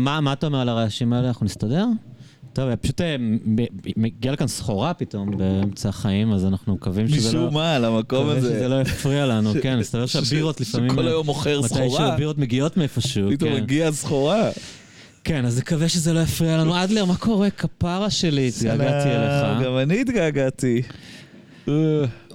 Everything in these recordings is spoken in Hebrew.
אה, מה מה אתה אומר על הרעשים האלה? אנחנו נסתדר? טוב, פשוט אה, מ- מ- מגיע לכאן סחורה פתאום באמצע החיים, אז אנחנו מקווים שזה לא... משום מה, על המקום מקווה הזה. שזה לא יפריע לנו, כן, מסתבר שהבירות לפעמים... שכל היום מוכר מתי סחורה, שהבירות מגיעות מאיפשהו, פתאום כן. מגיעה סחורה. כן, אז נקווה שזה לא יפריע לנו. אדלר, מה קורה? כפרה שלי, התגעגעתי אליך. גם אני התגעגעתי.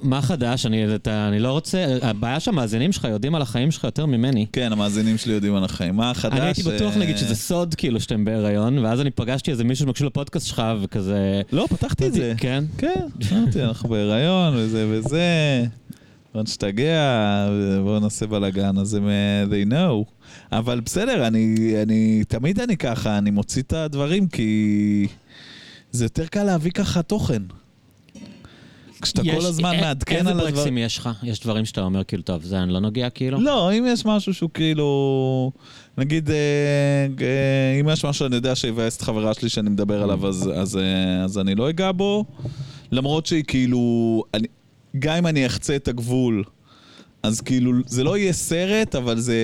מה חדש? אני אתה- אני לא רוצה... הבעיה שהמאזינים שלך יודעים על החיים שלך יותר ממני. כן, המאזינים שלי יודעים על החיים. מה החדש? אני הייתי בטוח, אה, נגיד, שזה סוד, כאילו, שאתם בהיריון, ואז אני פגשתי איזה מישהו שמקשיב לפודקאסט שלך, וכזה... לא, פתחתי את זה. כן? כן, אמרתי, אנחנו בהיריון וזה וזה. בוא נשתגע, בואו נעשה בלאגן, אז הם, אה, they know. אבל בסדר, אני, אני, תמיד אני ככה, אני מוציא את הדברים כי זה יותר קל להביא ככה תוכן. כשאתה יש- כל הזמן א- מעדכן איזה על הדברים. ברקסים יש לך? יש דברים שאתה אומר, כאילו, טוב, זה אני לא נוגע, כאילו? לא, אם יש משהו שהוא כאילו... נגיד, אה, אה, אם יש משהו שאני יודע שיבאס את חברה שלי שאני מדבר עליו, אז, אז, אה, אז אני לא אגע בו. למרות שהיא כאילו... אני, גם אם אני אחצה את הגבול, אז כאילו, זה לא יהיה סרט, אבל זה...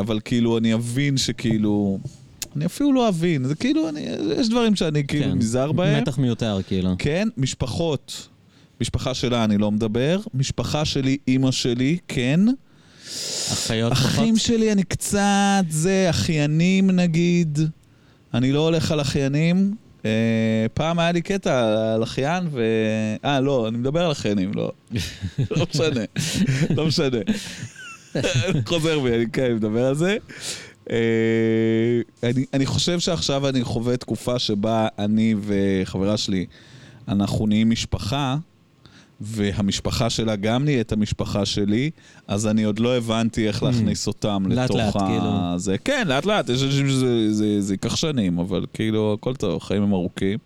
אבל כאילו, אני אבין שכאילו... אני אפילו לא אבין, זה כאילו, אני, יש דברים שאני כאילו כן. נזהר בהם. מתח מיותר, כאילו. כן, משפחות. משפחה שלה אני לא מדבר, משפחה שלי, אימא שלי, כן. אחיות אחים פחות? שלי, אני קצת, זה, אחיינים נגיד. אני לא הולך על אחיינים. אה, פעם היה לי קטע על אחיין ו... אה, לא, אני מדבר על אחיינים, לא. לא משנה. לא משנה. חוזר בי, אני כן, מדבר על זה. אה, אני, אני חושב שעכשיו אני חווה תקופה שבה אני וחברה שלי, אנחנו נהיים משפחה, והמשפחה שלה גם נהיית המשפחה שלי, אז אני עוד לא הבנתי איך להכניס אותם לאט לתוך לאט, ה... כאילו. זה, כן, לאט לאט, יש אנשים שזה זה, זה ייקח שנים, אבל כאילו, הכל טוב, החיים הם ארוכים.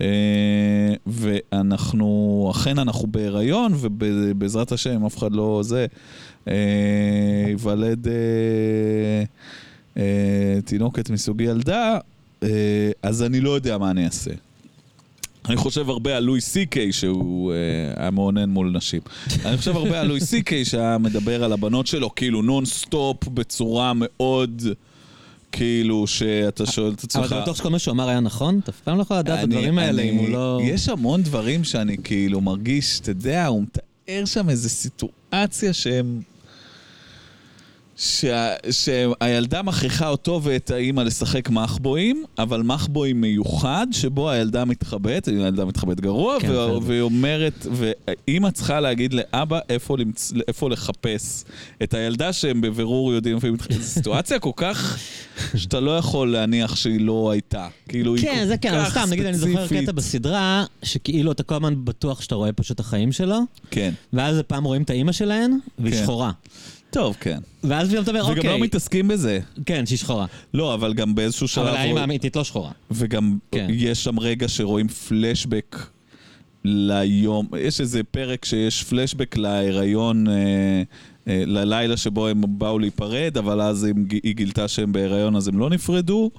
אה, ואנחנו, אכן אנחנו בהיריון, ובעזרת השם, אף אחד לא זה, אה, ייוולד אה, תינוקת מסוג ילדה, אז אני לא יודע מה אני אעשה. אני חושב הרבה על לואי סי קיי שהוא אה, היה מאונן מול נשים. אני חושב הרבה על לואי סי קיי שהיה מדבר על הבנות שלו כאילו נון סטופ בצורה מאוד כאילו שאתה שואל את עצמך. אבל אתה בטוח שכל מה שהוא אמר היה נכון? אתה אף פעם לא יכול לדעת את הדברים האלה אני- אם הוא לא... יש המון דברים שאני כאילו מרגיש, אתה יודע, הוא מתאר שם איזו סיטואציה שהם... שה, שהילדה מכריחה אותו ואת האימא לשחק מחבואים, אבל מחבואים מיוחד, שבו הילדה מתחבאת, הילדה מתחבאת גרוע, כן, כן, בסדר. והיא אומרת, ואימא צריכה להגיד לאבא איפה, למצ... איפה לחפש את הילדה שהם בבירור יודעים איפה היא מתחבאת. זו סיטואציה כל כך שאתה לא יכול להניח שהיא לא הייתה. כאילו, היא כן, כל זה כן, אבל כך סתם, נגיד, אני זוכר ספציפית. קטע בסדרה, שכאילו אתה כל הזמן בטוח שאתה רואה פשוט את החיים שלו, כן. ואז פעם רואים את האימא שלהן, והיא כן. שחורה. טוב, כן. ואז פתאום אתה אומר, וגם לא אוקיי, מתעסקים בזה. כן, שהיא שחורה. לא, אבל גם באיזשהו שלב... אבל רואים- האמיתית לא שחורה. וגם כן. יש שם רגע שרואים פלשבק ליום, יש איזה פרק שיש פלשבק להיריון, אה, אה, ללילה שבו הם באו להיפרד, אבל אז הם, היא גילתה שהם בהיריון אז הם לא נפרדו,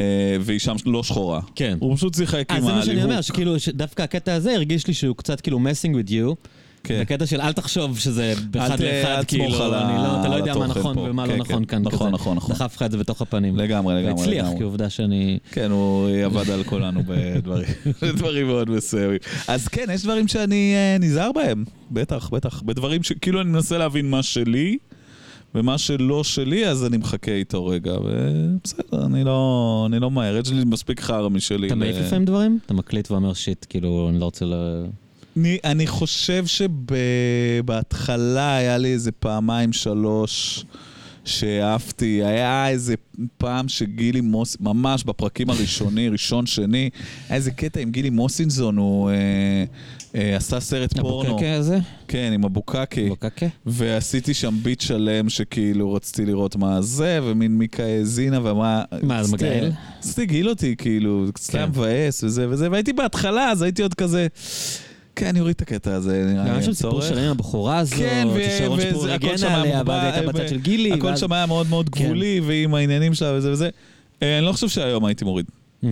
אה, והיא שם לא שחורה. כן. הוא פשוט שיחק אז עם זה מה שאני. אומר, שכאילו, דווקא הקטע הזה הרגיש לי שהוא קצת כאילו messing with you. כן. בקטע של אל תחשוב שזה באחד לאחד, כאילו, לא, אתה לא יודע מה נכון פה. ומה לא כן, נכון כן. כאן. נכון, כזה. נכון, נכון. דחף לך את זה בתוך הפנים. לגמרי, לגמרי, לגמרי. כי עובדה שאני... כן, הוא עבד על כולנו בדברים, מאוד מסוימים. אז כן, יש דברים שאני אה, נזהר בהם, בטח, בטח. בדברים שכאילו אני מנסה להבין מה שלי, ומה שלא שלי, אז אני מחכה איתו רגע, ובסדר, אני לא, אני לא מהר, יש לי מספיק חרא משלי. אתה מעיף לפעמים דברים? אתה מקליט ואומר שיט, כאילו, אני לא רוצה ל... אני, אני חושב שבהתחלה היה לי איזה פעמיים שלוש שהעפתי, היה איזה פעם שגילי מוס... ממש בפרקים הראשוני, ראשון, שני, היה איזה קטע עם גילי מוסינזון, הוא אה, אה, עשה סרט פורנו. הבוקקה הזה? כן, עם הבוקקי. הבוקקה? ועשיתי שם ביט שלם שכאילו רציתי לראות מה זה, ומין מיקה האזינה ומה... מה, אז רציתי- מגעיל? רציתי להגעיל אותי, כאילו, זה קצת כן. מבאס וזה וזה, והייתי בהתחלה, אז הייתי עוד כזה... כן, אני אוריד את הקטע הזה, נראה לי גם אין יש שם סיפור צורך. שלם עם הבחורה הזאת, כן, ו- ששרון שפור היה עליה, ואז הייתה בצד של גילי, הכל שם היה מאוד מאוד כן. גבולי, ועם העניינים שלה וזה וזה. אה, אני לא חושב שהיום הייתי מוריד, Mm.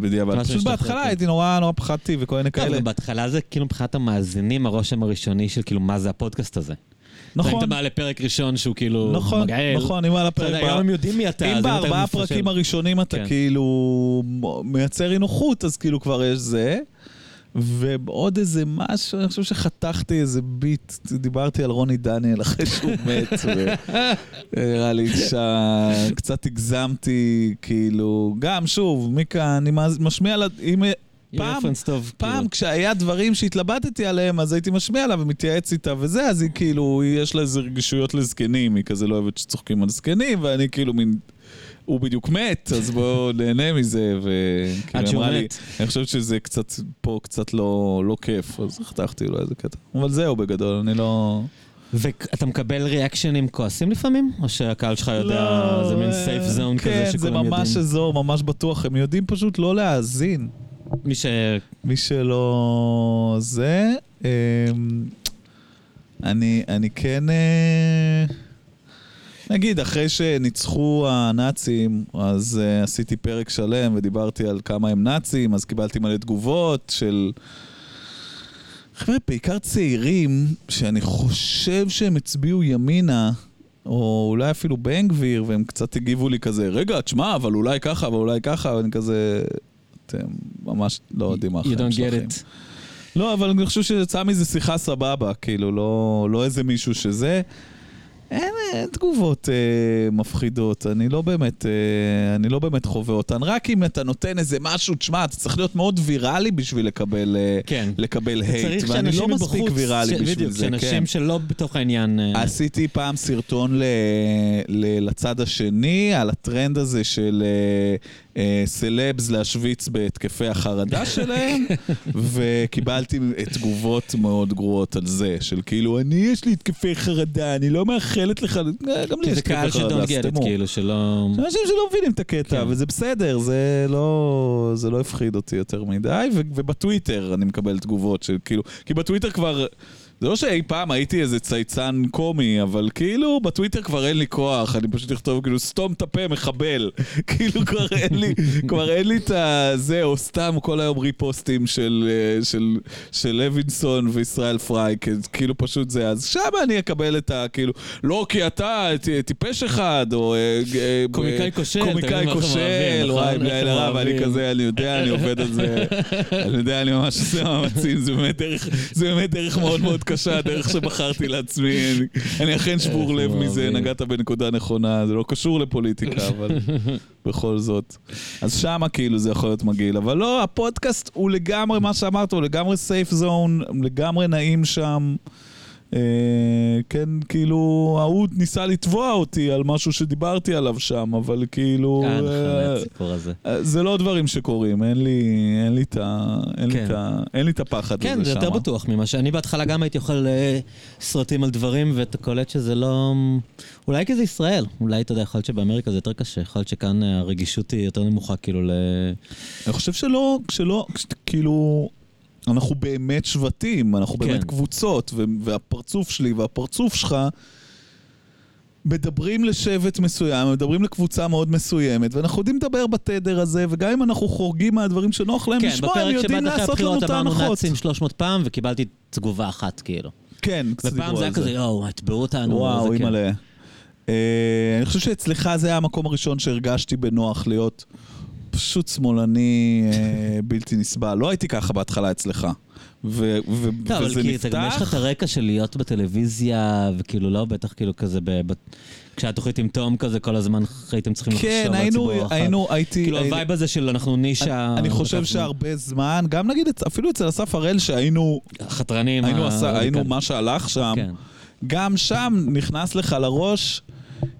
בדיעבד. פשוט בהתחלה כן. הייתי נורא נורא פחדתי וכל מיני טוב, כאלה. בהתחלה זה כאילו מבחינת המאזינים, הרושם הראשוני של כאילו מה זה הפודקאסט הזה. נכון. אתה מעלה פרק ראשון שהוא כאילו נכון, מגעיל. נכון, אם על הפרק... היום הם יודעים מי אתה. אם בארבעה. הפרקים הראשונים אתה כן. כאילו מייצר אי נוחות, אז כאילו כבר יש זה. ועוד איזה משהו, אני חושב שחתכתי איזה ביט, דיברתי על רוני דניאל אחרי שהוא מת, ונראה לי שקצת הגזמתי, כאילו, גם שוב, מיקה, אני משמיע לה, אם... פעם, טוב. פעם כאילו. כשהיה דברים שהתלבטתי עליהם, אז הייתי משמיע לה ומתייעץ איתה וזה, אז היא כאילו, יש לה איזה רגישויות לזקנים, היא כזה לא אוהבת שצוחקים על זקנים, ואני כאילו מין... הוא בדיוק מת, אז בואו נהנה מזה, וכאילו אמרה לי. אני חושב שזה קצת, פה קצת לא, לא כיף, אז חתכתי לו איזה קטע. אבל זהו בגדול, אני לא... ואתה מקבל ריאקשנים כועסים לפעמים? או שהקהל שלך יודע, לא, זה מין סייף זון כזה כן, זה שכולם יודעים? ממש אזור, ממש בטוח, הם יודעים פשוט לא להאזין. מי ש... מי שלא זה, אמ, אני, אני כן, אה, נגיד, אחרי שניצחו הנאצים, אז uh, עשיתי פרק שלם ודיברתי על כמה הם נאצים, אז קיבלתי מלא תגובות של... חבר'ה, בעיקר צעירים, שאני חושב שהם הצביעו ימינה, או אולי אפילו בן גביר, והם קצת הגיבו לי כזה, רגע, תשמע, אבל אולי ככה, ואולי ככה, ואני כזה... אתם ממש לא יודעים מה You החיים don't שלכם. get it. לא, אבל אני חושב שיצא מזה שיחה סבבה, כאילו, לא, לא איזה מישהו שזה. אין, אין תגובות אה, מפחידות, אני לא באמת, אה, אני לא באמת חווה אותן. רק אם אתה נותן איזה משהו, תשמע, אתה צריך להיות מאוד ויראלי בשביל לקבל, אה, כן. לקבל הייט, ואני לא מספיק מבחוץ, ויראלי ש- בשביל בדיוק, זה, כן. שאנשים שלא בתוך העניין... אה, עשיתי פעם סרטון ל, ל, לצד השני על הטרנד הזה של אה, אה, סלבס להשוויץ בהתקפי החרדה שלהם, וקיבלתי תגובות מאוד גרועות על זה, של כאילו, אני יש לי התקפי חרדה, אני לא מאחלת לך, גם לי יש ש-don't get it, סתמו. כאילו, שלא... אנשים שלא מבינים את הקטע, כן. וזה בסדר, זה לא, זה לא הפחיד אותי יותר מדי, ובטוויטר אני מקבל תגובות של כאילו, כי בטוויטר כבר, זה לא שאי פעם הייתי איזה צייצן קומי, אבל כאילו בטוויטר כבר אין לי כוח, אני פשוט אכתוב כאילו סתום את הפה מחבל, כאילו כבר אין לי, כבר אין לי את הזה, או סתם כל היום ריפוסטים של, אה, של, של לוינסון וישראל פריי, כאילו פשוט זה, אז שם אני אקבל את ה, כאילו, לא כי אתה טיפש אחד, או... אה, אה, קומיקאי כושל, קומיקאי כושל, וואי? בלי עין הרע, ואני. כזה, אני יודע, אני עובד על זה, אני יודע, אני ממש עושה מאמצים, זה באמת דרך מאוד מאוד קשה, הדרך שבחרתי לעצמי, אני, אכן שבור לב מזה. נגעת בנקודה נכונה, זה לא קשור לפוליטיקה, אבל בכל זאת. אז שמה כאילו זה יכול להיות מגעיל, אבל לא, הפודקאסט הוא לגמרי, מה שאמרת, הוא לגמרי סייף זון, לגמרי נעים שם. אה, כן, כאילו, ההוא ניסה לתבוע אותי על משהו שדיברתי עליו שם, אבל כאילו... אה, נכון, אה, הסיפור הזה. אה, זה לא דברים שקורים, אין לי, אין לי את ה... אין לי כן. את הפחד כן, הזה זה יותר. בטוח ממה שאני בהתחלה גם הייתי אוכל סרטים על דברים, ואתה קולט שזה לא... אולי כי זה ישראל. אולי, אתה יודע, יכול להיות שבאמריקה זה יותר קשה. יכול להיות שכאן הרגישות היא יותר נמוכה, כאילו, ל... אני חושב שלא, כשלא, כש- כאילו, אנחנו באמת שבטים, אנחנו כן. באמת קבוצות, והפרצוף שלי והפרצוף שלך מדברים לשבט מסוים, מדברים לקבוצה מאוד מסוימת, ואנחנו יודעים לדבר בתדר הזה, וגם אם אנחנו חורגים מהדברים שנוח להם כן, לשמוע, הם בפרק יודעים שבאת אחרי לעשות לנו הבחירות את אמרנו ההנחות. נאצים 300 פעם, וקיבלתי תגובה אחת, כאילו. כן, קצת ופעם דיברו זה היה על זה. כזה, יואו, התבעו אותנו. וואו, זה כן. אימא'לה. אה, אני חושב שאצלך זה היה המקום הראשון שהרגשתי בנוח להיות פשוט שמאלני אה, בלתי נסבל. לא הייתי ככה בהתחלה אצלך. ו- ו- אבל וזה כי זה גם יש לך את נפתח. הרקע של להיות בטלוויזיה, וכאילו לא, בטח כאילו כזה, ב- ב- כשהתוכנית עם תום כזה, כל הזמן הייתם צריכים לחשוב כן, על היינו, הציבור הרחב. היינו, הייתי... כאילו היינו- ה vibe הזה של אנחנו נישה... אני חושב לקחנו- שהרבה זמן, גם נגיד אפילו אצל אסף הראל שהיינו החתרנים... היינו ה- עשה- היינו כן. מה שהלך שם, כן. גם שם נכנס לך לראש,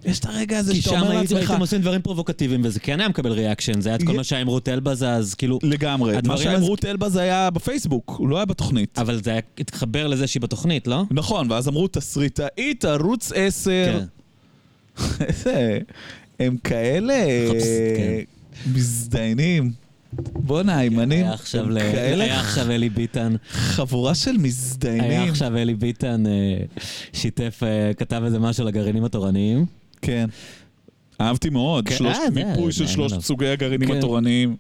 יש את הרגע הזה כי שאתה שם אומר לעצמך, הייתם עושים דברים פרובוקטיביים, וזה כן היה מקבל ריאקשן, זה היה את כל מה שהיה עם רות אלבז, אז כאילו... לגמרי, מה שהיה עם רות אלבז היה בפייסבוק, הוא לא היה בתוכנית. אבל זה היה התחבר לזה שהיא בתוכנית, לא? נכון, ואז אמרו תסריטאית ערוץ 10, כן. איזה- הם כאלה כן. מזדיינים. בואנה, הימנים, היה כאלה היה עכשיו אלי ביטן, חבורה של היה מזדיינים. עכשיו אלי ביטן אה, שיתף, אה, כתב איזה משהו על הגרעינים התורניים. כן. אהבתי מאוד, כן, שלושת- אה, מיפוי של שלושת. סוגי הגרעינים כן. התורניים.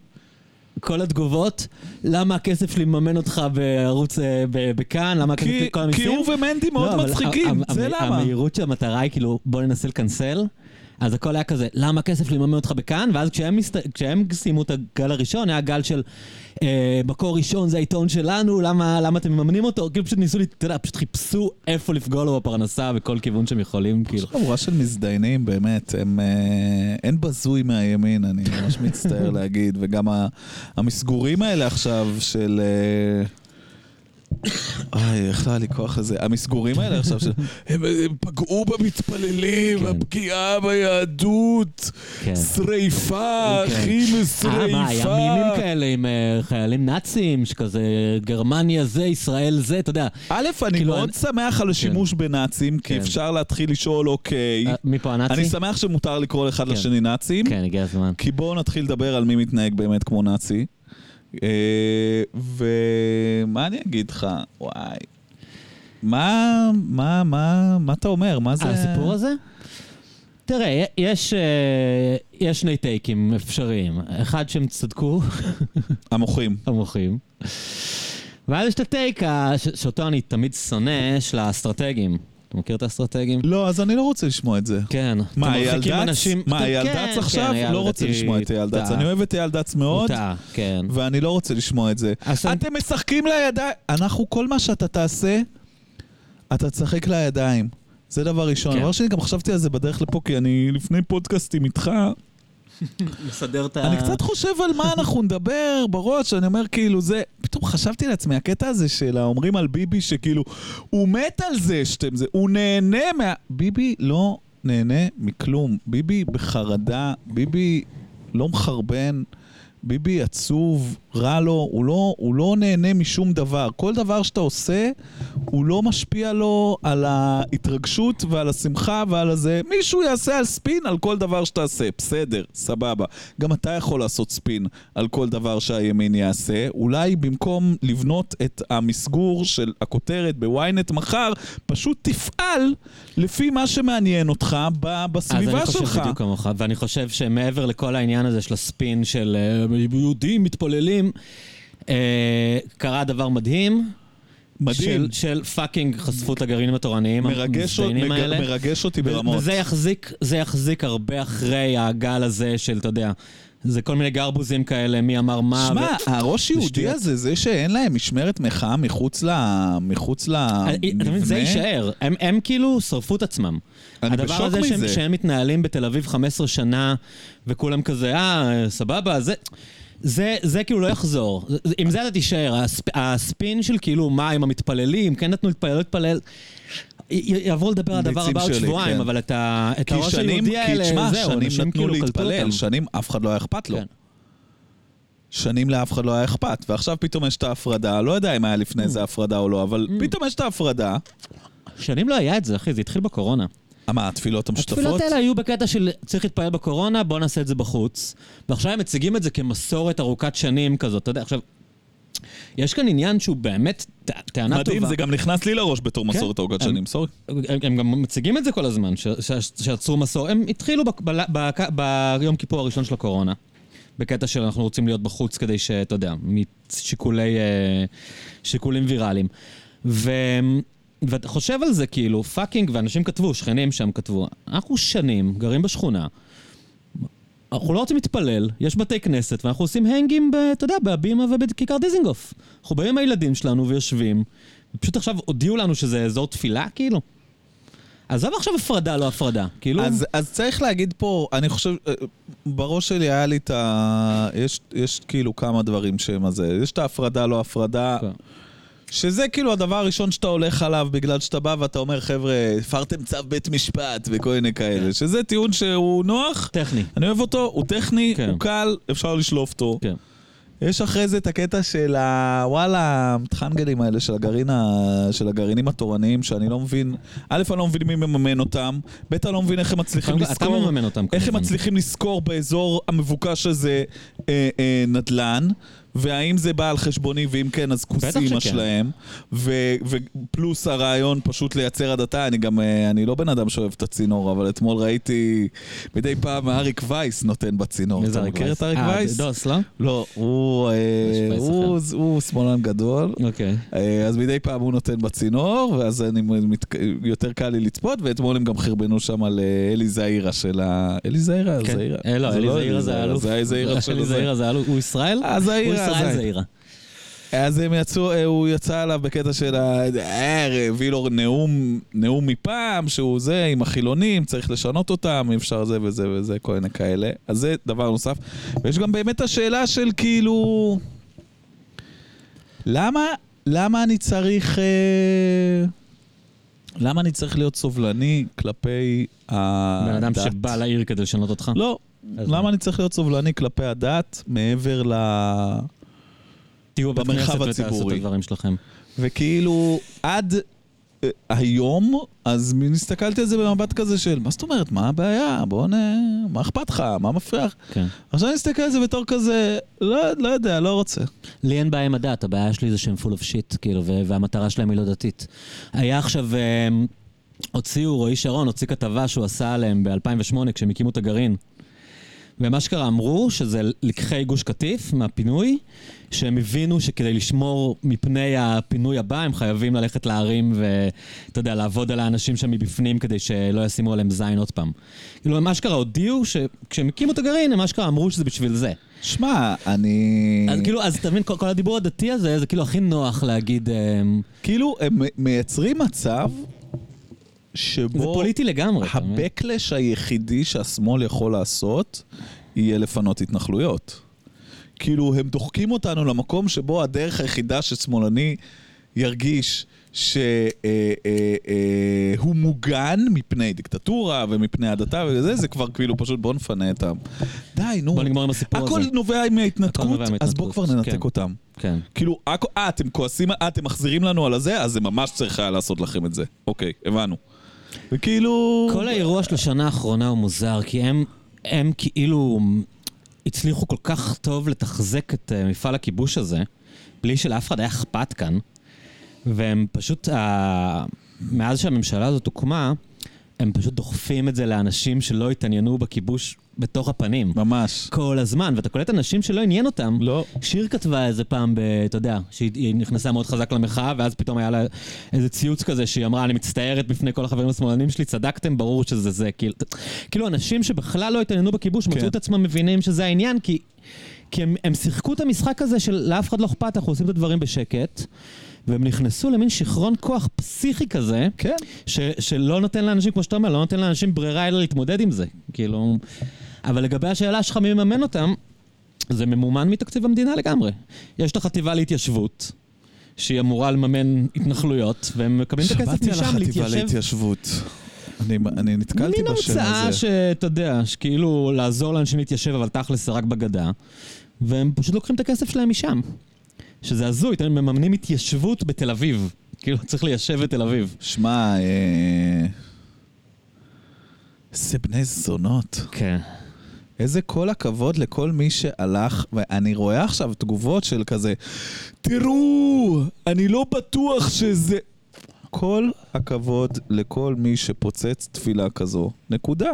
כל התגובות, למה הכסף שלי מממן אותך בערוץ, בכאן, למה הכסף כי- שלי, כל כי המיסים? הוא ומנדי מאוד לא, מצחיקים, זה למה. המהירות של המטרה היא כאילו, בוא ננסה לקנסל. אז הכל היה כזה, למה הכסף שלי מממן אותך בכאן? ואז כשהם, מסת... כשהם סיימו את הגל הראשון, היה גל של אה, מקור ראשון זה העיתון שלנו, למה, למה אתם מממנים אותו? כאילו פשוט ניסו, אתה יודע, פשוט חיפשו איפה לפגוע לו בפרנסה בכל כיוון שהם יכולים, כאילו. חבורה של מזדיינים, באמת, הם... אה, אין בזוי מהימין, אני ממש מצטער להגיד, וגם המסגורים האלה עכשיו של... אה, איי, איך לא היה לי כוח לזה? המסגורים האלה עכשיו. הם, פגעו במתפללים, כן. הפגיעה ביהדות, כן. שריפה, כן. אחים, אה, מה, היה שריפה. מימים כאלה עם אה, חיילים נאצים, שכזה גרמניה זה, ישראל זה, אתה יודע. א', אני כאילו, מאוד שמח על השימוש בנאצים, כי. אפשר להתחיל לשאול, אוקיי, אה, מי פה הנאצי? אני שמח שמותר לקרוא אחד כן. לשני נאצים. כן, הגיע הזמן. כי בואו נתחיל לדבר על מי מתנהג באמת כמו נאצי. אה, ומה אני אגיד לך? וואי. מה, מה, מה, מה אתה אומר? מה זה... על הסיפור הזה? תראה, יש, אה, יש שני טייקים אפשריים. אחד שהם צדקו, המוחים. המוחים. ואז יש את הטייק שאותו אני תמיד שונא, של האסטרטגים. אתה מכיר את האסטרטגים? לא, אז אני לא רוצה לשמוע את זה. כן. מה, אייל דץ? מה, אייל כן, דץ כן, עכשיו? לא רוצה לשמוע את אייל דץ. אני אוהב את אייל דץ מאוד, כן. ואני לא רוצה לשמוע את זה. אתם משחקים לידיים. אנחנו, כל מה שאתה תעשה, אתה תשחק לידיים. זה דבר ראשון. דבר שני, גם חשבתי על זה בדרך לפה, כי אני לפני פודקאסטים איתך. לסדר את ה... אני קצת חושב על מה אנחנו נדבר בראש, אני אומר כאילו זה, פתאום חשבתי לעצמי, הקטע הזה של האומרים על ביבי שכאילו, הוא מת על זה שאתם זה, הוא נהנה מה... ביבי לא נהנה מכלום, ביבי בחרדה, ביבי לא מחרבן, ביבי עצוב, רע לו, הוא לא, הוא לא נהנה משום דבר. כל דבר שאתה עושה, הוא לא משפיע לו על ההתרגשות ועל השמחה ועל הזה. מישהו יעשה על ספין על כל דבר שתעשה, בסדר, סבבה. גם אתה יכול לעשות ספין על כל דבר שהימין יעשה. אולי במקום לבנות את המסגור של הכותרת בוויינט מחר, פשוט תפעל לפי מה שמעניין אותך ב- אז בסביבה אני חושב שלך. בדיוק כמוך, ואני חושב שמעבר לכל העניין הזה של הספין של אה, יהודים מתפללים, אה, קרה דבר מדהים. מדהים. של, של פאקינג חשפות הגרעינים התורניים מרגש, המזדיינים מג- האלה. מרגש אותי ברמות. וזה יחזיק, זה יחזיק הרבה אחרי הגל הזה של, אתה יודע, זה כל מיני גרבוזים כאלה, מי אמר מה. שמע, ו- הראש יהודי. הזה, זה שאין להם משמרת מחאה מחוץ ל... מחוץ אה, אתה מבין, זה למבנה, יישאר. הם, הם כאילו שרפו את עצמם. אני הדבר בשוק הזה שהם, מזה. שהם מתנהלים בתל אביב 15 שנה, וכולם כזה, אה, סבבה, זה... זה, זה כאילו לא יחזור. עם זה אתה תישאר. הספ, הספין של כאילו, מה עם המתפללים, כן נתנו להתפלל, לא להתפלל. י- י- יעברו לדבר על הדבר הבא עוד שבועיים, כן. אבל את, ה, את כי הראש שנים, היהודי כי האלה, תשמע, זהו, שנים אנשים נתנו כאילו קלטו להתפלל, אותם. שנים אף אחד לא היה אכפת לו. כן. שנים לאף אחד לא היה אכפת, ועכשיו פתאום יש את ההפרדה, לא יודע אם היה לפני Mm. זה הפרדה או לא, אבל פתאום יש את ההפרדה. שנים לא היה את זה, אחי, זה התחיל בקורונה. מה, התפילות המשותפות? התפילות האלה היו בקטע של צריך להתפלל בקורונה, בוא נעשה את זה בחוץ. ועכשיו הם מציגים את זה כמסורת ארוכת שנים כזאת, אתה יודע, עכשיו... יש כאן עניין שהוא באמת טענה טובה. מדהים, זה גם נכנס לי לראש בתור כן. מסורת ארוכת שנים, סורי. הם, הם גם מציגים את זה כל הזמן, שעצרו מסור. הם התחילו ביום כיפור הראשון של הקורונה, בקטע של אנחנו רוצים להיות בחוץ כדי שאתה יודע, משיקולי, אה, שיקולים ויראליים. ו, ואתה חושב על זה כאילו, fucking, ואנשים כתבו, שכנים שם כתבו, אנחנו שנים גרים בשכונה, אנחנו לא רוצים להתפלל, יש בתי כנסת, ואנחנו עושים hang ים, אתה יודע, בהבימה ובכיכר דיזינגוף. אנחנו באים עם הילדים שלנו ויושבים, ופשוט עכשיו הודיעו לנו שזה אזור תפילה, כאילו. עזוב עכשיו הפרדה, לא הפרדה. כאילו... אז, אז צריך להגיד פה, אני חושב, אה, בראש שלי היה לי את ה... יש, יש כאילו כמה דברים שהם הזה. יש את ההפרדה, לא הפרדה, כן. שזה כאילו הדבר הראשון שאתה הולך עליו בגלל שאתה בא ואתה אומר, חבר'ה, הפרתם צו בית משפט וכל מיני כאלה. כן. שזה טיעון שהוא נוח, טכני. אני אוהב אותו, הוא טכני, כן. הוא קל, אפשר לשלוף אותו. כן. יש אחרי זה את הקטע של ה... וואלה, המטחנגלים האלה של, הגרעין ה... של הגרעינים התורניים, שאני לא מבין... א', אני לא מבין מי מממן אותם, ב', אני לא מבין איך הם מצליחים. מממן אותם, איך הם. מצליחים לשכור באזור המבוקש הזה אה, אה, נדל"ן, והאם זה בא על חשבוני, ואם כן, אז כוס אימא. שלהם. ו- ופלוס הרעיון פשוט לייצר הדתה, אני גם, אה, אני לא בן אדם שאוהב את הצינור, אבל אתמול ראיתי מדי פעם אריק וייס נותן בצינור. מי זה אתה אריק מכיר וייס? את אריק אה, וייס? דוס, לא? לא, הוא, אה, יש וייס הוא, הוא שמאלן גדול. אוקיי. אה, אז מדי פעם הוא נותן בצינור, ואז אני מת... יותר קל לי לצפות, ואתמול הם גם חרבנו שם על אה, אלי זעירה של ה... אלי זעירה? כן. זעירה. אה, לא, זה אלי זעירה זה האלוף. זה זעירה של אלי זה. זעירה זה האלוף. הוא ישראל? אה, הוא זעירה, ישראל זעירה. אז הם יצאו, אה, הוא יצא עליו בקטע של ה... אה, הביא לו נאום, נאום מפעם, שהוא זה, עם החילונים, צריך לשנות אותם, אי אפשר זה וזה וזה, כל מיני כאלה. אז זה דבר נוסף. ויש גם באמת השאלה של כאילו... למה, למה אני צריך... אה, למה אני צריך להיות סובלני כלפי הדת? בן אדם שבא לעיר כדי לשנות אותך? לא. למה מה? אני צריך להיות סובלני כלפי הדת מעבר ל... תהיו במרחב ותעשו את הציבורי. הדברים שלכם. וכאילו, עד אה, היום, אז הסתכלתי על זה במבט כזה של, מה זאת אומרת, מה הבעיה? בוא נ... מה אכפת לך? מה מפריע לך? כן. עכשיו אני מסתכל על זה בתור כזה, לא, לא יודע, לא רוצה. לי אין בעיה עם הדת, הבעיה שלי זה שהם full of shit, כאילו, והמטרה שלהם היא לא דתית. היה עכשיו, אה, הוציאו, רועי שרון הוציא כתבה שהוא עשה עליהם ב-2008 כשהם הקימו את הגרעין. ומה שקרה, אמרו שזה לקחי גוש קטיף מהפינוי, שהם הבינו שכדי לשמור מפני הפינוי הבא, הם חייבים ללכת לערים ואתה יודע, לעבוד על האנשים שם מבפנים כדי שלא ישימו עליהם זין עוד פעם. כאילו, הם אשכרה הודיעו שכשהם הקימו את הגרעין, הם אשכרה אמרו שזה בשביל זה. שמע, אני... אז כאילו, אז אתה מבין, כל, כל הדיבור הדתי הזה, זה כאילו הכי נוח להגיד, אמ, כאילו, הם מייצרים מצב שבו... זה פוליטי לגמרי. הבקלש היחידי שהשמאל יכול לעשות, יהיה לפנות התנחלויות. כאילו, הם דוחקים אותנו למקום שבו הדרך היחידה ששמאלני ירגיש שהוא מוגן מפני דיקטטורה ומפני הדתה וזה, זה כבר כאילו פשוט בוא נפנה את העם. די, נו. בוא נגמור עם הסיפור הכל הזה. נובע הכל מההתנתקות, נובע אז מההתנתקות, בוא כבר ננתק כן. אותם. כן. כאילו, הכל- אה, אתם כועסים, אה, אתם מחזירים לנו על הזה, אז זה ממש צריך היה לעשות לכם את זה. אוקיי, הבנו. וכאילו... כל האירוע של השנה האחרונה הוא מוזר, כי הם, הם כאילו הצליחו כל כך טוב לתחזק את אה, מפעל הכיבוש הזה, בלי שלאף אחד היה אכפת כאן, והם פשוט, ה... מאז שהממשלה הזאת הוקמה, הם פשוט דוחפים את זה לאנשים שלא התעניינו בכיבוש בתוך הפנים. ממש. כל הזמן, ואתה קולט אנשים שלא עניין אותם. לא. שיר כתבה איזה פעם, ב, אתה יודע, שהיא היא נכנסה מאוד חזק למחאה, ואז פתאום היה לה איזה ציוץ כזה, שהיא אמרה, אני מצטערת בפני כל החברים השמאלנים שלי, צדקתם, ברור שזה זה. כאילו, כאילו אנשים שבכלל לא התעניינו בכיבוש, כן. מצאו את עצמם מבינים שזה העניין, כי, כי הם, הם שיחקו את המשחק הזה של לאף אחד לא אכפת, אנחנו עושים את הדברים בשקט, והם נכנסו למין שיכרון כוח פסיכי כזה, כן. ש, שלא נותן לאנשים, כמו שאתה אומר, לא נותן לאנשים ברירה אלא להתמודד עם זה. כאילו... אבל לגבי השאלה שלך מי מממן אותם, זה ממומן מתקציב המדינה לגמרי. יש את החטיבה להתיישבות, שהיא אמורה לממן התנחלויות, והם מקבלים את הכסף שמעתי על משם החטיבה להתיישב. להתיישבות. אני, אני נתקלתי מין בשם המצאה הזה. שאתה יודע, שכאילו לעזור לאנשים להתיישב, אבל תכלס זה רק בגדה, והם פשוט לוקחים את הכסף שלהם משם. שזה הזוי, הם מממנים התיישבות בתל אביב. כאילו, צריך ליישב את תל אביב. שמע, אה... איזה בני זונות. כן. איזה כל הכבוד לכל מי שהלך, ואני רואה עכשיו תגובות של כזה, תראו, אני לא בטוח שזה... כל הכבוד לכל מי שפוצץ תפילה כזו. נקודה.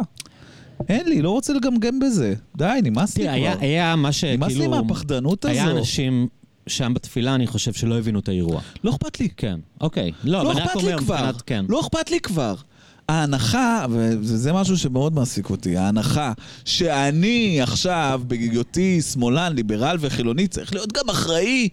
אין לי, לא רוצה לגמגם בזה. די, נמאס לי תראה, היה, כבר. היה מה נמאס לי שכאילו... מהפחדנות היה הזו. אנשים שם בתפילה, אני חושב, שלא הבינו את האירוע. לא אכפת לי. כן, אוקיי. לא, לא אכפת לי כבר. מבחינת- כן. לא אכפת לי כבר. ההנחה, וזה משהו שמאוד מעסיק אותי, ההנחה שאני עכשיו, בהיותי שמאלן, ליברל וחילוני, צריך להיות גם אחראי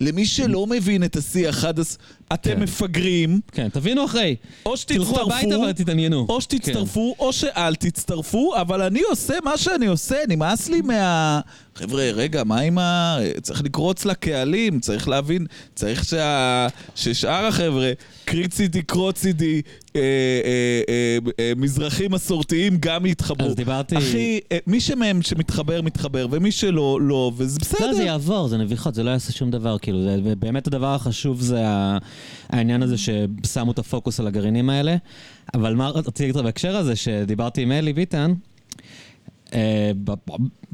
למי שלא מבין את השיח עד הס... אתם כן. מפגרים, כן, תבינו אחרי. או תלכו הביתה שתצטרפו, ותתעניינו. או שתצטרפו, או שאל תצטרפו, אבל אני עושה מה שאני עושה, נמאס לי מה... חבר'ה, רגע, מה עם ה... צריך לקרוץ לקהלים, צריך להבין, צריך שה... ששאר החבר'ה, קרי צידי, קרוץ צידי, אה, אה, אה, אה, מזרחים מסורתיים גם יתחברו. אז דיברתי- אחי, אה, מי שמהם שמתחבר, מתחבר, ומי שלא, לא, וזה בסדר. לא, זה יעבור, זה נביחות, זה לא יעשה שום דבר, כאילו, זה, ובאמת הדבר החשוב זה ה- העניין הזה ששמו את הפוקוס על הגרעינים האלה. אבל מה רציתי להגיד לך בהקשר הזה, שדיברתי עם אלי ביטן, אה,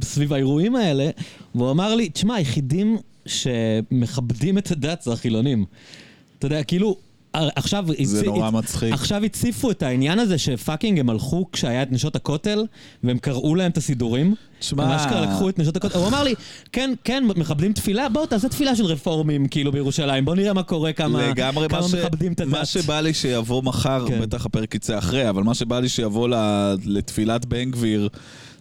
סביב האירועים האלה, והוא אמר לי, תשמע, היחידים שמכבדים את הדת זה החילונים. אתה יודע, כאילו, עכשיו... זה הצ- נורא מצחיק. עכשיו הציפו את העניין הזה שפאקינג הם הלכו כשהיה את נשות הכותל, והם קראו להם את הסידורים. תשמע- הם אשכרה לקחו את נשות הכותל, הוא אמר לי, כן, כן, מכבדים תפילה, בוא תעשה תפילה של רפורמים, כאילו, בירושלים, בוא נראה מה קורה, כמה, לגמרי, כמה מה, ש... מכבדים את הדת. מה שבא לי שיבוא מחר, כן. בטח הפרק יצא אחרי, אבל מה שבא לי שיבוא. לתפילת בן גביר,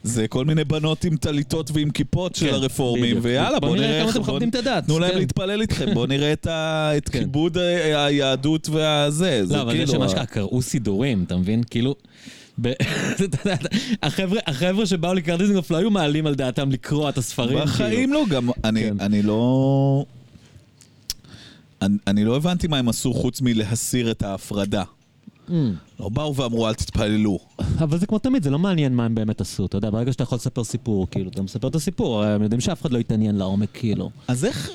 זה כל מיני בנות עם טליתות ועם כיפות של כן, הרפורמים. ויאללה, בוא נראה נראה איך... בוא- מכבדים את הדת, תנו להם כן. להתפלל איתכם, בוא נראה את, כן. כיבוד היהדות והזה. זה לא, אבל זה כאילו... שמה שאשכרה קראו סידורים, אתה מבין? כאילו... החבר'ה, החבר'ה שבאו לקראת דיזנגוף לא היו מעלים על דעתם לקרוא את הספרים, בחיים לא, גם אני. אני לא... אני, אני לא הבנתי מה הם עשו חוץ מלהסיר את ההפרדה. כאילו. לא באו ואמרו אל תתפללו. אבל זה כמו תמיד, זה לא מעניין מה הם באמת עשו, אתה יודע, ברגע שאתה יכול לספר סיפור, כאילו, אתה מספר את הסיפור, הם יודעים שאף אחד לא יתעניין לעומק, כאילו. אז איך...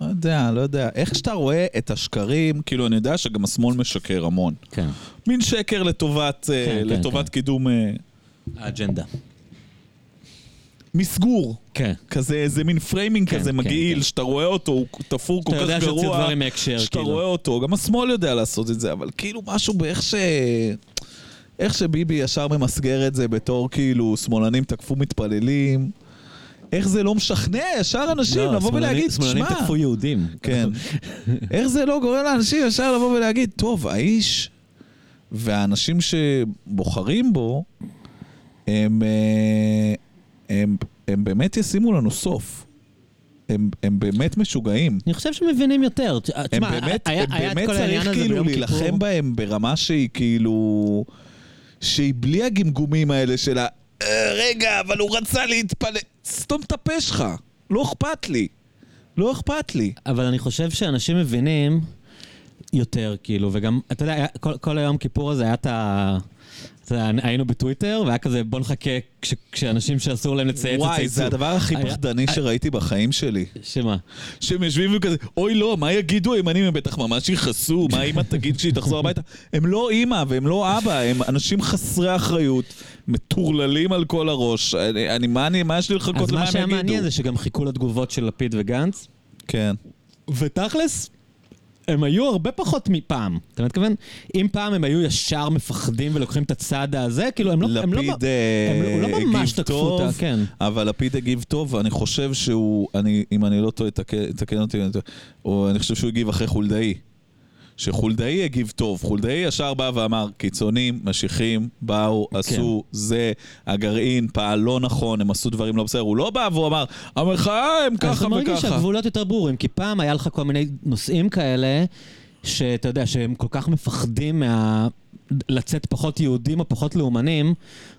לא יודע, לא יודע. איך שאתה רואה את השקרים, כאילו, אני יודע שגם השמאל משקר המון. כן. מין שקר לטובת, אה, כן, כן, לטובת כן. קידום אה, האג'נדה. מסגור. כן. כזה, איזה מין framing כן, כזה כן, מגעיל, כן. שאתה רואה אותו, הוא תפור כל אתה כך יודע שהוציאו גרוע, דברים מהקשר, שאתה כאילו. רואה אותו. גם השמאל יודע לעשות את זה, אבל כאילו משהו באיך ש... איך שביבי ישר ממסגר את זה בתור כאילו שמאלנים תקפו מתפללים. איך זה לא משכנע ישר אנשים לא, לבוא שמאלנים- ולהגיד, שמאלנים תשמע, תקפו יהודים. כן. איך זה לא גורם לאנשים ישר לבוא ולהגיד, טוב, האיש והאנשים שבוחרים בו, הם, אה, הם, הם באמת ישימו לנו סוף. הם, הם באמת משוגעים. אני חושב שמבינים יותר. הם תשמע, באמת, היה- הם היה באמת צריך כאילו להילחם. בהם ברמה שהיא כאילו... שהיא בלי הגמגומים האלה של ה... "אה, רגע, אבל הוא רצה להתפלל. סתום את הפה שלך. לא אכפת לי. לא אכפת לי. אבל אני חושב שאנשים מבינים יותר, כאילו, וגם, אתה יודע, כל, כל היום כיפור הזה היה את ה... היינו בטוויטר, והיה כזה, בוא נחכה כש, כשאנשים שאסור להם לצייץ וואי, יצייצו. זה הדבר הכי פחדני שראיתי בחיים שלי. שמה? שהם יושבים וכזה, אוי לא, מה יגידו הימנים? הם בטח ממש יכעסו, מה אימא תגיד כשהיא תחזור הביתה? הם לא אימא והם לא אבא, הם אנשים חסרי אחריות, מטורללים על כל הראש. אני, אני- מה אני, מה יש לי לחכות אז למה מה הם שהיה יגידו? מעניין זה שגם חיכו לתגובות של לפיד וגנץ, כן. ותכלס, הם היו הרבה פחות מפעם. אתה מתכוון? אם פעם הם היו ישר מפחדים ולוקחים את הצד הזה, כאילו, הם לא... הם לא, לפיד אה, הם לא ממש הגיב תקפו טוב, אותה, כן. אבל לפיד הגיב טוב, ואני חושב שהוא, אני, אם אני לא טועה, תקן אותי, אני אני חושב שהוא הגיב אחרי חולדאי. שחולדאי הגיב טוב, חולדאי ישר בא ואמר, קיצונים, משיחים, באו, עשו, זה, הגרעין פעל לא נכון, הם עשו דברים לא בסדר, הוא לא בא והוא אמר, המחאה הם ככה אתה מרגיש וככה. שהגבולות יותר ברורים, כי פעם היה לך כל מיני נושאים כאלה, שאתה יודע, שהם כל כך מפחדים מה... לצאת פחות יהודים או פחות לאומנים,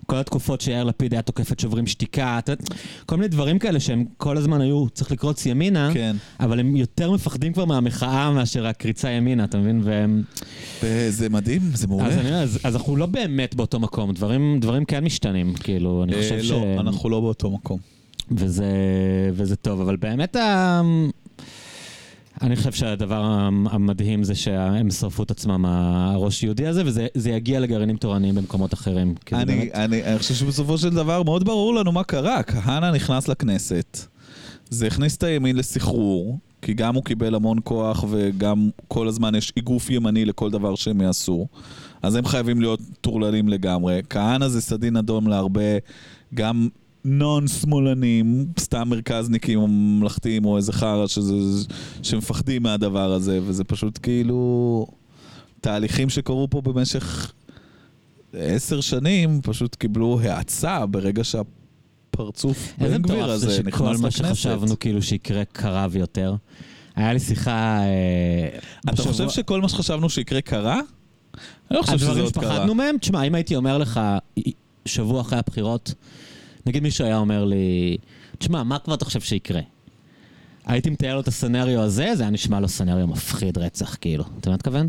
כל התקופות שיאיר לפיד היה תוקף את שוברים שתיקה. כל מיני דברים כאלה שהם כל הזמן היו, צריך לקרוץ ימינה, כן. אבל הם יותר מפחדים כבר מהמחאה מאשר הקריצה ימינה, אתה מבין? והם... וזה מדהים, זה מעולה. אז, אז, אז אנחנו לא באמת באותו מקום, דברים, דברים כן משתנים, כאילו, אני אה, חושב ש... לא, אנחנו לא באותו מקום. וזה, וזה טוב, אבל באמת ה... אני חושב שהדבר המדהים זה שהם שרפו את עצמם, הראש יהודי הזה, וזה זה יגיע לגרעינים תורניים במקומות אחרים. אני, באמת... אני, אני חושב שבסופו של דבר מאוד ברור לנו מה קרה. כהנא נכנס לכנסת, זה הכניס את הימין לסחרור, כי גם הוא קיבל המון כוח וגם כל הזמן יש איגוף ימני לכל דבר שהם יעשו. אז הם חייבים להיות טורללים לגמרי. כהנא זה סדין אדום להרבה, גם נון שמאלנים, סתם מרכזניקים או ממלכתיים או איזה חרא שזה, שמפחדים מהדבר הזה, וזה פשוט כאילו תהליכים שקרו פה במשך עשר שנים פשוט קיבלו האצה ברגע שהפרצוף איזה בן גביר מטורף זה הזה שכל נכנס מה לכנסת. שחשבנו כאילו שיקרה קרב יותר. היה לי שיחה... אה, אתה בשבוע- חושב שכל מה שחשבנו שיקרה קרה? אני לא חושב שזה הדברים עוד קרה. שפחדנו מהם? תשמע, אם הייתי אומר לך שבוע אחרי הבחירות, נגיד מישהו היה אומר לי, תשמע, מה כבר אתה חושב שיקרה? הייתי מתאר לו את הסצנריו הזה, זה היה נשמע לו סצנריו מפחיד רצח, כאילו. אתה מתכוון?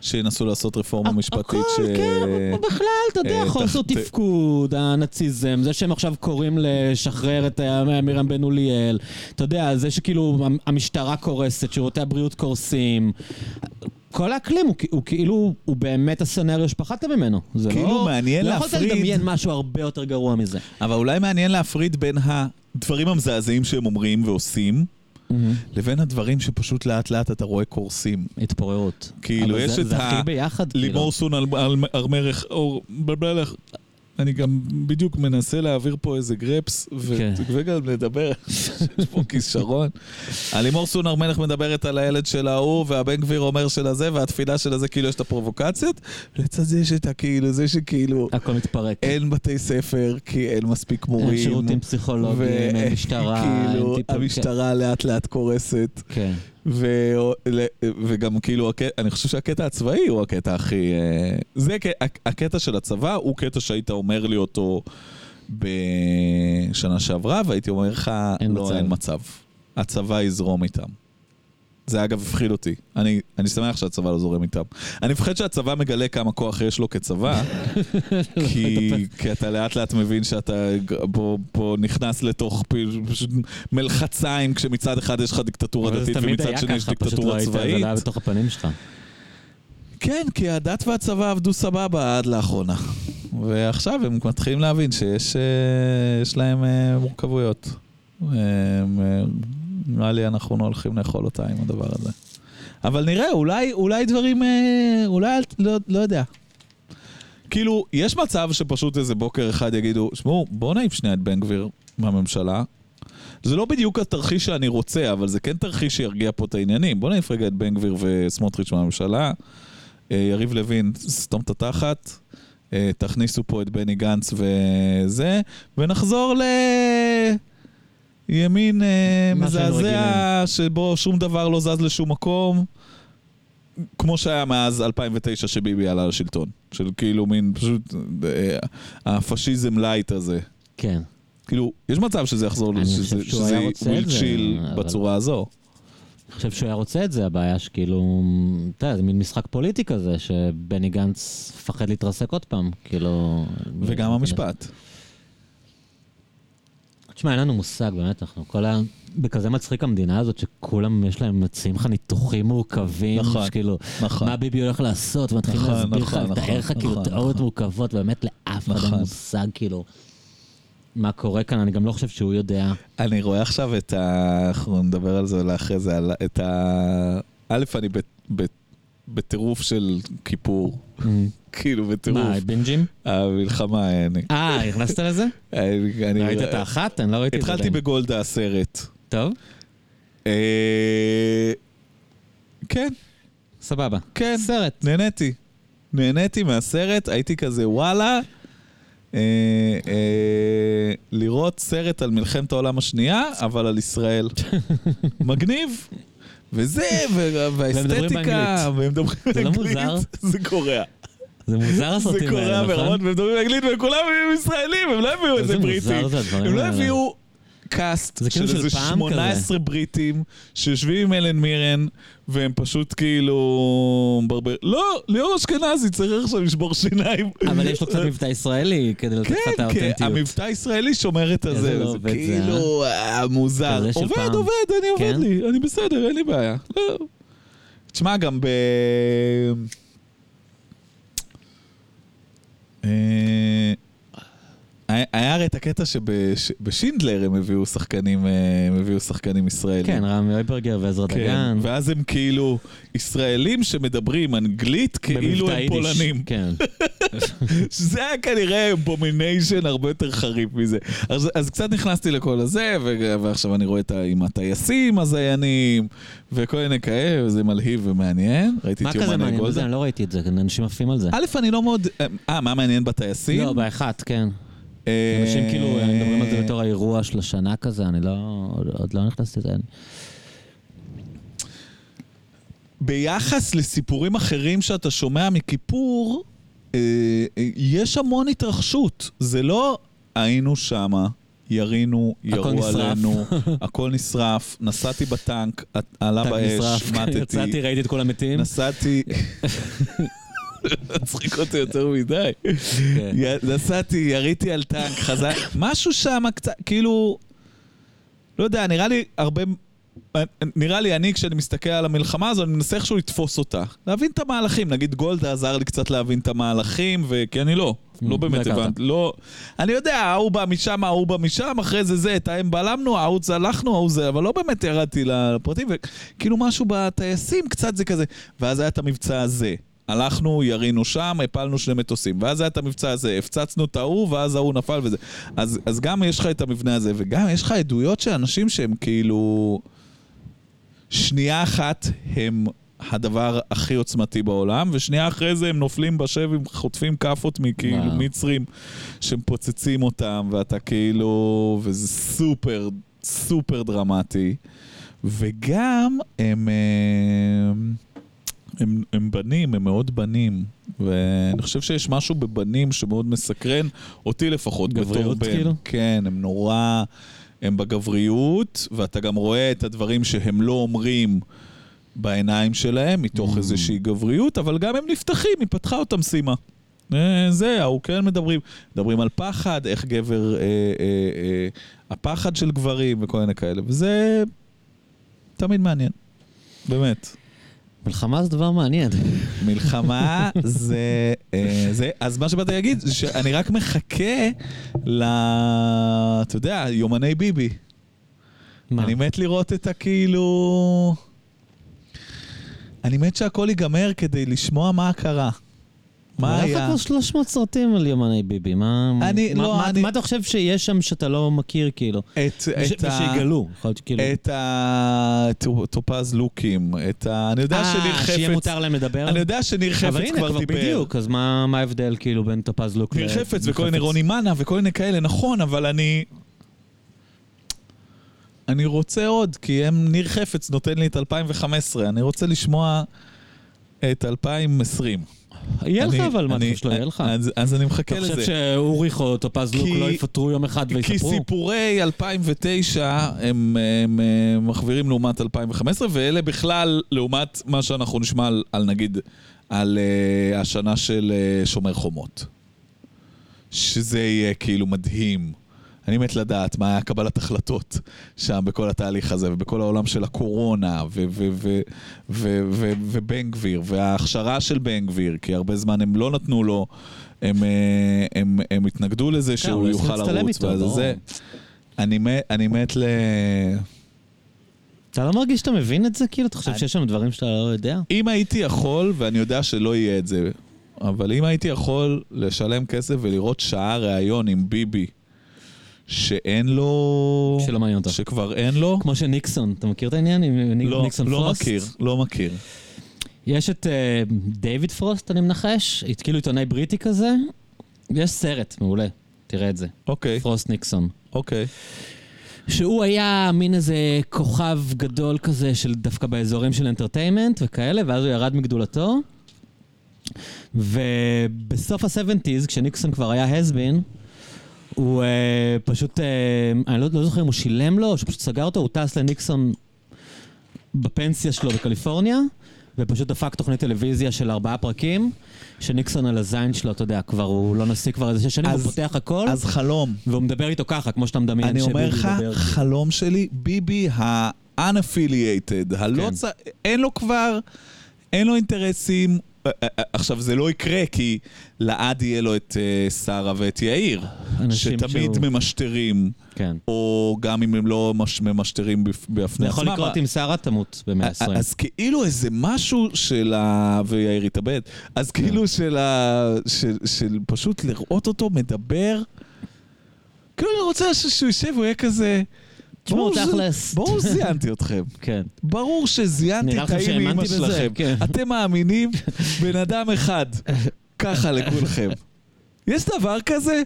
שינסו לעשות רפורמה משפטית הכל, ש... כן, או בכלל, אתה יודע, אה, חוסר תפקוד, הנאציזם, זה שהם עכשיו קוראים לשחרר את אה, מרים בן אוליאל, אתה יודע, זה שכאילו המשטרה קורסת, שירותי הבריאות קורסים. כל האקלים הוא, הוא כאילו, הוא באמת הסצנריו שפחדת ממנו. זה כאילו לא, מעניין לא יכולת להפריד. לדמיין משהו הרבה יותר גרוע מזה. אבל אולי מעניין להפריד בין הדברים המזעזעים שהם אומרים ועושים, לבין הדברים שפשוט לאט לאט אתה רואה קורסים. התפוררות. כאילו, יש זה, את זה ה- הכי ביחד, כאילו. לימור סון על- על- ארמרך, אור, בלבלך. אני גם בדיוק מנסה להעביר פה איזה גרפס, כן. וגם לדבר, יש פה כישרון. הלימור סון הר מלך מדברת על הילד של ההוא, והבן גביר אומר של הזה, והתפילה של הזה, כאילו יש את הפרובוקציות, ולצד זה יש את הכאילו, זה שכאילו, הכל מתפרק. אין בתי ספר, כי אין מספיק מורים. אין שירותים פסיכולוגיים, אין משטרה, אין וכאילו, טיפול. המשטרה לאט לאט קורסת. כן. ו... וגם כאילו, אני חושב שהקטע הצבאי הוא הקטע הכי... אה, זה הק- הק- הקטע של הצבא, הוא קטע שהיית אומר לי אותו בשנה שעברה, והייתי אומר לך, אין לא, מצב." אין מצב. הצבא יזרום איתם. זה אגב הפחיד אותי. אני, אני שמח שהצבא לא זורם איתם. אני מפחד שהצבא מגלה כמה כוח יש לו כצבא, כי, כי אתה לאט לאט מבין שאתה פה, פה נכנס לתוך פ- פשוט מלחציים, כשמצד אחד יש לך דיקטטורה אבל זה דתית תמיד ומצד היה שני יש ככה, פשוט לא דיקטטורה ראית, זה צבאית. לא היה בתוך הפנים שלך. כן, כי הדת והצבא עבדו סבבה עד לאחרונה. ועכשיו הם מתחילים להבין שיש אה, להם אה, מורכבויות. אה, אה, נראה לי אנחנו לא הולכים לאכול אותה עם הדבר הזה. אבל נראה, אולי, אולי דברים, אה, אולי, לא, לא יודע. כאילו, יש מצב שפשוט איזה בוקר אחד יגידו, שמעו, בואו נעיף שנייה את בן גביר מהממשלה. זה לא בדיוק התרחיש שאני רוצה, אבל זה כן תרחיש שירגיע פה את העניינים. בואו נעיף רגע את בן גביר וסמוטריץ' מהממשלה. אה, יריב לוין, סתום את התחת. אה, תכניסו פה את בני גנץ וזה, ונחזור לימין אה, מה שהיינו מזעזע, שבו שום דבר לא זז לשום מקום. כמו שהיה מאז 2009 שביבי עלה לשלטון. של כאילו מין פשוט אה, הפשיזם light הזה. כן. כאילו, יש מצב שזה יחזור, שזה, Will chill בצורה הזו. אני חושב שהוא היה רוצה את זה, הבעיה שכאילו, אתה יודע, זה מין משחק פוליטי כזה, שבני גנץ מפחד להתרסק עוד פעם, כאילו... וגם המשפט. תשמע, אין לנו מושג, באמת, אנחנו כל ה... בכזה מצחיק המדינה הזאת, שכולם יש להם, מציעים לך ניתוחים מורכבים, נכון, שכאילו, נכון. מה ביבי הולך לעשות, ומתחילים נכון, להסביר לך, נכון, לתאר לך נכון, כאילו נכון, תיאוריות נכון. מורכבות, באמת לאף אחד אין נכון. מושג, כאילו, מה קורה כאן, אני גם לא חושב שהוא יודע. אני רואה עכשיו את ה... אנחנו נדבר על זה אולי אחרי זה, על- את ה... א', אני בטירוף של כיפור. כאילו, בטירוף. מה, בינג'ים? המלחמה, אני... אה, נכנסת לזה? אני- ראית את האחת? אני לא ראיתי את זה. התחלתי. בגולדה הסרט. טוב, אה, כן, סבבה. כן. סרט. נהניתי. נהניתי מהסרט, הייתי כזה וואלה. אה, אה, לראות סרט על מלחמת העולם השנייה, אבל על ישראל. מגניב. וזה, והאסתטיקה, והם מדברים זה לא באנגלית, מוזר? זה קורע. זה מוזר זה הסרטים האלה, נכון? ברמות, והם מדברים באנגלית, וכולם הם ישראלים, הם לא הביאו איזה. מוזר זה הדברים הם לא. הביאו קאסט זה כאילו של איזה פעם 18 בריטים שיושבים עם אלן מירן, והם פשוט כאילו... ברבר... לא, ליאור אשכנזי צריך עכשיו לשבור שיניים. אבל יש לו קצת מבטא ישראלי כדי לתת לך את כן, כן, האותנטיות. המבטא הישראלי שומר את הזה, לא זה זה, כאילו אה, מוזר. כזה של עובד. עובד, אני עובד כן? לי, אני בסדר, אין לי בעיה. לא. תשמע, גם ב... אה, היה היה הרי את הקטע שבשינדלר הם הביאו שחקנים, אה, הם הביאו שחקנים ישראלים. כן, רמי אויברגר ועזרא כן, דגן. ואז הם כאילו ישראלים שמדברים אנגלית כאילו הם יידיש. פולנים. כן. שזה היה כנראה אמבומיניישן הרבה יותר חריף מזה. אז, אז קצת נכנסתי לכל הזה, ו- ועכשיו אני רואה את ה, עם הטייסים הזיינים, וכל מיני כאלה, וזה מלהיב ומעניין. ראיתי מה את כזה יומני מעניין בזה? גולדה. אני לא ראיתי את זה, אנשים עפים על זה. א', אני לא מאוד... אה, מה מעניין בטייסים? לא, באחת, כן. אה, אנשים כאילו מדברים על זה בתור האירוע של השנה כזה, אני לא... עוד לא נכנסתי לזה. ביחס לסיפורים אחרים שאתה שומע מכיפור, אה, אה, יש המון התרחשות. זה לא היינו שמה, ירינו, ירו. עלינו, הכל נשרף, נסעתי בטנק, עלה באש, מתתי, יצאתי, ראיתי את כל המתים. נסעתי... מצחיק אותי יותר מדי. כן. נסעתי, יריתי על טנק, חזק, משהו שם קצת, כאילו, לא יודע, נראה לי הרבה נראה לי, אני, כשאני מסתכל על המלחמה הזו, אני מנסה איכשהו לתפוס אותה. להבין את המהלכים. נגיד גולדה עזר לי קצת להבין את המהלכים, וכי אני לא. לא באמת לא הכרת. הבנתי. לא... אני יודע, ההוא בא משם, ההוא בא משם, אחרי זה זה, את ההם בלמנו, ההוא צלחנו, ההוא זה, אבל לא באמת ירדתי לפרטים, וכאילו משהו בטייסים, קצת זה כזה. ואז היה את המבצע הזה. הלכנו, ירינו שם, הפלנו שני מטוסים. ואז היה את המבצע הזה, הפצצנו את ההוא, ואז ההוא נפל וזה. אז, אז גם יש לך את המבנה הזה, וגם יש לך עדויות של אנשים שהם כאילו... שנייה אחת הם הדבר הכי עוצמתי בעולם, ושנייה אחרי זה הם נופלים בשבי, חוטפים כאפות מכאילו. מצרים שמפוצצים אותם, ואתה כאילו... וזה סופר, סופר דרמטי. וגם הם... אה, הם, הם בנים, הם מאוד בנים. ואני חושב שיש משהו בבנים שמאוד מסקרן, אותי לפחות, בתור גבריות, בן. כאילו? כן, הם נורא... הם בגבריות, ואתה גם רואה את הדברים שהם לא אומרים בעיניים שלהם, מתוך Mm. איזושהי גבריות, אבל גם הם נפתחים, היא פתחה אותם סימה. אה, זה, ההוא כן מדברים. מדברים על פחד, איך גבר, אה, אה, אה, הפחד של גברים וכל מיני כאלה, וזה תמיד מעניין. באמת. מלחמה זה דבר מעניין. מלחמה זה, אה, זה... אז מה שבאתי להגיד, זה שאני רק מחכה ל... אתה יודע, יומני ביבי. מה? אני מת לראות את הכאילו... אני מת שהכל ייגמר כדי לשמוע מה קרה. מה אבל היה לך היה? כבר 300 סרטים על יומני ביבי, מה... אני- מה- לא, מה- אני- מה אתה חושב שיש שם שאתה לא מכיר, כאילו? את, וש- את. ושיגלו, יכול להיות שכאילו... את הטופז לוקים, את ה... אני יודע שניר אה, שיהיה חפץ... מותר להם לדבר? אני יודע שניר אבל חפץ הנה, כבר כבר דיבר. בדיוק, אז מה מה ההבדל כאילו בין טופז לוק ניר ל- חפץ וכל מיני חפץ? רוני מנה וכל מיני כאלה, נכון, אבל אני... אני רוצה עוד, כי הם, ניר חפץ נותן לי את 2015, אני רוצה לשמוע את 2020. יהיה לך אני- אבל, מה אני- חושב שלא יהיה לך? אז, אני אתה מחכה חושב לזה. שאוריך או טופז לוק כי- לא יפטרו יום אחד כי ויספרו? סיפורי 2009 הם, מחווירים לעומת 2015, ואלה בכלל לעומת מה שאנחנו נשמע על, נגיד, על uh, השנה של uh, שומר חומות. שזה יהיה כאילו מדהים. אני מת לדעת מה היה קבלת החלטות שם בכל התהליך הזה, ובכל העולם של הקורונה, ו- ו- ו- ו- ו- ובן גביר, וההכשרה של בן גביר, כי הרבה זמן הם לא נתנו לו, הם, אה, הם, הם התנגדו לזה שהוא הוא יוכל לרוץ, איתו, ואז ברור. זה. אני מת, אני מת ל... אתה לא מרגיש שאתה מבין את זה? כאילו, אתה חושב אני- שיש שם דברים שאתה לא יודע? אם הייתי יכול, ואני יודע שלא יהיה את זה, אבל אם הייתי יכול לשלם כסף ולראות שעה ראיון עם ביבי, שאין לו... שלא מעניין אותך. שכבר אין לו? כמו שניקסון, אתה מכיר את העניין עם לא, ניקסון לא פרוסט? מכיר, לא מכיר. יש את אה, דייוויד פרוסט, אני מנחש, כאילו עיתונאי בריטי כזה. יש סרט מעולה, תראה את זה. אוקיי, פרוסט ניקסון. אוקיי. שהוא היה מין איזה כוכב גדול כזה של דווקא באזורים של entertainment וכאלה, ואז הוא ירד מגדולתו. ובסוף ה- 70's, כשניקסון כבר היה has-been, הוא uh, פשוט, uh, אני לא, לא זוכר אם הוא שילם לו, או שפשוט סגר אותו, הוא טס לניקסון בפנסיה שלו בקליפורניה, ופשוט דפק תוכנית טלוויזיה של ארבעה פרקים, שניקסון על הזין שלו, אתה יודע, כבר הוא לא נשיא כבר איזה שש שנים, אז- הוא פותח הכל, אז חלום. והוא מדבר איתו ככה, כמו שאתה מדמיין אני אומר לך. חלום שלי, ביבי ה-unaffiliated, הלא כן. צ... אין לו כבר, אין לו אינטרסים. אה, אה, אה, עכשיו, זה לא יקרה, כי לעד יהיה לו את שרה ואת יאיר, שתמיד שהוא- ממשטרים, כן. או גם אם הם לא מש- ממשטרים בפ- זה בפני יכול עצמם. לקרות אם שרה תמות במאה ה-20. אז כאילו איזה משהו של ה... ויאיר התאבד. אז כן. כאילו של ה... של, של פשוט לראות אותו מדבר. כאילו אני רוצה שהוא יישב, הוא יהיה כזה... תשמעו, תכלס. ברור שזיינתי אתכם. כן. ברור שזיינתי את לכם האם אימא שהאמנתי בזה? שלכם. כן. אתם מאמינים? בן אדם אחד. ככה לכולכם. יש דבר כזה?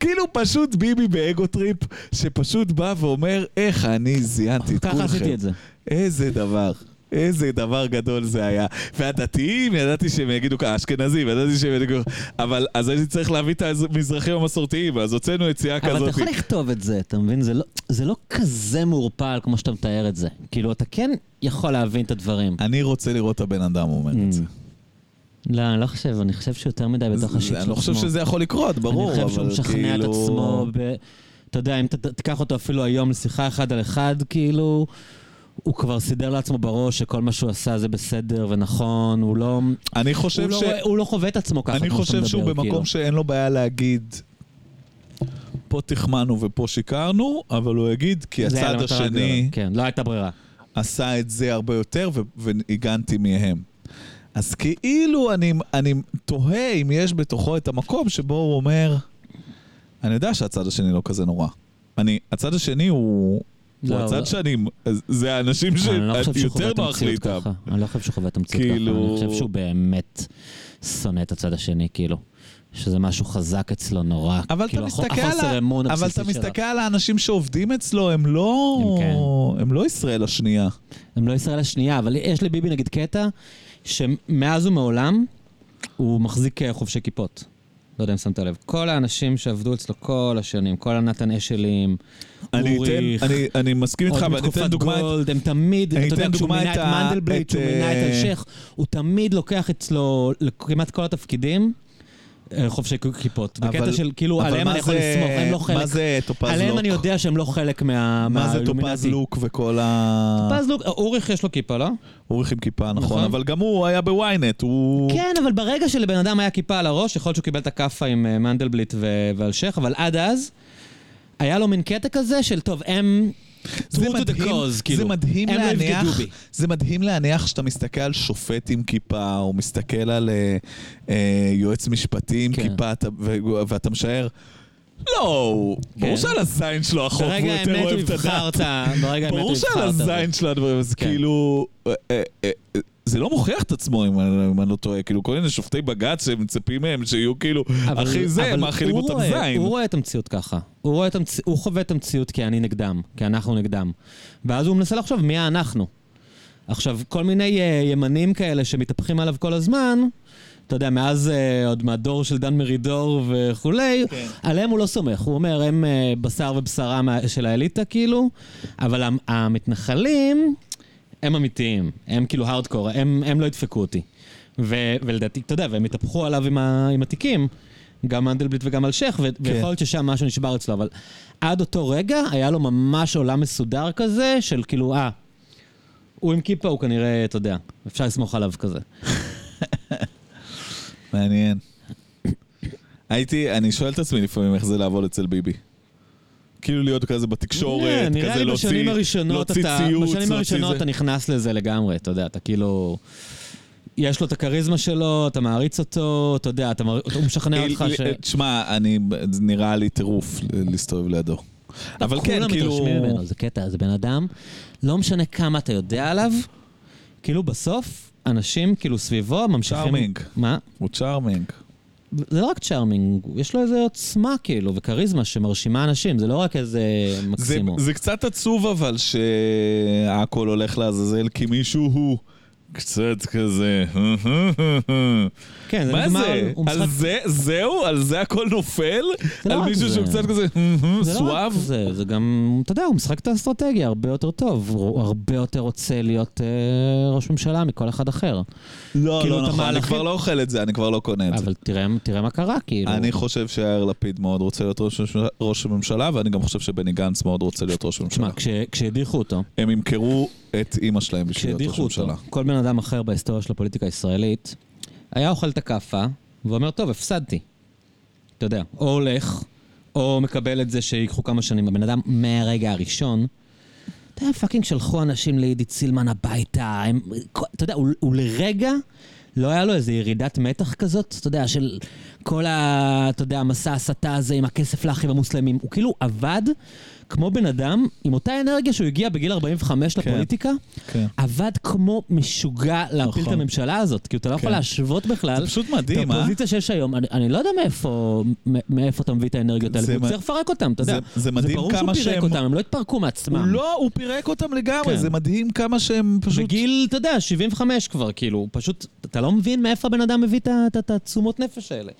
כאילו פשוט ביבי ב ego trip, שפשוט בא ואומר, איך אני זיינתי את כולכם. ככה עשיתי את זה. איזה דבר. איזה דבר גדול זה היה. והדתיים, ידעתי שהם יגידו ככה, האשכנזים, ידעתי שהם יגידו אבל אז הייתי צריך להביא את המזרחים המסורתיים, אז הוצאנו יציאה אבל אתה כזאת. יכול לכתוב את זה, אתה מבין? זה לא- זה לא כזה מעורפל כמו שאתה מתאר את זה. כאילו, אתה כן יכול להבין את הדברים. אני רוצה לראות את הבן אדם אומר את זה. לא, אני לא חושב, אני חושב שיותר מדי בתוך השיט אני של לא חושב. שזה יכול לקרות, ברור, אבל אני כאילו... חושב שהוא משכנע את עצמו, ב... אתה יודע, אם ת- תיקח אותו אפילו היום לשיחה אחד על אחד, כאילו, הוא כבר סידר לעצמו בראש שכל מה שהוא עשה זה בסדר ונכון, הוא לא... אני חושב הוא לא, ש... רואה- הוא לא חווה את עצמו ככה, אני חושב שהוא מדבר, במקום כאילו. שאין לו בעיה להגיד, פה תחמנו ופה שיקרנו, אבל הוא יגיד, כי הצד השני. כן, לא הייתה ברירה. עשה את זה הרבה יותר והגנתי מהם. אז כאילו אני, אני תוהה אם יש בתוכו את המקום שבו הוא אומר, אני יודע שהצד השני לא כזה נורא. אני, הצד השני הוא, לא, הוא הצד לא. שאני, זה האנשים לא שיותר נוח לי איתם. אני לא חושב שהוא חווה את המציאות ככה. כאילו- אני חושב שהוא באמת שונא את הצד השני, כאילו. שזה משהו חזק אצלו נורא. אבל אתה כאילו, החו- מסתכל על החוסר ה- אמון אבל אתה. מסתכל על האנשים שעובדים אצלו, הם לא, הם כן. הם לא ישראל השנייה. הם לא ישראל השנייה, אבל יש לביבי נגיד קטע שמאז ומעולם הוא מחזיק אה, חובשי כיפות. לא יודע אם שמת לב. כל האנשים שעבדו אצלו כל השנים, כל הנתן אשלים, אני אוריך, אני, אני מסכים איתך, עוד ואני אתן דוגמה, את- גולד, הם תמיד, אני אתה יודע, כשהוא מינה את מנדלבליט, כשהוא מינה את אה, אלשיך, הוא תמיד לוקח אצלו כמעט כל התפקידים. אה, חובשי כיפות, בקטע של כאילו עליהם מה אני יכול לסמוך, הם לא מה חלק, זה טופז לוק? עליהם אני יודע שהם לא חלק מה- מה זה טופז. לוק וכל ה... טופז לוק, אוריך יש לו כיפה, לא? אוריך עם כיפה, נכון, נכון. אבל גם הוא היה בוויינט, הוא... כן, אבל ברגע שלבן אדם היה כיפה על הראש, יכול להיות שהוא קיבל את הכאפה עם אה, מנדלבליט ואלשיך, אבל עד אז, היה לו מין קטע כזה של, טוב, הם... זה מדהים, cause, כאילו. זה מדהים לא להניח. זה מדהים להניח שאתה מסתכל על שופט עם כיפה, או מסתכל על אה, אה, יועץ משפטי עם כן. כיפה, אתה, ו- ואתה משער, לא, ברור כן. שעל הזין שלו החוק, והוא יותר הוא אוהב את הדת. ברגע האמת הוא ברור יבחר שעל את ה... הזין שלו הדברים, אז כן. כאילו, אה, אה, אה, זה לא מוכיח את עצמו אם אני אם אני לא טועה, כאילו כל מיני שופטי בג"ץ שמצפים מהם שיהיו כאילו, אבל- אחי זה, אבל מאכילים אותם רואה- זין. הוא רואה את המציאות ככה. הוא רואה את המצ... הוא חווה את המציאות כי אני נגדם, כי אנחנו נגדם. ואז הוא מנסה לחשוב מי האנחנו. עכשיו, כל מיני uh, ימנים כאלה שמתהפכים עליו כל הזמן, אתה יודע, מאז uh, עוד מהדור של דן מרידור וכולי, כן. עליהם הוא לא סומך. הוא אומר, הם uh, בשר ובשרה של האליטה כאילו, אבל המ- המתנחלים הם אמיתיים. הם כאילו הארדקור, הם, הם לא ידפקו אותי. ו- ולדעתי, אתה יודע, והם התהפכו עליו עם, ה- עם התיקים. גם מנדלבליט וגם אלשיך, ו- כן. ויכול להיות ששם משהו נשבר אצלו, אבל עד אותו רגע היה לו ממש עולם מסודר כזה, של כאילו, אה, הוא עם כיפה, הוא כנראה, אתה יודע, אפשר לסמוך עליו כזה. מעניין. הייתי, אני שואל את עצמי לפעמים איך זה לעבוד אצל ביבי. כאילו להיות כזה בתקשורת, נראה, נראה כזה לי להוציא, בשנים הראשונות להוציא אתה, ציוץ, בשנים להוציא הראשונות זה. אתה נכנס לזה לגמרי, אתה יודע, אתה כאילו... יש לו את הכריזמה שלו, אתה מעריץ אותו, אתה יודע, אתה, מר- הוא משכנע אותך ש... תשמע, אני, זה נראה לי טירוף להסתובב לידו. אבל כן, כולם כאילו... מתרשמים ממנו, זה קטע, זה בן אדם, לא משנה כמה אתה יודע עליו, כאילו בסוף, אנשים כאילו סביבו ממשיכים... צ'ארמינג. מה? הוא צ'ארמינג. זה לא רק צ'ארמינג, יש לו איזה עוצמה כאילו, וכריזמה שמרשימה אנשים, זה לא רק איזה זה, מקסימום. זה קצת עצוב אבל שהכל הולך לעזאזל כי מישהו הוא קצת כזה. כן, זה מה נגמר, זה? הוא על משחק... זה, זהו? על זה הכל נופל? זה לא על רק מישהו זה. שהוא קצת כזה זה לא רק סואב? זה, זה גם, אתה יודע, הוא משחק את האסטרטגיה הרבה יותר טוב, הוא הרבה יותר רוצה להיות אה, ראש ממשלה מכל אחד אחר. לא, כאילו, לא נכון, אני כבר לא אוכל את זה, אני כבר לא קונה את זה. אבל תראה, מה קרה, כאילו. אני חושב שיאיר לפיד מאוד רוצה להיות ראש ממשלה- ראש הממשלה, ואני גם חושב שבני גנץ מאוד רוצה להיות ראש הממשלה. תשמע, כש- כשהדיחו אותו, הם ימכרו את אימא שלהם בשביל להיות ראש כשהדיחו אותו, ממשלה. כל בן אדם אחר בהיסטוריה של הפוליטיקה הישראלית, היה אוכל את הכאפה, ואומר, טוב, הפסדתי. אתה יודע, או הולך, או מקבל את זה שיקחו כמה שנים. הבן אדם, מהרגע הראשון, אתה יודע, fucking שלחו אנשים לעידית סילמן הביתה, הם, אתה יודע, הוא, הוא לרגע... לא היה לו איזה ירידת מתח כזאת, אתה יודע, של כל ה... אתה יודע, המסע ההסתה הזה עם הכסף לאחים המוסלמים. הוא כאילו עבד כמו בן אדם, עם אותה אנרגיה שהוא הגיע בגיל 45 כן. לפוליטיקה, כן. עבד כמו משוגע להפיל את נכון. הממשלה הזאת, כי אתה לא יכול כן. להשוות בכלל. זה פשוט את מדהים, אה? האופוזיציה שיש היום, אני, אני לא יודע מאיפה, מאיפה אתה מביא את האנרגיות האלה, זה הוא צריך לפרק אותם, אתה יודע. זה- זה מדהים ברור כמה שהוא פירק שהם- אותם, הם לא התפרקו מעצמם. הוא לא, הוא פירק אותם לגמרי, כן. זה מדהים כמה שהם פשוט... בגיל, אתה יודע, 75 כבר, כאילו, פשוט, אתה לא מבין מאיפה הבן אדם מביא את את את התשומות נפש האלה.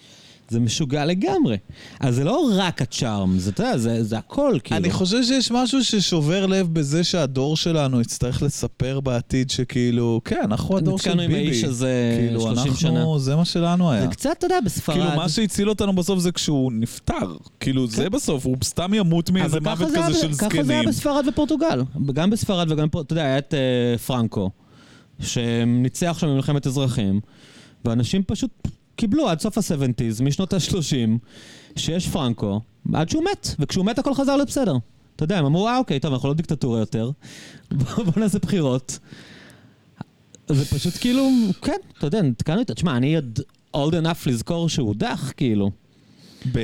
זה משוגע לגמרי. אז זה לא רק הצ'ארם, זה, אתה יודע, זה, זה הכל, כאילו. אני חושב שיש משהו ששובר לב בזה שהדור שלנו יצטרך לספר בעתיד שכאילו, כן, אנחנו הדור של נתקענו עם ביבי. האיש הזה כאילו, 30 שנה. אנחנו, זה מה שלנו היה. זה קצת, אתה יודע, בספרד. כאילו, מה שהציל אותנו בסוף זה כשהוא נפטר. כאילו, זה בסוף, הוא סתם ימות מאיזה מוות זה היה כזה ב- של זקנים. ככה זה היה בספרד ופורטוגל. גם בספרד וגם פה, אתה יודע, היה את אה, פרנקו, שניצח שם במלחמת אזרחים, ואנשים פשוט קיבלו עד סוף ה-70's, משנות ה-30, שיש פרנקו, עד שהוא מת, וכשהוא מת הכל חזר להיות בסדר. אתה יודע, הם אמרו, אה, אוקיי, טוב, אנחנו לא דיקטטורה יותר, בוא בוא נעשה בחירות. זה פשוט כאילו, כן, אתה יודע, נתקענו איתו. תשמע, אני עוד old enough לזכור שהוא הודח, כאילו, ב...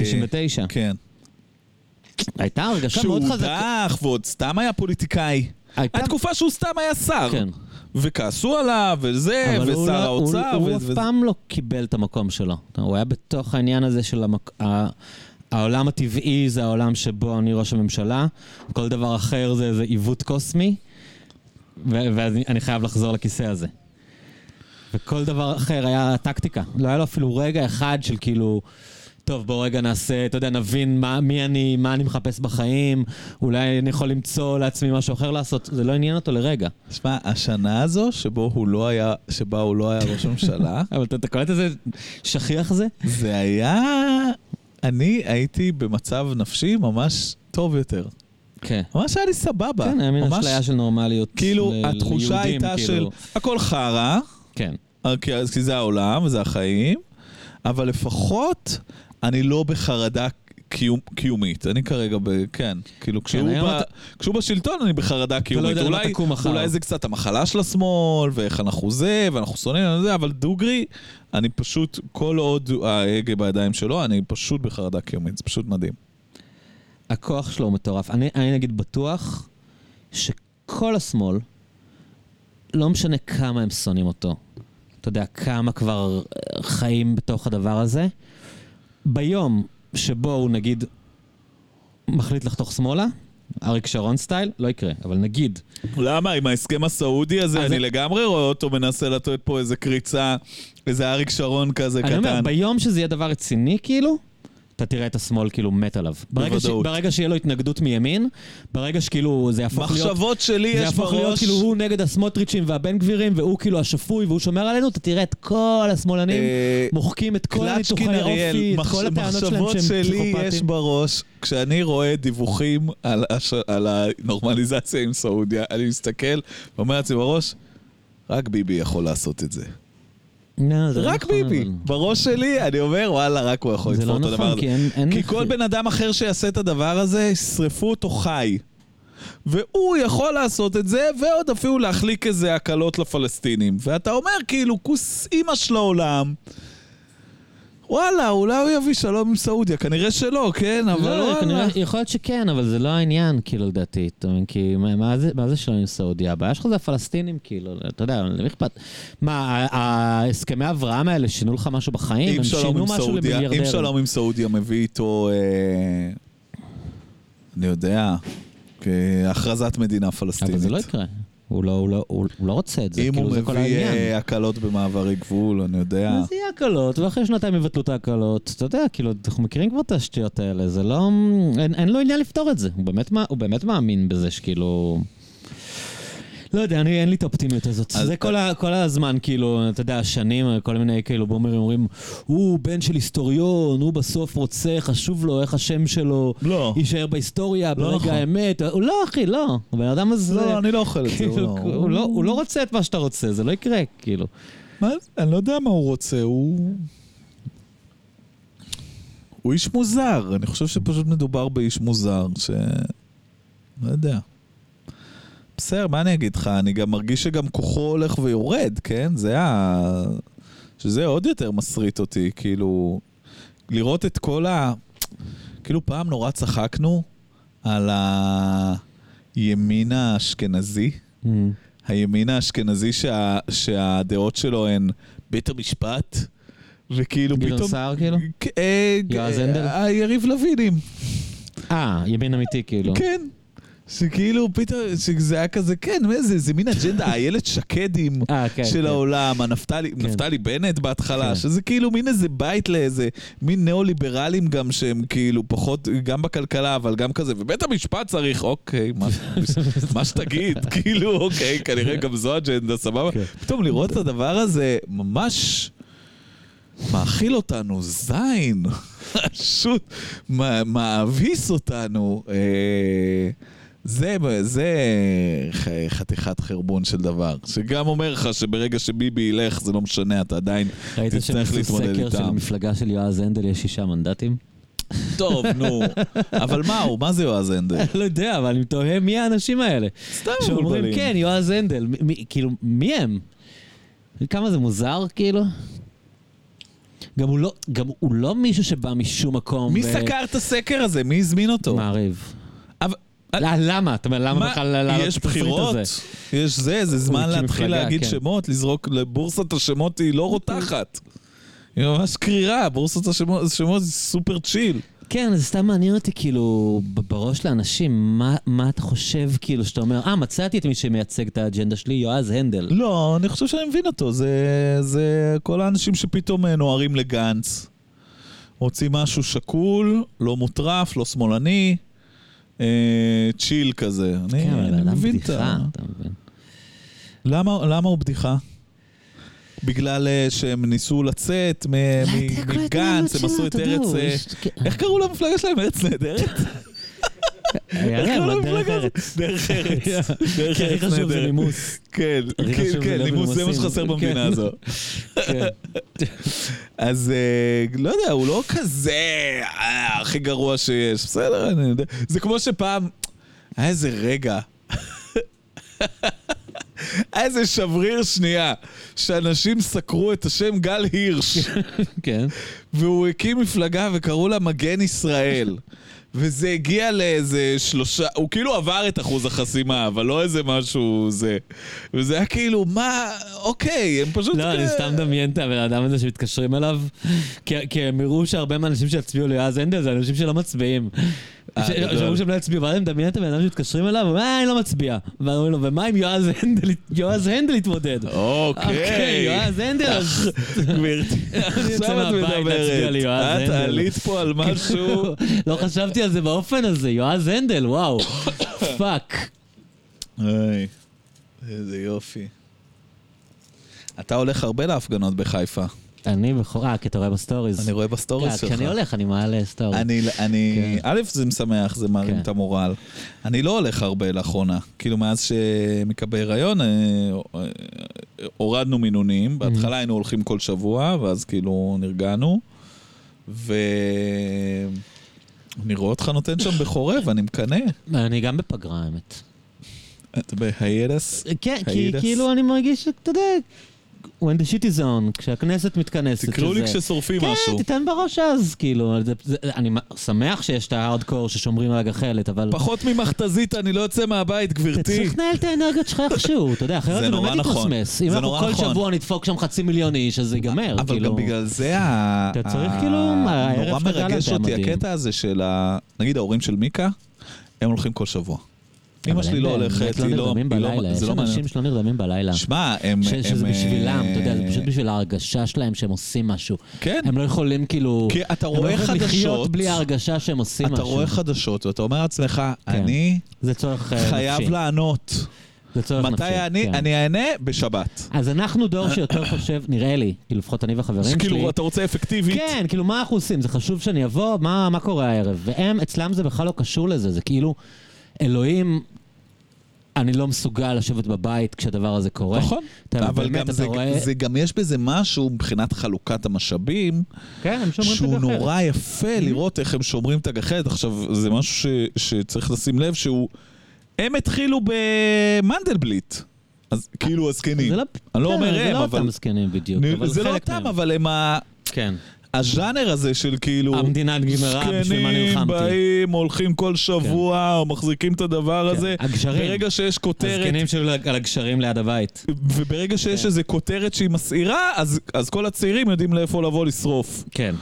99. כן. הייתה הרגשה שהוא מאוד חזקה. הודח ועוד סתם היה פוליטיקאי. הייתה הייתה תקופה שהוא סתם היה שר. כן. וכעסו עליו, וזה, אבל הוא ושר לא- האוצר. הוא, הוא ו- אף. פעם לא קיבל את המקום שלו. הוא היה בתוך העניין הזה של המק... העולם הטבעי זה העולם שבו אני ראש הממשלה, כל דבר אחר זה איזה עיוות קוסמי, ואני אני חייב לחזור לכיסא הזה. וכל דבר אחר היה טקטיקה. לא היה לו אפילו רגע אחד של כאילו, טוב, בוא רגע נעשה, אתה יודע, נבין מה, מי אני, מה אני מחפש בחיים, אולי אני יכול למצוא לעצמי משהו אחר לעשות, זה לא עניין אותו לרגע. שמע, השנה הזו שבו הוא לא היה, שבה הוא לא היה ראש הממשלה, אבל אתה, אתה קולט איזה שכיח זה? זה היה... אני הייתי במצב נפשי ממש טוב יותר. כן. ממש היה לי סבבה. כן, היה מין ממש, אשליה של נורמליות. כאילו, ל- התחושה ליהודים, הייתה כאילו. של הכל חרא, כן. אה, כי כי זה העולם וזה החיים, אבל לפחות אני לא בחרדה קיום, קיומית. אני כרגע ב... כן, כאילו כשהוא, היום ב, אתה- כשהוא בשלטון אני בחרדה קיומית. יודע למה אולי, תקום מחר. אולי זה קצת המחלה של השמאל, ואיך אנחנו זה, ואנחנו שונאים על זה, אבל דוגרי, אני פשוט, כל עוד ההגה בידיים שלו, אני פשוט בחרדה קיומית. זה פשוט מדהים. הכוח שלו הוא מטורף. אני, אני נגיד בטוח שכל השמאל, לא משנה כמה הם שונאים אותו, אתה יודע, כמה כבר חיים בתוך הדבר הזה, ביום שבו הוא נגיד מחליט לחתוך שמאלה, אריק שרון סטייל, לא יקרה, אבל נגיד, למה? עם ההסכם הסעודי הזה, אני לגמרי רואה אותו מנסה לתת פה איזה קריצה, איזה אריק שרון כזה אני אומר, קטן. ביום שזה יהיה דבר רציני, כאילו, אתה תראה את השמאל כאילו מת עליו. ברגע, ש... ברגע שיהיה לו התנגדות מימין, ברגע שכאילו זה יהפוך להיות... מחשבות שלי זה יש יהפוך להיות בראש. כאילו הוא נגד הסמוטריצ'ים והבן גבירים, והוא כאילו השפוי והוא שומר עלינו, אתה תראה את כל השמאלנים אה, מוחקים את כל הניתוחי אריאל, אופי, את מחש- כל הטענות שלהם מחשבות שהם שלי יש פסיכופטים. בראש, כשאני רואה דיווחים על, הש... על הנורמליזציה עם סעודיה, אני מסתכל ואומר לעצמי בראש, רק ביבי יכול לעשות את זה. לא, זה לא רק נכון, ביבי. בראש שלי, אני אומר, וואלה, רק הוא יכול זה לתפור לא את הדבר נכון, הזה. כי אין... אין כי. כל בן אדם אחר שיעשה את הדבר הזה, ישרפו אותו חי. והוא יכול לעשות את זה, ועוד אפילו להחליק איזה הקלות לפלסטינים. ואתה אומר, כאילו, כוס אימא של העולם. וואלה, אולי הוא יביא שלום עם סעודיה. כנראה שלא, כן? אבל לא, וואלה. כנראה, יכול להיות שכן, אבל זה לא העניין, כאילו, לדעתי. אתה מבין? כי מה- מה זה- מה זה שלום עם סעודיה? הבעיה שלך זה הפלסטינים, כאילו, אתה יודע, למי אכפת? מה, ההסכמי אברהם האלה שינו לך משהו בחיים? הם שינו משהו סעודיה, אם למיליארדרים. שלום עם סעודיה מביא איתו, אה, אני יודע, הכרזת מדינה פלסטינית. אבל זה לא יקרה. הוא לא, הוא לא, הוא הוא לא רוצה את זה, אם כאילו, הוא זה כל מביא העניין. אה, הקלות במעברי גבול, אני יודע. אז יהיה הקלות, ואחרי שנתיים יבטלו את ההקלות. אתה יודע, כאילו, אנחנו מכירים כבר את השטויות האלה, זה לא... אין, אין לו עניין לפתור את זה. הוא באמת, הוא באמת מאמין בזה שכאילו... לא יודע, אני, אין לי את האופטימיות הזאת. אז- זה כל, ה, כל הזמן, כאילו, אתה יודע, שנים, כל מיני כאילו בומרים אומרים, הוא בן של היסטוריון, הוא בסוף רוצה, חשוב לו איך השם שלו לא. יישאר בהיסטוריה לא ברגע נכון. האמת. הוא לא, אחי, לא. הבן אדם הזה... לא, אני לא אוכל את זה. כאילו, הוא הוא, לא, הוא לא רוצה את מה שאתה רוצה, זה לא יקרה, כאילו. מה? אני לא יודע מה הוא רוצה, הוא... הוא איש מוזר, אני חושב שפשוט מדובר באיש מוזר, ש... לא יודע. בסדר, מה אני אגיד לך? אני גם מרגיש שגם כוחו הולך ויורד, כן? זה ה... שזה עוד יותר מסריט אותי, כאילו... לראות את כל ה... כאילו פעם נורא צחקנו על הימין האשכנזי. Mm. הימין האשכנזי שה, שהדעות שלו הן בית המשפט, וכאילו גדעון פתאום... סער, כאילו? אה, יועז אה, הנדל? היריב לוינים, אה, ימין אמיתי, כאילו. כן. שכאילו פתאום, שזה היה כזה, כן, זה, זה מין אג'נדה, איילת שקדים אה, כן, של כן. העולם, הנפתלי, כן. נפתלי בנט בהתחלה, כן. שזה כאילו מין איזה בית לאיזה, מין ניאו-ליברלים גם שהם כאילו פחות, גם בכלכלה, אבל גם כזה, ובית המשפט צריך, אוקיי, מה, מה שתגיד, כאילו, אוקיי, כנראה גם זו אג'נדה, סבבה? כן. פתאום לראות את הדבר הזה, ממש... מאכיל אותנו, זין, פשוט מאביס אותנו. אה, זה, זה חתיכת חרבון של דבר, שגם אומר לך שברגע שביבי ילך זה לא משנה, אתה עדיין ראית תצטרך שהם עשו להתמודד סקר של איתם. המפלגה של יועז הנדל יש שישה מנדטים? טוב, נו, אבל מה הוא? מה זה יועז הנדל? אני לא יודע, אבל אני תוהה מי האנשים האלה. סתם שאומרים, מבולבלים. כן, יועז הנדל, כאילו, מי הם? כמה זה מוזר, כאילו? גם הוא לא, גם הוא לא מישהו שבא משום מקום. מי ו- סקר את הסקר הזה? מי הזמין אותו? מעריב. לא, למה? אתה אומר, למה מה, בכלל לעלות את יש התפריט בחירות, הזה? יש זה, זה זמן להתחיל מפלגה, להגיד כן. שמות, לזרוק, לבורסת השמות היא לא רותחת. היא ממש קרירה, בורסת השמות השמות זה סופר צ'יל. כן, זה סתם מעניין אותי, כאילו, בראש לאנשים, מה, מה אתה חושב, כאילו, שאתה אומר, אה, מצאתי את מי שמייצג את האג'נדה שלי, יועז הנדל. לא, אני חושב שאני מבין אותו, זה, זה כל האנשים שפתאום אה, נוהרים לגנץ. רוצים משהו שקול, לא מוטרף, לא שמאלני, אה, צ'יל כזה. אני, כן, אבל אני אדם בדיחה. אתה מבין? למה, למה הוא בדיחה? בגלל אה, שהם ניסו לצאת מגנץ, הם עשו את ארץ... אה, איך קראו למפלגה שלהם? ארץ נהדרת? להם, דרך? ארץ. דרך ארץ. דרך הכי ארץ חשוב זה. נימוס. כן, הכי כן, נימוס, זה מה. שחסר במדינה. הזו. אז אה, לא יודע, הוא לא כזה אה, הכי גרוע שיש. בסדר, אני יודע. זה כמו שפעם, היה איזה רגע. היה איזה שבריר שנייה, שאנשים סקרו את השם גל הירש, כן. והוא הקים מפלגה וקראו לה מגן ישראל. וזה הגיע לאיזה שלושה, הוא כאילו עבר את אחוז החסימה, אבל לא איזה משהו זה. וזה היה כאילו, מה, אוקיי, הם פשוט... לא, אני סתם מדמיין את הבן אדם הזה שמתקשרים אליו, כי כי הם הראו שהרבה מהאנשים שיצביעו ליועז הנדל זה אנשים שלא מצביעים. אה, ש- גדול. שאמרו שהם לא יצביעו, ואז אני מדמיין את הבן אדם שמתקשרים אליו, ואומר, אה, אני לא מצביע. ואומרים לו, ומה אם יועז הנדל- יתמודד? אוקיי. אוקיי, יועז הנדל, אז... גברתי, עכשיו את מדברת. את. עלית פה על משהו. לא חשבתי על זה באופן הזה, יועז הנדל, וואו. fuck. איי, איזה יופי. אתה הולך הרבה להפגנות בחיפה. אני בכל... אה, כי אתה רואה ב stories. אני רואה ב stories כן, שלך. כשאני הולך, אני מעלה story. אני, אני, כן. א', זה משמח, זה מרים כן. את המורל. אני לא הולך הרבה לאחרונה. כאילו, מאז שמקבל הריון, אה, אה, הורדנו מינונים. בהתחלה היינו הולכים כל שבוע, ואז כאילו נרגענו. ו... אני רואה אותך נותן שם בחורב, אני מקנא. אני גם בפגרה, האמת. אתה בהיידס? כן, כי. כאילו אני מרגיש שאתה יודע, when the shit is on, כשהכנסת מתכנסת. תקראו לי כששורפים כן, משהו. תיתן בראש אז, כאילו, זה- זה- אני שמח שיש את ההארדקור ששומרים על הגחלת, אבל... פחות ממכתזית, אני לא יוצא מהבית, אתה גברתי. צריך לנהל את האנרגיות שלך איכשהו, אתה יודע, אחרת זה באמת נכון. יתמסמס. אם זה אנחנו כל נכון. שבוע נדפוק שם חצי מיליון איש, אז זה ייגמר, אבל כאילו. גם בגלל זה ה... אתה צריך כאילו, נורא מרגש אותי. הקטע הזה של ה... נגיד ההורים של מיקה, הם הולכים כל שבוע. אמא שלי לא הולכת, לא היא לא... לא- בלילה, יש לא. אנשים שלא נרדמים בלילה. שמע, הם... שזה בשבילם, אתה יודע, זה אה, פשוט בשביל ההרגשה שלהם שהם עושים משהו. כן. הם לא יכולים כאילו... כי אתה הם לא רואה יכולים לחיות חדשות, בלי ההרגשה שהם עושים אתה משהו. רואה חדשות ואתה אומר לעצמך, כן. אני זה צורך אה, חייב נפשי. לענות. זה צורך נפשי. מתי אני? כן. אני אענה בשבת. אז אנחנו דור שיותר חושב, נראה לי, כאילו לפחות אני וחברים שלי. כאילו, אתה רוצה אפקטיבית? כן, כאילו מה אנחנו עושים? זה חשוב שאני אבוא, מה, מה קורה הערב? והם, אצלם זה בכלל לא קשור לזה, זה כאילו, אלוהים, אני לא מסוגל לשבת בבית כשהדבר הזה קורה. נכון, אתה אבל באמת, גם אתה זה, רואה- זה גם יש בזה משהו מבחינת חלוקת המשאבים, כן, הם שהוא. נורא יפה לראות איך הם שומרים את הגחלת. עכשיו, זה משהו ש, שצריך לשים לב שהוא... הם התחילו במנדלבליט. אז כאילו הזקנים. זה לא, אני לא כן, אומר זה הם, לא אבל... אותם זקנים בדיוק, זה לא אותם. אבל הם ה... כן. הז'אנר הזה של כאילו... המדינה נגמרה, בשביל מה זקנים נלחמתי? באים, הולכים כל שבוע, או מחזיקים את הדבר כן. הזה. הגשרים. ברגע שיש כותרת, הזקנים שלו על הגשרים ליד הבית. וברגע שיש כן. איזו כותרת שהיא מסעירה, אז, אז כל הצעירים יודעים לאיפה לבוא לשרוף. כן.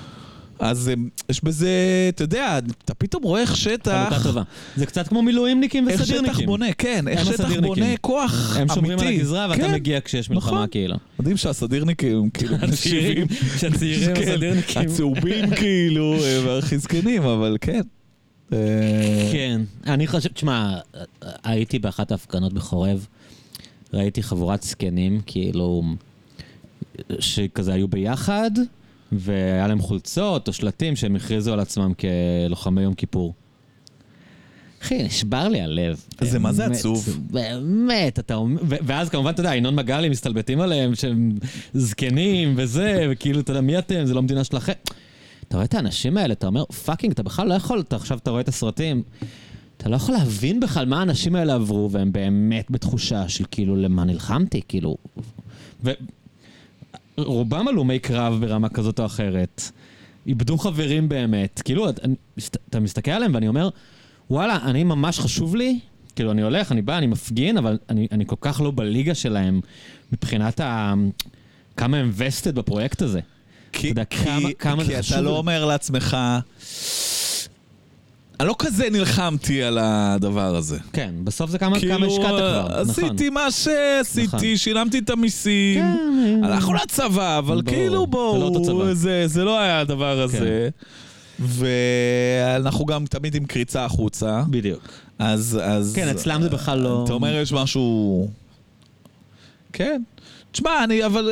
אז אה, יש בזה, אתה יודע, אתה פתאום רואה איך שטח... חלוקה טובה. זה קצת כמו מילואימניקים איך וסדירניקים. שטח בונה, כן, איך הם שטח. בונה כוח הם אמיתי. שומרים על הגזרה ואתה כן. מגיע כשיש מלחמה נכון. כאילו. מדהים שהסדירניקים הם כאילו 70. שהצעירים כן, הסדירניקים. הצהובים כאילו, אה, והכי זקנים, אבל כן. אה, כן, אני חושב, תשמע, הייתי באחת ההפגנות בחורב, ראיתי חבורת זקנים, כאילו, שכזה היו ביחד, והיה להם חולצות או שלטים שהם הכריזו על עצמם כלוחמי יום כיפור. אחי, נשבר לי הלב. זה מה זה עצוב. באמת, אתה אומר, ואז כמובן, אתה יודע, ינון מגלי מסתלבטים עליהם שהם זקנים וזה, וכאילו, אתה יודע, מי אתם? זה לא מדינה שלכם. אתה רואה את האנשים האלה, אתה אומר, פאקינג, אתה בכלל לא יכול, אתה עכשיו אתה רואה את הסרטים, אתה לא יכול להבין בכלל מה האנשים האלה עברו, והם באמת בתחושה של כאילו, למה נלחמתי, כאילו... ורובם הלומי קרב ברמה כזאת או אחרת, איבדו חברים באמת, כאילו, אתה, אתה מסתכל עליהם ואני אומר, וואלה, אני ממש חשוב לי, כאילו, אני הולך, אני בא, אני מפגין, אבל אני, אני כל כך לא בליגה שלהם מבחינת ה... כמה הם vested בפרויקט הזה. כי, אתה יודע, כי, כמה- כמה זה כי חשוב אתה לא. אומר לעצמך, אני לא כזה נלחמתי על הדבר הזה. כן, בסוף זה כמה, כאילו, כמה השקעת כבר, נכון. עשיתי מה שעשיתי, נכון. שילמתי את המיסים, כן, הלכנו לצבא, אבל ברור, כאילו זה לא בואו, צבא. כן. זה, זה לא היה הדבר הזה. ואנחנו גם תמיד עם קריצה החוצה, בדיוק. אז... אז כן, אצלם זה בכלל לא... אתה אומר, יש משהו... כן. תשמע, אני אבל...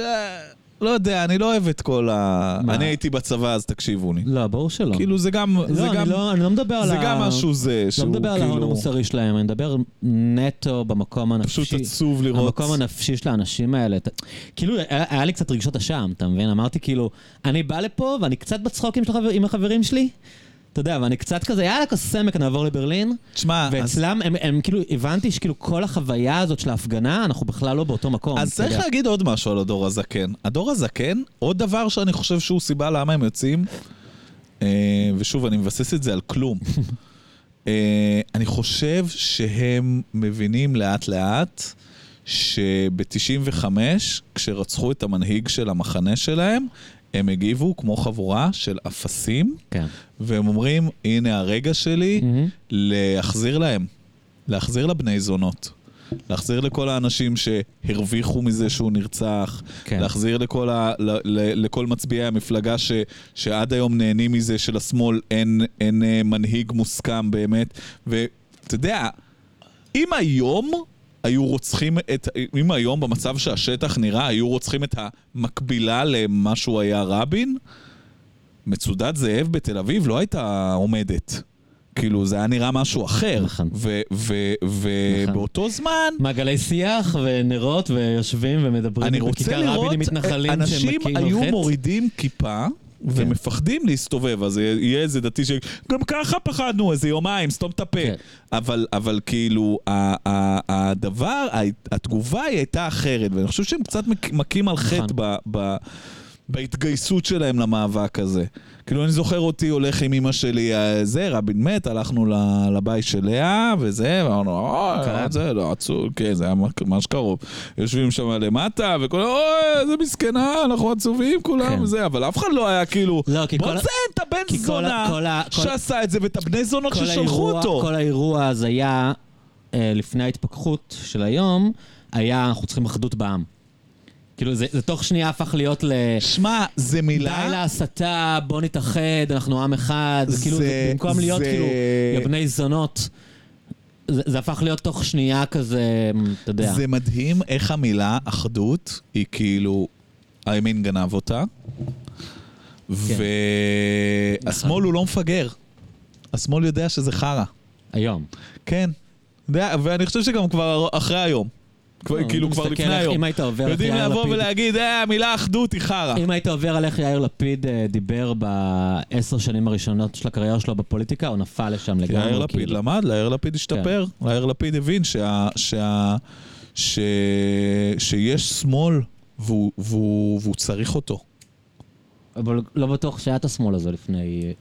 לא יודע, אני לא אוהב את כל ה... מה? אני הייתי בצבא, אז תקשיבו לי. לא, ברור שלא. כאילו זה גם... זה לא, גם... אני לא, אני לא מדבר על זה ה... גם משהו זה, לא שהוא מדבר על ההון כאילו... המוסרי שלהם, אני מדבר נטו במקום הנפשי. פשוט עצוב לראות. המקום הנפשי של האנשים האלה. אתה- כאילו, היה, היה לי קצת רגשות אשם, אתה מבין? אמרתי כאילו, אני בא לפה ואני קצת בצחוקים של החבר, עם החברים שלי, אתה יודע, ואני קצת כזה, יאללה, כסמק, נעבור לברלין. תשמע, אז- ואצלם, הם, הם כאילו, הבנתי שכאילו כל החוויה הזאת של ההפגנה, אנחנו בכלל לא באותו מקום. אז צריך יודע. להגיד עוד משהו על הדור הזקן. הדור הזקן, עוד דבר שאני חושב שהוא סיבה למה הם יוצאים, אה, ושוב, אני מבסס את זה על כלום. אה, אני חושב שהם מבינים לאט לאט שב-95, כשרצחו את המנהיג של המחנה שלהם, הם הגיבו כמו חבורה של אפסים, כן. והם אומרים, הנה הרגע שלי מהמם. להחזיר להם, להחזיר לבני זונות. להחזיר לכל האנשים שהרוויחו מזה שהוא נרצח, כן. להחזיר לכל, ה, ל, ל, לכל מצביעי המפלגה ש, שעד היום נהנים מזה שלשמאל אין, אין אה, מנהיג מוסכם באמת. ואתה יודע, אם היום היו רוצחים את, אם היום במצב שהשטח נראה, היו רוצחים את המקבילה למה שהוא היה רבין, מצודת זאב בתל אביב לא הייתה עומדת. כאילו, זה היה נראה משהו אחר. נכון. ובאותו זמן, מעגלי שיח ונרות ויושבים ומדברים אני רוצה בכיכר לראות רבין עם מתנחלים אנשים שמכים היו על חטא. מורידים כיפה. ומפחדים להסתובב, אז יהיה איזה דתי ש... גם ככה פחדנו, איזה יומיים, סתום את הפה. כן. אבל, אבל כאילו, הדבר, התגובה היא הייתה אחרת, ואני חושב שהם קצת מכים על חטא נכון. ב- בהתגייסות שלהם למאבק הזה. כאילו, אני זוכר אותי הולך עם אמא שלי, אה, זה, רבין מת, הלכנו לבית של לאה, וזה, ואמרנו, אוי, קרב. זה לא עצוב, כן, זה היה ממש קרוב. יושבים שם למטה, וכולם, אוי, איזה מסכנה, אנחנו עצובים כולם, כן. וזה, אבל אף אחד לא היה כאילו, לא, בוא נציין את הבן זונה שעשה את זה, ואת הבני זונות ששלחו אותו. כל האירוע אז היה, אה, לפני ההתפכחות של היום, היה אנחנו צריכים אחדות בעם. כאילו זה, זה תוך שנייה הפך להיות ל... שמע, זה די מילה... להסתה, בוא נתאחד, אנחנו עם אחד, זה כאילו, זה- זה, במקום להיות זה- כאילו, יא בני זונות, זה, זה הפך להיות תוך שנייה כזה, אתה יודע. זה מדהים איך המילה אחדות היא כאילו, הימין גנב אותה, והשמאל הוא לא מפגר. השמאל יודע שזה חרא. היום. כן. ואני חושב שגם כבר אחרי היום. לא, כאילו כבר לפני היום. אם היית עובר יודעים יאיר לבוא לפיד- ולהגיד, אה, המילה אחדות היא חרא. אם היית עובר על איך יאיר לפיד אה, דיבר בעשר שנים הראשונות של הקריירה שלו בפוליטיקה, הוא נפל לשם לגמרי. יאיר לפיד כאילו. למד, יאיר לפיד השתפר. יאיר לפיד הבין שיש שמאל והוא- צריך אותו. אבל לא בטוח שהיה את השמאל הזה לפני,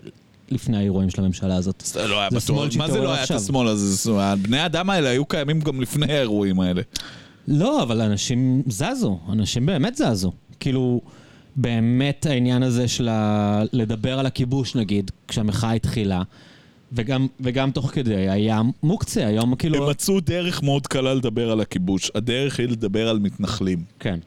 לפני האירועים של הממשלה הזאת. זה לא היה בטוח. מה זה לא היה את. השמאל הזה? בני האדם האלה היו קיימים גם לפני האירועים האלה. לא, אבל אנשים זזו, אנשים באמת זזו. כאילו, באמת העניין הזה של ה... לדבר על הכיבוש נגיד, כשהמחאה התחילה, וגם, וגם תוך כדי היה מוקצה, היום כאילו... הם מצאו דרך מאוד קלה לדבר על הכיבוש. הדרך היא לדבר על מתנחלים. כן.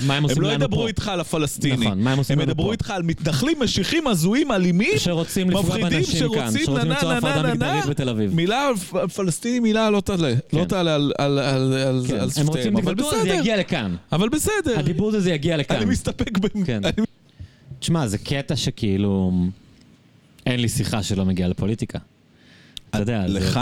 מה הם עושים הם לנו לא פה? ידברו איתך על הפלסטינים. נכון, מה הם עושים הם לנו ידברו פה? איתך על מתנחלים, משיחים, הזויים, אלימים, שרוצים לפגוע באנשים כאן, שרוצים נה הפרדה מגדרית. בתל אביב. מילה פלסטיני, מילה לא תעלה. לא תעלה על- על- על- על כן, הם שפתיהם, רוצים אבל דיקטטורה, זה. יגיע לכאן. אבל בסדר. הדיבור הזה יגיע לכאן. אני מסתפק ב... כן. תשמע, זה קטע שכאילו... אין לי שיחה שלא מגיעה לפוליטיקה. אתה יודע, לך?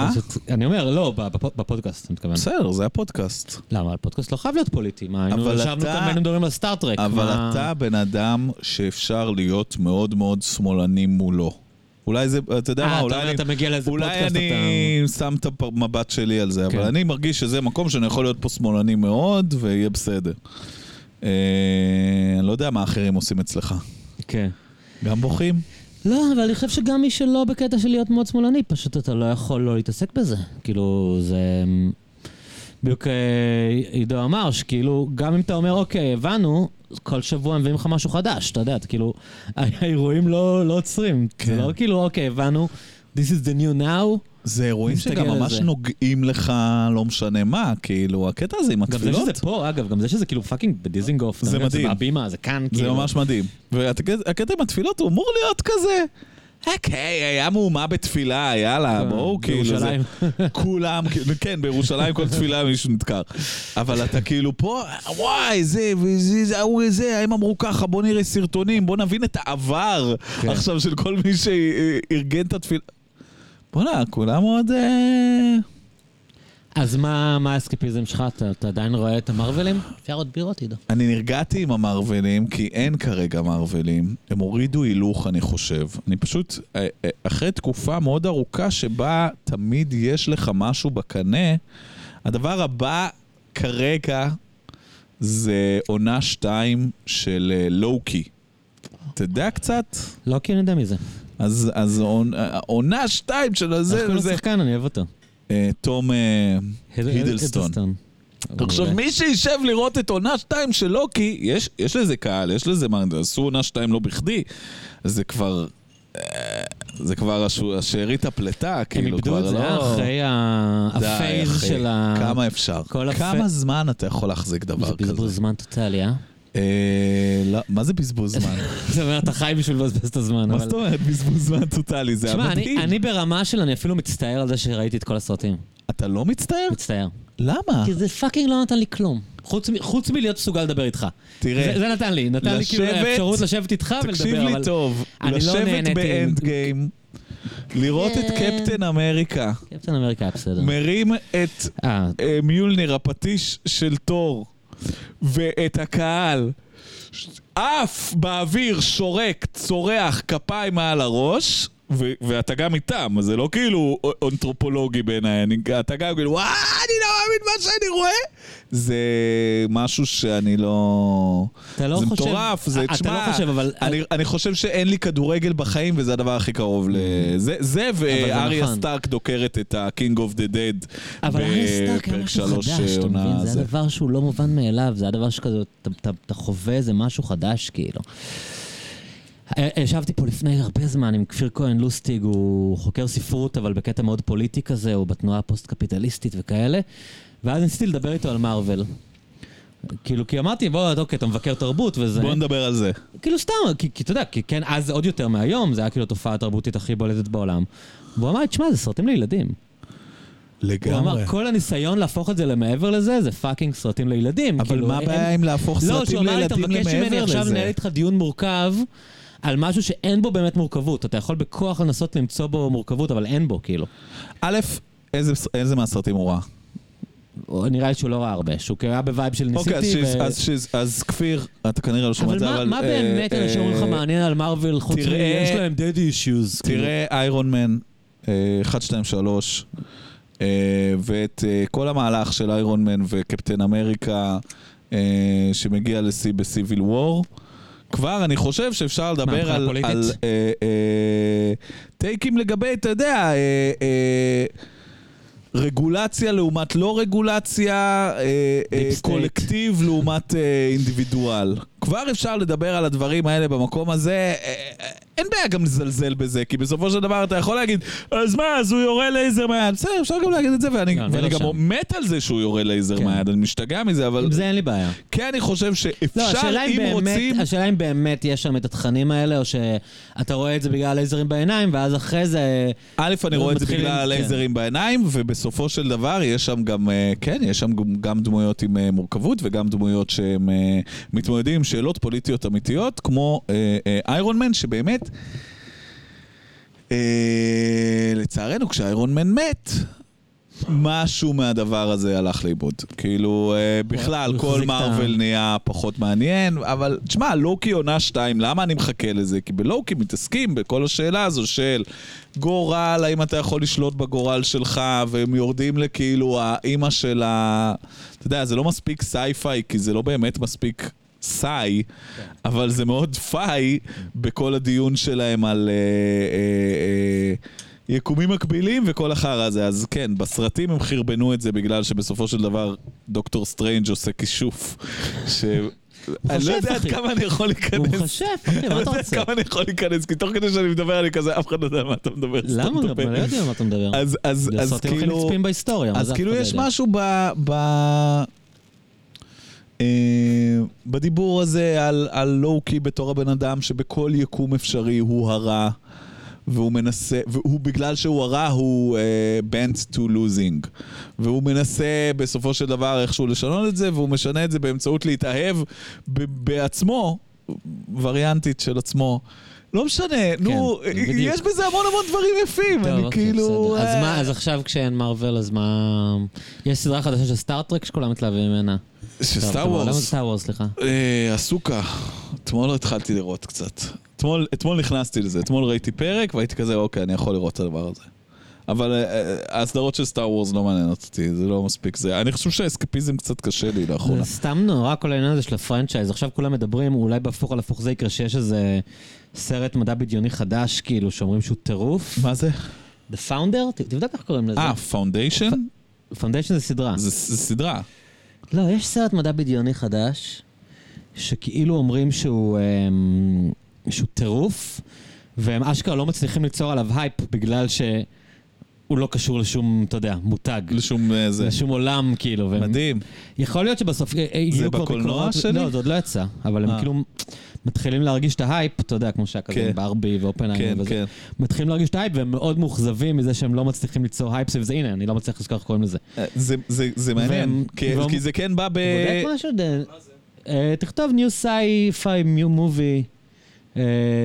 אני אומר, לא, בפ- בפודקאסט, אני מתכוון. בסדר, זה הפודקאסט. למה? הפודקאסט לא חייב להיות פוליטי. מה, היינו אבל ישבנו אתה- כאן והיינו מדברים על סטארט-טרק. אבל אתה בן אדם שאפשר להיות מאוד מאוד שמאלני מולו. אולי זה, אתה יודע אה, מה, אתה אולי אני... אתה מגיע לאיזה אולי פודקאסט, אני שם את המבט שלי על זה, אבל כן. אני מרגיש שזה מקום שאני יכול להיות פה שמאלני מאוד, ויהיה בסדר. אה, אני לא יודע מה האחרים עושים אצלך. אתה... כן. גם בוכים? לא, אבל אני חושב שגם מי שלא בקטע של להיות מאוד שמאלני, פשוט אתה לא יכול לא להתעסק בזה. כאילו, זה... בדיוק אה, עידו אמר, שכאילו, גם אם אתה אומר, אוקיי, הבנו, כל שבוע מביאים לך משהו חדש, אתה יודע, אתה כאילו, האירועים לא לא עוצרים. כן. זה לא כאילו, אוקיי, הבנו, this is the new now. זה אירועים שגם ממש זה. נוגעים לך, לא משנה מה, כאילו, הקטע הזה עם גם זה התפילות, שזה פה, אגב, גם זה שזה כאילו fucking בדיזינגוף. זה? מדהים. זה בהבימה, זה כאן, זה כאילו. ממש מדהים. והקטע עם התפילות הוא אמור להיות כזה, אוקיי, היה מהומה בתפילה, יאללה, כן, בואו, כאילו, זה... בירושלים. כולם, כאילו, כן, בירושלים כל תפילה מישהו נדקר. אבל אתה כאילו פה, וואי, זה, וזה, זה, ההוא, זה, הם אמרו ככה, בוא נראה סרטונים, בוא נבין את העבר כן. עכשיו של כל מי שארגן את התפילה. בוא'נה, כולם עוד... אה, אז מה מה האסקפיזם שלך? אתה אתה עדיין רואה את המרווילים? אפשר עוד בירות, עידו. אני נרגעתי עם המרווילים, כי אין כרגע מרווילים. הם הורידו הילוך, אני חושב. אני פשוט, אה, אה, אחרי תקופה מאוד ארוכה שבה תמיד יש לך משהו בקנה, הדבר הבא כרגע זה עונה שתיים של לואו-קי. אתה יודע קצת? כי אני יודע מזה. אז, אז עונ- עונה שתיים של איך הזה, קוראים זה לשחקן? אני אוהב אותו. אה, תום אה, הידלסטון. עכשיו. מי שישב לראות את עונה 2 של לוקי, יש, יש לזה קהל, יש לזה מה, עשו עונה 2 לא בכדי, זה כבר... אה, זה כבר השארית הפליטה, הם כאילו, איבדו כבר את זה, לא... אחרי ה phase של ה... כמה אפשר? כמה זמן אתה יכול להחזיק דבר זה כזה? בזבוז זמן טוטאלי, אה? אה, לא, מה זה בזבוז זמן? זאת אומרת, אתה חי בשביל לבזבז את הזמן. מה זאת אומרת בזבוז זמן טוטאלי? זה היה תשמע, אני- מדהים. ברמה של אני אפילו מצטער על זה שראיתי את כל הסרטים. אתה לא מצטער? מצטער. למה? כי זה fucking לא נתן לי כלום. חוץ חוץ מלהיות מסוגל לדבר איתך. תראה, זה- זה נתן לי, נתן לי כאילו לשבת- אפשרות לשבת איתך ולדבר, תקשיב אבל... לי טוב, לא לשבת נהניתי. באנד גיים, לראות את כן. קפטן אמריקה, קפטן אמריקה בסדר. מרים את אה, אה, מיולניר, הפטיש של תור, ואת הקהל, עף באוויר, שורק, צורח, כפיים מעל הראש, ו- ואתה גם איתם, אז זה לא כאילו אנתרופולוגי בעיניי, אתה גם כאילו, וואי, אני לא מאמין מה שאני רואה. זה משהו שאני לא... אתה לא זה חושב... מטורף, זה, אתה תשמע, לא חושב, אבל... אני, אני חושב שאין לי כדורגל בחיים, וזה הדבר הכי קרוב לזה. זה ואריה נכון. סטארק דוקרת את ה-King of the Dead. אבל אריה סטארק היה בפרק משהו שלוש, חדש, אתה עונה מבין? זה זה. הדבר שהוא לא מובן מאליו, זה הדבר שכזה, אתה חווה איזה משהו חדש, כאילו. ישבתי פה לפני הרבה זמן עם כפיר כהן לוסטיג, הוא חוקר ספרות, אבל בקטע מאוד פוליטי כזה, הוא בתנועה הפוסט-קפיטליסטית וכאלה, ואז ניסיתי לדבר איתו על מארוול. כאילו, כי אמרתי, בוא, אוקיי, אתה מבקר תרבות וזה... בוא נדבר על זה. כאילו סתם, כי, כי אתה יודע, כי כן, אז עוד יותר מהיום, זה היה כאילו התופעה התרבותית הכי בולטת בעולם. והוא אמר תשמע, זה סרטים לילדים. הוא אמר, כל הניסיון להפוך את זה למעבר לזה, זה fucking סרטים לילדים. אבל כאילו, מה אין- הבעיה עם להפוך לא, סרטים שהוא אמר לי, אתה לילדים מבקש ממני למעבר עכשיו לנהל לזה? איתך דיון מורכב על משהו שאין בו באמת מורכבות. אתה יכול בכוח לנסות למצוא בו מורכבות, אבל אין בו, כאילו. א', איזה- איזה מהסרטים הוא ראה? נראה לי שהוא לא ראה הרבה, שהוא היה ב vibe של ניסיתי. אוקיי, אז שיז- ו- אז שיז- אז כפיר, אתה כנראה לא שומע את אבל זה, מה- אבל... מה אה, באמת אנשים אומרים לך אה, מעניין על מארוול, חוץ מ... יש להם daddy issues. תראה איירון מן, 1, 2, 3, ואת אה, כל המהלך של איירון מן וקפטן אמריקה שמגיע לשיא בסיביל וור. כבר אני חושב שאפשר לדבר על? על אה, אה, טייקים לגבי, אתה יודע, אה, אה, רגולציה לעומת לא רגולציה, אה, אה. קולקטיב לעומת אה, אינדיבידואל. כבר אפשר לדבר על הדברים האלה במקום הזה, אה, אה, אין בעיה גם לזלזל בזה, כי בסופו של דבר אתה יכול להגיד, אז מה, אז הוא יורה לייזר מהיד. בסדר, אפשר גם להגיד את זה, ואני, לא, אני ואני לא גם שם. מת על זה שהוא יורה לייזר כן. מהיד, אני משתגע מזה, אבל עם זה אין לי בעיה. כן אני חושב לא, שאפשר, השאלה אם, באמת, רוצים... השאלה אם באמת יש שם את התכנים האלה, או שאתה רואה את זה בגלל הלייזרים בעיניים, ואז אחרי זה... א', אני רואה את זה בגלל כן. הלייזרים בעיניים, ובסופו של דבר יש שם גם, אה, כן, יש שם גם- דמויות עם אה, מורכבות וגם דמויות שהם אה, מתמודדים שאלות פוליטיות אמיתיות, כמו איירון מן, שבאמת, אה, לצערנו, כשאיירון מן מת, משהו מהדבר הזה הלך לאיבוד. כאילו, אה, בכלל, כל מארוול נהיה פחות מעניין, אבל תשמע, לוקי עונה 2, למה אני מחכה לזה? כי בלוקי מתעסקים בכל השאלה הזו של גורל, האם אתה יכול לשלוט בגורל שלך, והם יורדים לכאילו האימא של ה... אתה יודע, זה לא מספיק sci-fi, כי זה לא באמת מספיק sci, אבל זה מאוד fi בכל הדיון שלהם על... אה, אה, אה, יקומים מקבילים וכל החרא הזה. אז כן, בסרטים הם חרבנו את זה בגלל שבסופו של דבר דוקטור סטרנג' עושה כישוף. ש... אני לא יודע עד אחי. כמה אני יכול הוא להיכנס. מחשב, אחי, אני מה לא אתה יודע עד רוצה? כמה אני יכול להיכנס, כי תוך כדי שאני מדבר אני כזה, אף אחד לא יודע מה אתה מדבר. למה? אני לא יודע מה אתה מדבר. אז, אז, זה אז הסרטים הכי כאילו, נצפים בהיסטוריה, אז כאילו לא יש יודע? משהו ב... אה, בדיבור הזה על, על לואו-קי בתור הבן אדם שבכל יקום אפשרי הוא הרע והוא מנסה, והוא בגלל שהוא הרע הוא uh, bent to losing והוא מנסה בסופו של דבר איכשהו לשנות את זה והוא משנה את זה באמצעות להתאהב בעצמו, וריאנטית של עצמו. לא משנה, נו, בדיוק. יש בזה המון המון דברים יפים, אני אוקיי, כאילו... בסדר. אז אה, מה, אז עכשיו כשאין מארוול, אז מה... יש סדרה חדשה של סטאר טרק שכולם מתלהבים ממנה. של טוב, סטאר טוב, למה וורס. סטאר וורס, סליחה? אה, אסוקה. אתמול לא התחלתי לראות קצת. אתמול, אתמול נכנסתי לזה, אתמול ראיתי פרק והייתי כזה, אוקיי, אני יכול לראות את הדבר הזה. אבל אה, אה, הסדרות של סטאר וורס לא מעניינות אותי, זה לא מספיק זה. אני חושב שהאסקפיזם קצת קשה לי לאחרונה. זה סתם נורא כל העניין הזה של ה franchise. עכשיו כולם מדברים, אולי בהפוך על הפוך זה יקרה, שיש איזה סרט מדע בדיוני חדש, כאילו, שאומרים שהוא טירוף. מה זה? The Founder? תבדוק איך קוראים לזה. אה, פאונדיישן? פאונדיישן זה סדרה. זה זה סדרה. לא, יש סרט מדע בדיוני חדש, שכאילו אומרים שהוא, אמ, שהוא טירוף, והם אשכרה לא מצליחים ליצור עליו הייפ בגלל שהוא לא קשור לשום, אתה יודע, מותג. לשום אה, זה. לשום עולם, כאילו. והם- מדהים. יכול להיות שבסוף אה, אה, יהיו כבר בקולנוע ביקורות- שלי? לא, זה עוד לא יצא, אבל הם אה. כאילו מתחילים להרגיש את ההייפ, אתה יודע, כמו שהיה כזה כן. ברבי ואופנהיימר כן, וזה. כן. מתחילים להרגיש את ההייפ והם מאוד מאוכזבים מזה שהם לא מצליחים ליצור הייפ סביב זה. הנה, אני לא מצליח לזכור איך קוראים לזה. אה, זה- זה זה מעניין, כי- והם- כי זה כן בא ב... בודק משהו? אה, תכתוב New Sci-Fi New Movie, אה,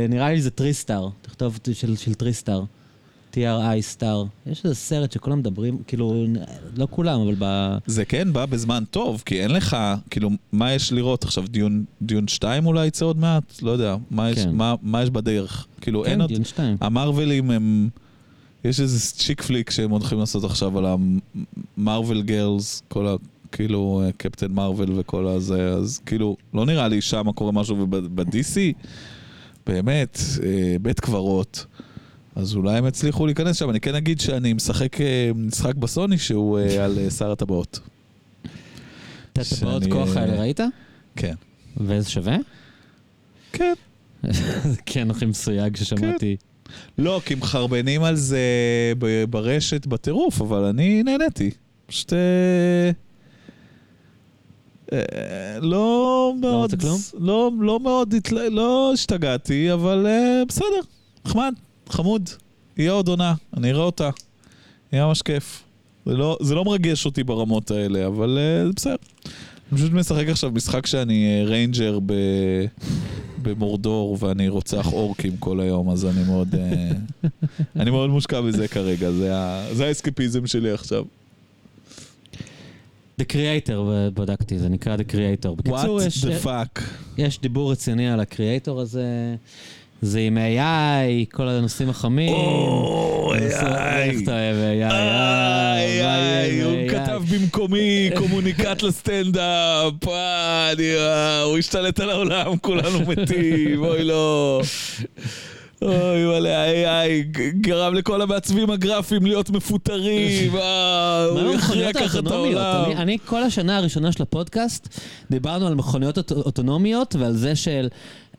נראה לי זה טריסטאר, תכתוב של טריסטאר, T-R-I סטאר. יש איזה סרט שכולם מדברים, כאילו, לא כולם, אבל ב... זה כן בא בזמן טוב, כי אין לך, כאילו, מה יש לראות עכשיו? דיון, דיון 2 אולי יצא עוד מעט? לא יודע. מה יש, כן. מה, מה יש בדרך? כאילו, אין כן, עוד... דיון שתיים. המרווילים הם... יש איזה צ'יק פליק שהם הולכים לעשות עכשיו על המרוויל גרלס, כל ה... כאילו קפטן מרוויל וכל הזה, אז כאילו, לא נראה לי שם קורה משהו, וב-DC, באמת, אה, בית קברות, אז אולי הם יצליחו להיכנס שם. אני כן אגיד שאני משחק אה, משחק בסוני שהוא אה, על אה, שר הטבעות. את הטבעות כוח האלה ראית? כן. ואיזה שווה? כן. זה כן הכי מסויג ששמעתי. לא, כי מחרבנים על זה ברשת בטירוף, אבל אני נהניתי. פשוט... אה, לא מאוד... לא, לא מאוד, לא השתגעתי, אבל בסדר, נחמד, חמוד. יהיה עוד עונה, אני אראה אותה. יהיה ממש כיף. זה לא, זה לא מרגש אותי ברמות האלה, אבל זה בסדר. אני פשוט משחק עכשיו משחק שאני אה, ranger ב... במורדור ואני רוצח אורקים כל היום, אז אני מאוד, אה, אני מאוד מושקע בזה כרגע, זה, ה... זה האסקפיזם שלי עכשיו. The Creator, בדקתי, זה נקרא The Creator. בקיצור, What יש, the fuck? יש דיבור רציני על הקריאייטור הזה. זה עם AI, כל הנושאים החמים. הנושא- איך אתה אוהב AI? אה, מה הוא AI? כתב במקומי קומוניקט לסטנדאפ, אה, אה, הוא השתלט על העולם, כולנו מתים, אוי לא. אוי, מלא ה-AI גרם לכל המעצבים הגרפיים להיות מפוטרים, מה הוא המכוניות ככה את? העולם. אני- אני כל השנה הראשונה של הפודקאסט, דיברנו על מכוניות אוט- אוטונומיות ועל זה של...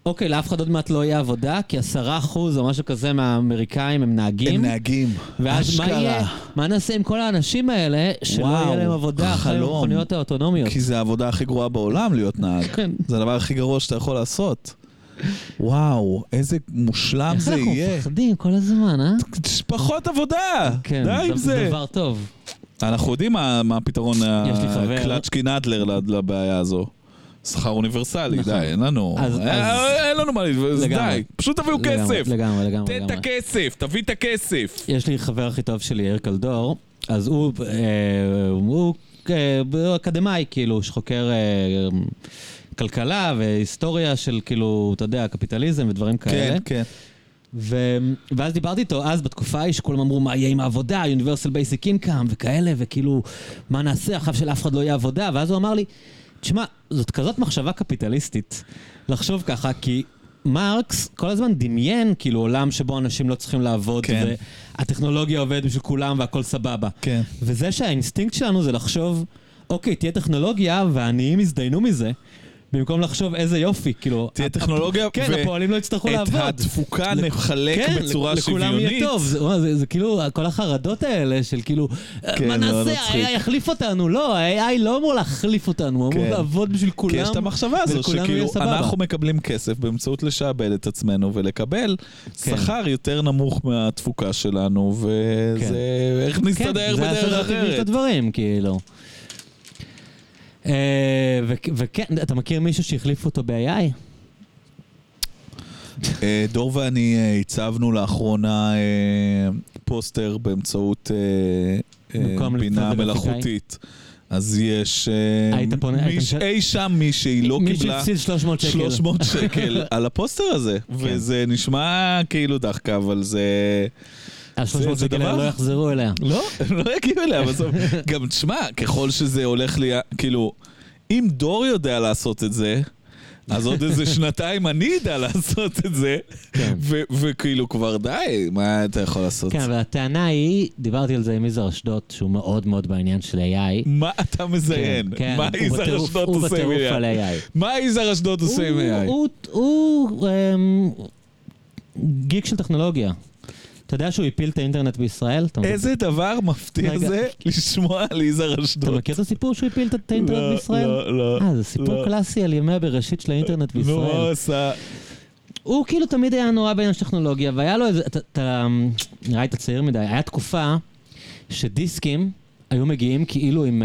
אוקיי, לאף אחד עוד מעט לא יהיה עבודה, כי עשרה אחוז או משהו כזה מהאמריקאים הם נהגים. הם נהגים, ואז מה. יהיה? מה נעשה עם כל האנשים האלה שלא וואו, יהיה להם עבודה אחרי. המכוניות האוטונומיות? כי זה העבודה הכי גרועה בעולם להיות נהג. כן. זה הדבר הכי גרוע שאתה יכול לעשות. וואו, איזה מושלם איך זה אנחנו יהיה. מפחדים כל הזמן, אה? פחות עבודה, כן, די עם זה. דבר טוב. אנחנו יודעים מה מה הפתרון יש לי חבר. הקלצ'קי נדלר לבעיה הזו. שכר אוניברסלי, נכון. די, אין לנו. אז- אה, אז- אין לנו מה. די. פשוט תביאו כסף. לגמרי, לגמרי. תן את. הכסף, תביא את הכסף. יש לי חבר הכי טוב שלי, יאיר קלדור, אז הוא, אה, הוא, אה, אקדמאי, כאילו, שחוקר אה, כלכלה והיסטוריה של, כאילו, אתה יודע, קפיטליזם ודברים כאלה. כן, כן. ו... ואז דיברתי איתו אז בתקופה ההיא שכולם אמרו מה יהיה עם העבודה, Universal Basic Income וכאלה, וכאילו, מה נעשה עכשיו שלאף אחד לא יהיה עבודה, ואז הוא אמר לי, תשמע, זאת כזאת מחשבה קפיטליסטית, לחשוב ככה, כי מרקס כל הזמן דמיין כאילו עולם שבו אנשים לא צריכים לעבוד, כן. והטכנולוגיה עובדת בשביל כולם והכל סבבה. כן. וזה שהאינסטינקט שלנו זה לחשוב, אוקיי, תהיה טכנולוגיה והעניים יזדיינו מזה. במקום לחשוב איזה יופי, כאילו... תהיה טכנולוגיה, כן, הפועלים לא יצטרכו את לעבוד. התפוקה לכ- נחלק כן, בצורה לכ- לכולם יהיה שוויונית. טוב, זה, זה, זה כאילו, כל החרדות האלה של כאילו, כן, מה מאוד נעשה, מצחיק. ה-AI יחליף אותנו, לא, ה-AI לא אמור להחליף אותנו, הוא אמור כן. לעבוד בשביל כולם. כי יש את המחשבה הזו, שכאילו. אנחנו מקבלים כסף באמצעות לשעבד את עצמנו ולקבל כן. שכר יותר נמוך מהתפוקה שלנו, וזה איך נסתדר כן, זה בדרך הסדר הטבעי של אחרת. הדברים, כאילו. אה, וכן, אתה מכיר מישהו שהחליף אותו ב-AI? אה, דור ואני אה, הצבנו לאחרונה פוסטר באמצעות בינה? מלאכותית. אז יש אי שם מישהי לא קיבלה הפסיד 300 שקל. 300 שקל על הפוסטר הזה, כן. וזה נשמע כאילו דחקה, אבל זה... ה-300 זה שקל לא יחזרו אליה. לא, הם לא יגיעו אליה בסוף. גם תשמע, ככל שזה הולך לי, כאילו, אם דור יודע לעשות את זה, אז עוד איזה שנתיים אני אדע לעשות את זה, כן. וכאילו כבר די, מה אתה יכול לעשות? כן, אבל הטענה היא, דיברתי על זה עם יזהר אשדוד, שהוא מאוד מאוד בעניין של AI. מה אתה מזיין? כן, מה יזהר אשדוד עושה עם AI? מה יזהר אשדוד עושה עם AI? הוא- הוא אמ, גיק של טכנולוגיה. אתה יודע שהוא הפיל את האינטרנט בישראל? אתה איזה דבר מפתיע. זה לשמוע על יזהר אתה אשדוד. מכיר את הסיפור שהוא הפיל את האינטרנט לא, בישראל? לא, לא. אה, זה סיפור לא. קלאסי על ימי הבראשית של האינטרנט נו, בישראל. עשה? הוא כאילו תמיד היה נורא בעניין של טכנולוגיה, והיה לו איזה, אתה- אתה, נראה לי אתה צעיר מדי, היה תקופה שדיסקים היו מגיעים כאילו עם...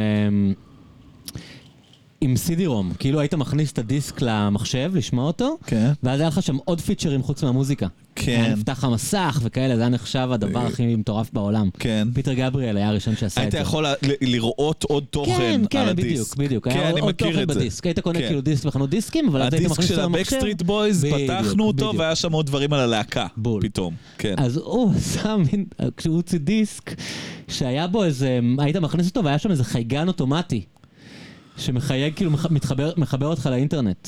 עם CD-ROM, כאילו היית מכניס את הדיסק למחשב, לשמוע אותו, כן. ואז היה לך שם עוד פיצ'רים חוץ מהמוזיקה. היה כן, נפתח המסך וכאלה, זה היה נחשב הדבר הכי מטורף בעולם. כן. פיטר גבריאל היה הראשון שעשה את היית זה. יכול ל- לראות עוד תוכן כן, על כן, הדיסק. בדיוק, בדיוק. כן, היה אני עוד מכיר תוכן את זה. בדיסק. היית קונה כן. כאילו דיסק בחנות דיסקים, אבל אז היית הדיסק מכניס של אותו למחשב. הבקסטריט בויז, פתחנו אותו בדיוק. והיה שם עוד דברים על הלהקה. בול. פתאום. כן. אז הוא מין, כשהוא הוציא דיסק, שהיה בו איזה, היית מכניס אותו והיה שם איזה חייגן אוטומטי. שמחייג, כאילו מתחבר, מחבר אותך לאינטרנט.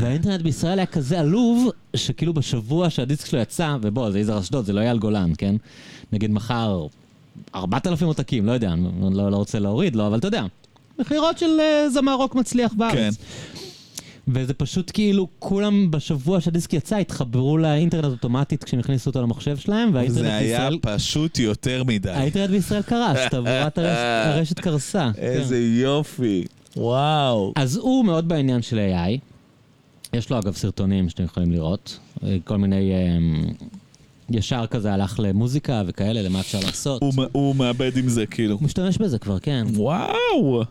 והאינטרנט בישראל היה כזה עלוב, שכאילו בשבוע שהדיסק שלו יצא, ובוא, זה יזהר אשדוד, זה לא אייל גולן, כן? נגיד מחר 4,000 עותקים, לא יודע, לא, לא רוצה להוריד לו, אבל אתה יודע, מכירות של אה, זמר רוק מצליח בארץ. כן. וזה פשוט כאילו, כולם בשבוע שהדיסק יצא התחברו לאינטרנט אוטומטית כשהם הכניסו אותו למחשב שלהם, והאינטרנט זה היה בישראל... פשוט יותר מדי. האינטרנט בישראל קרס, תעבורת הרשת, הרשת קרסה. איזה כן. יופי. וואו. אז הוא מאוד בעניין של AI. יש לו אגב סרטונים שאתם יכולים לראות, אה, כל מיני... אה, ישר כזה הלך למוזיקה וכאלה, למה אפשר לעשות. הוא הוא מאבד עם זה כאילו. הוא משתמש בזה כבר, כן. וואו.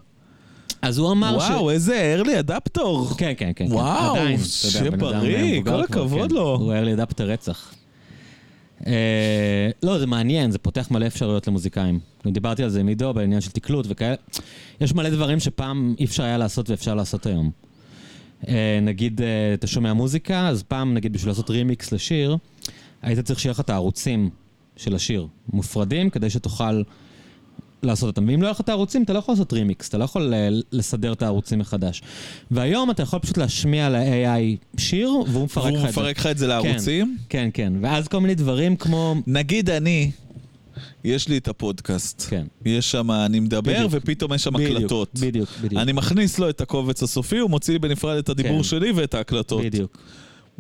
אז הוא אמר ש... וואו, איזה early אדפטור. כן, כן, כן. כן. וואו, עדיין, יודע, שיהיה בן אדם בריא, מבוגר כל כבר, הכבוד כן. לו. הוא היה לי אדפטר רצח. אה, לא, זה מעניין, זה פותח מלא אפשרויות למוזיקאים. דיברתי על זה עם עידו בעניין של תקלוט וכאלה. יש מלא דברים שפעם אי אפשר היה לעשות ואפשר לעשות היום. אה, נגיד, אה, אתה שומע מוזיקה, אז פעם, נגיד, בשביל לעשות רימיקס לשיר, היית צריך שיהיה לך את הערוצים של השיר מופרדים, כדי שתוכל לעשות אותם. ואם לא יהיה לך את הערוצים, אתה לא יכול לעשות רימיקס, אתה לא יכול אה, לסדר את הערוצים מחדש. והיום אתה יכול פשוט להשמיע ל-AI שיר, והוא מפרק לך והוא את זה. מפרק לך את זה לערוצים? כן, כן. ואז כל מיני דברים כמו... נגיד אני, יש לי את הפודקאסט. כן. יש שם, אני מדבר, בדיוק. ופתאום יש שם בדיוק, הקלטות. בדיוק, בדיוק. אני מכניס לו את הקובץ הסופי, הוא מוציא לי בנפרד את הדיבור כן. שלי ואת ההקלטות. בדיוק.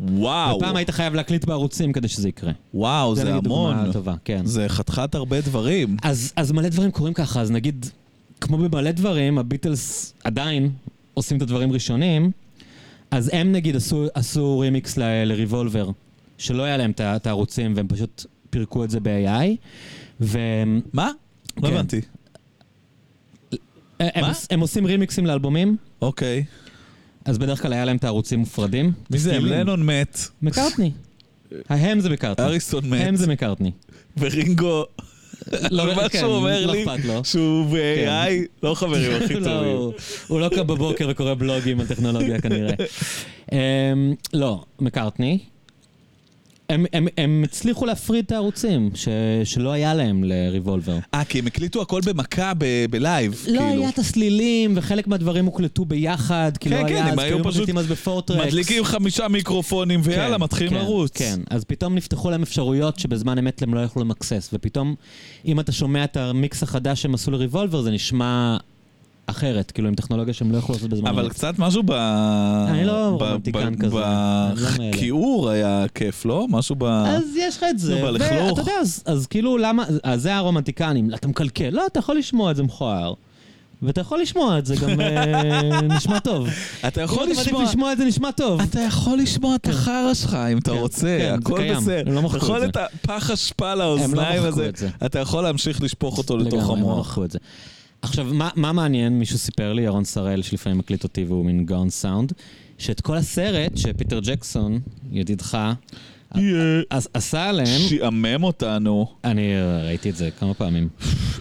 וואו, ופעם היית חייב להקליט בערוצים כדי שזה יקרה. וואו, זה נגיד המון. דוגמה טובה, כן. זה חתיכת הרבה דברים. אז, אז מלא דברים קורים ככה, אז נגיד, כמו במלא דברים, הביטלס עדיין עושים את הדברים ראשונים, אז הם נגיד עשו, עשו רימיקס ל- לריבולבר, שלא היה להם את הערוצים, והם פשוט פירקו את זה ב-AI, והם מה? לא כן. הבנתי. הם, מה? הם עושים רימיקסים לאלבומים, אוקיי. אז בדרך כלל היה להם את הערוצים מופרדים. מי זה? סטילים. לנון מת, מקארטני. ההם זה מקארטני. אריסון הם מת, זה מקארטני. ורינגו, לא, מה כן, שהוא אומר לא לי. שהוא ב-AI, לא חברים הכי לא, טובים. הוא- הוא לא קם בבוקר וקורא בלוגים על טכנולוגיה כנראה. אמ, לא, מקארטני. הם- הם- הם הצליחו להפריד את הערוצים ש- שלא היה להם לריבולבר. אה, כי הם הקליטו הכל במכה ב- בלייב, לא כאילו. היה את הסלילים, וחלק מהדברים הוקלטו ביחד, כי כן, לא כן, היה, הם אז היו כאילו פשוט אז ב four tracks. מדליקים חמישה מיקרופונים ויאללה, כן, מתחילים כן, לרוץ. כן, אז פתאום נפתחו להם אפשרויות שבזמן אמת הם לא יכלו למקסס, ופתאום, אם אתה שומע את המיקס החדש שהם עשו לריבולבר, זה נשמע אחרת, כאילו עם טכנולוגיה שהם לא יכלו לעשות בזמן אבל. קצת משהו ב... אני לא ב- רומנטיקן ב- כזה, לא. בכיעור היה כיף, לא? משהו ב... אז יש לך את זה. ואתה יודע, אז, כאילו למה, אז זה הרומנטיקנים, אתה מקלקל, לא, אתה יכול לשמוע את זה מכוער. ואתה יכול לשמוע את זה גם אה, נשמע טוב. אתה יכול אם אתה לשמוע... מעדיף לשמוע את זה נשמע טוב. אתה יכול לשמוע את החרא שלך אם אתה כן, רוצה, כן, הכל בסדר. הם לא מחקו יכול את זה. את הפח אשפה לא לאוזניים הזה, את זה. אתה יכול להמשיך לשפוך אותו לתוך לגמרי, הם לא המוח. זה. עכשיו, מה, מה מעניין? מישהו סיפר לי, ירון שראל, שלפעמים מקליט אותי והוא מין גאון סאונד, שאת כל הסרט שפיטר ג'קסון, ידידך, עש- עשה עליהם, שיעמם אותנו. אני ראיתי את זה כמה פעמים.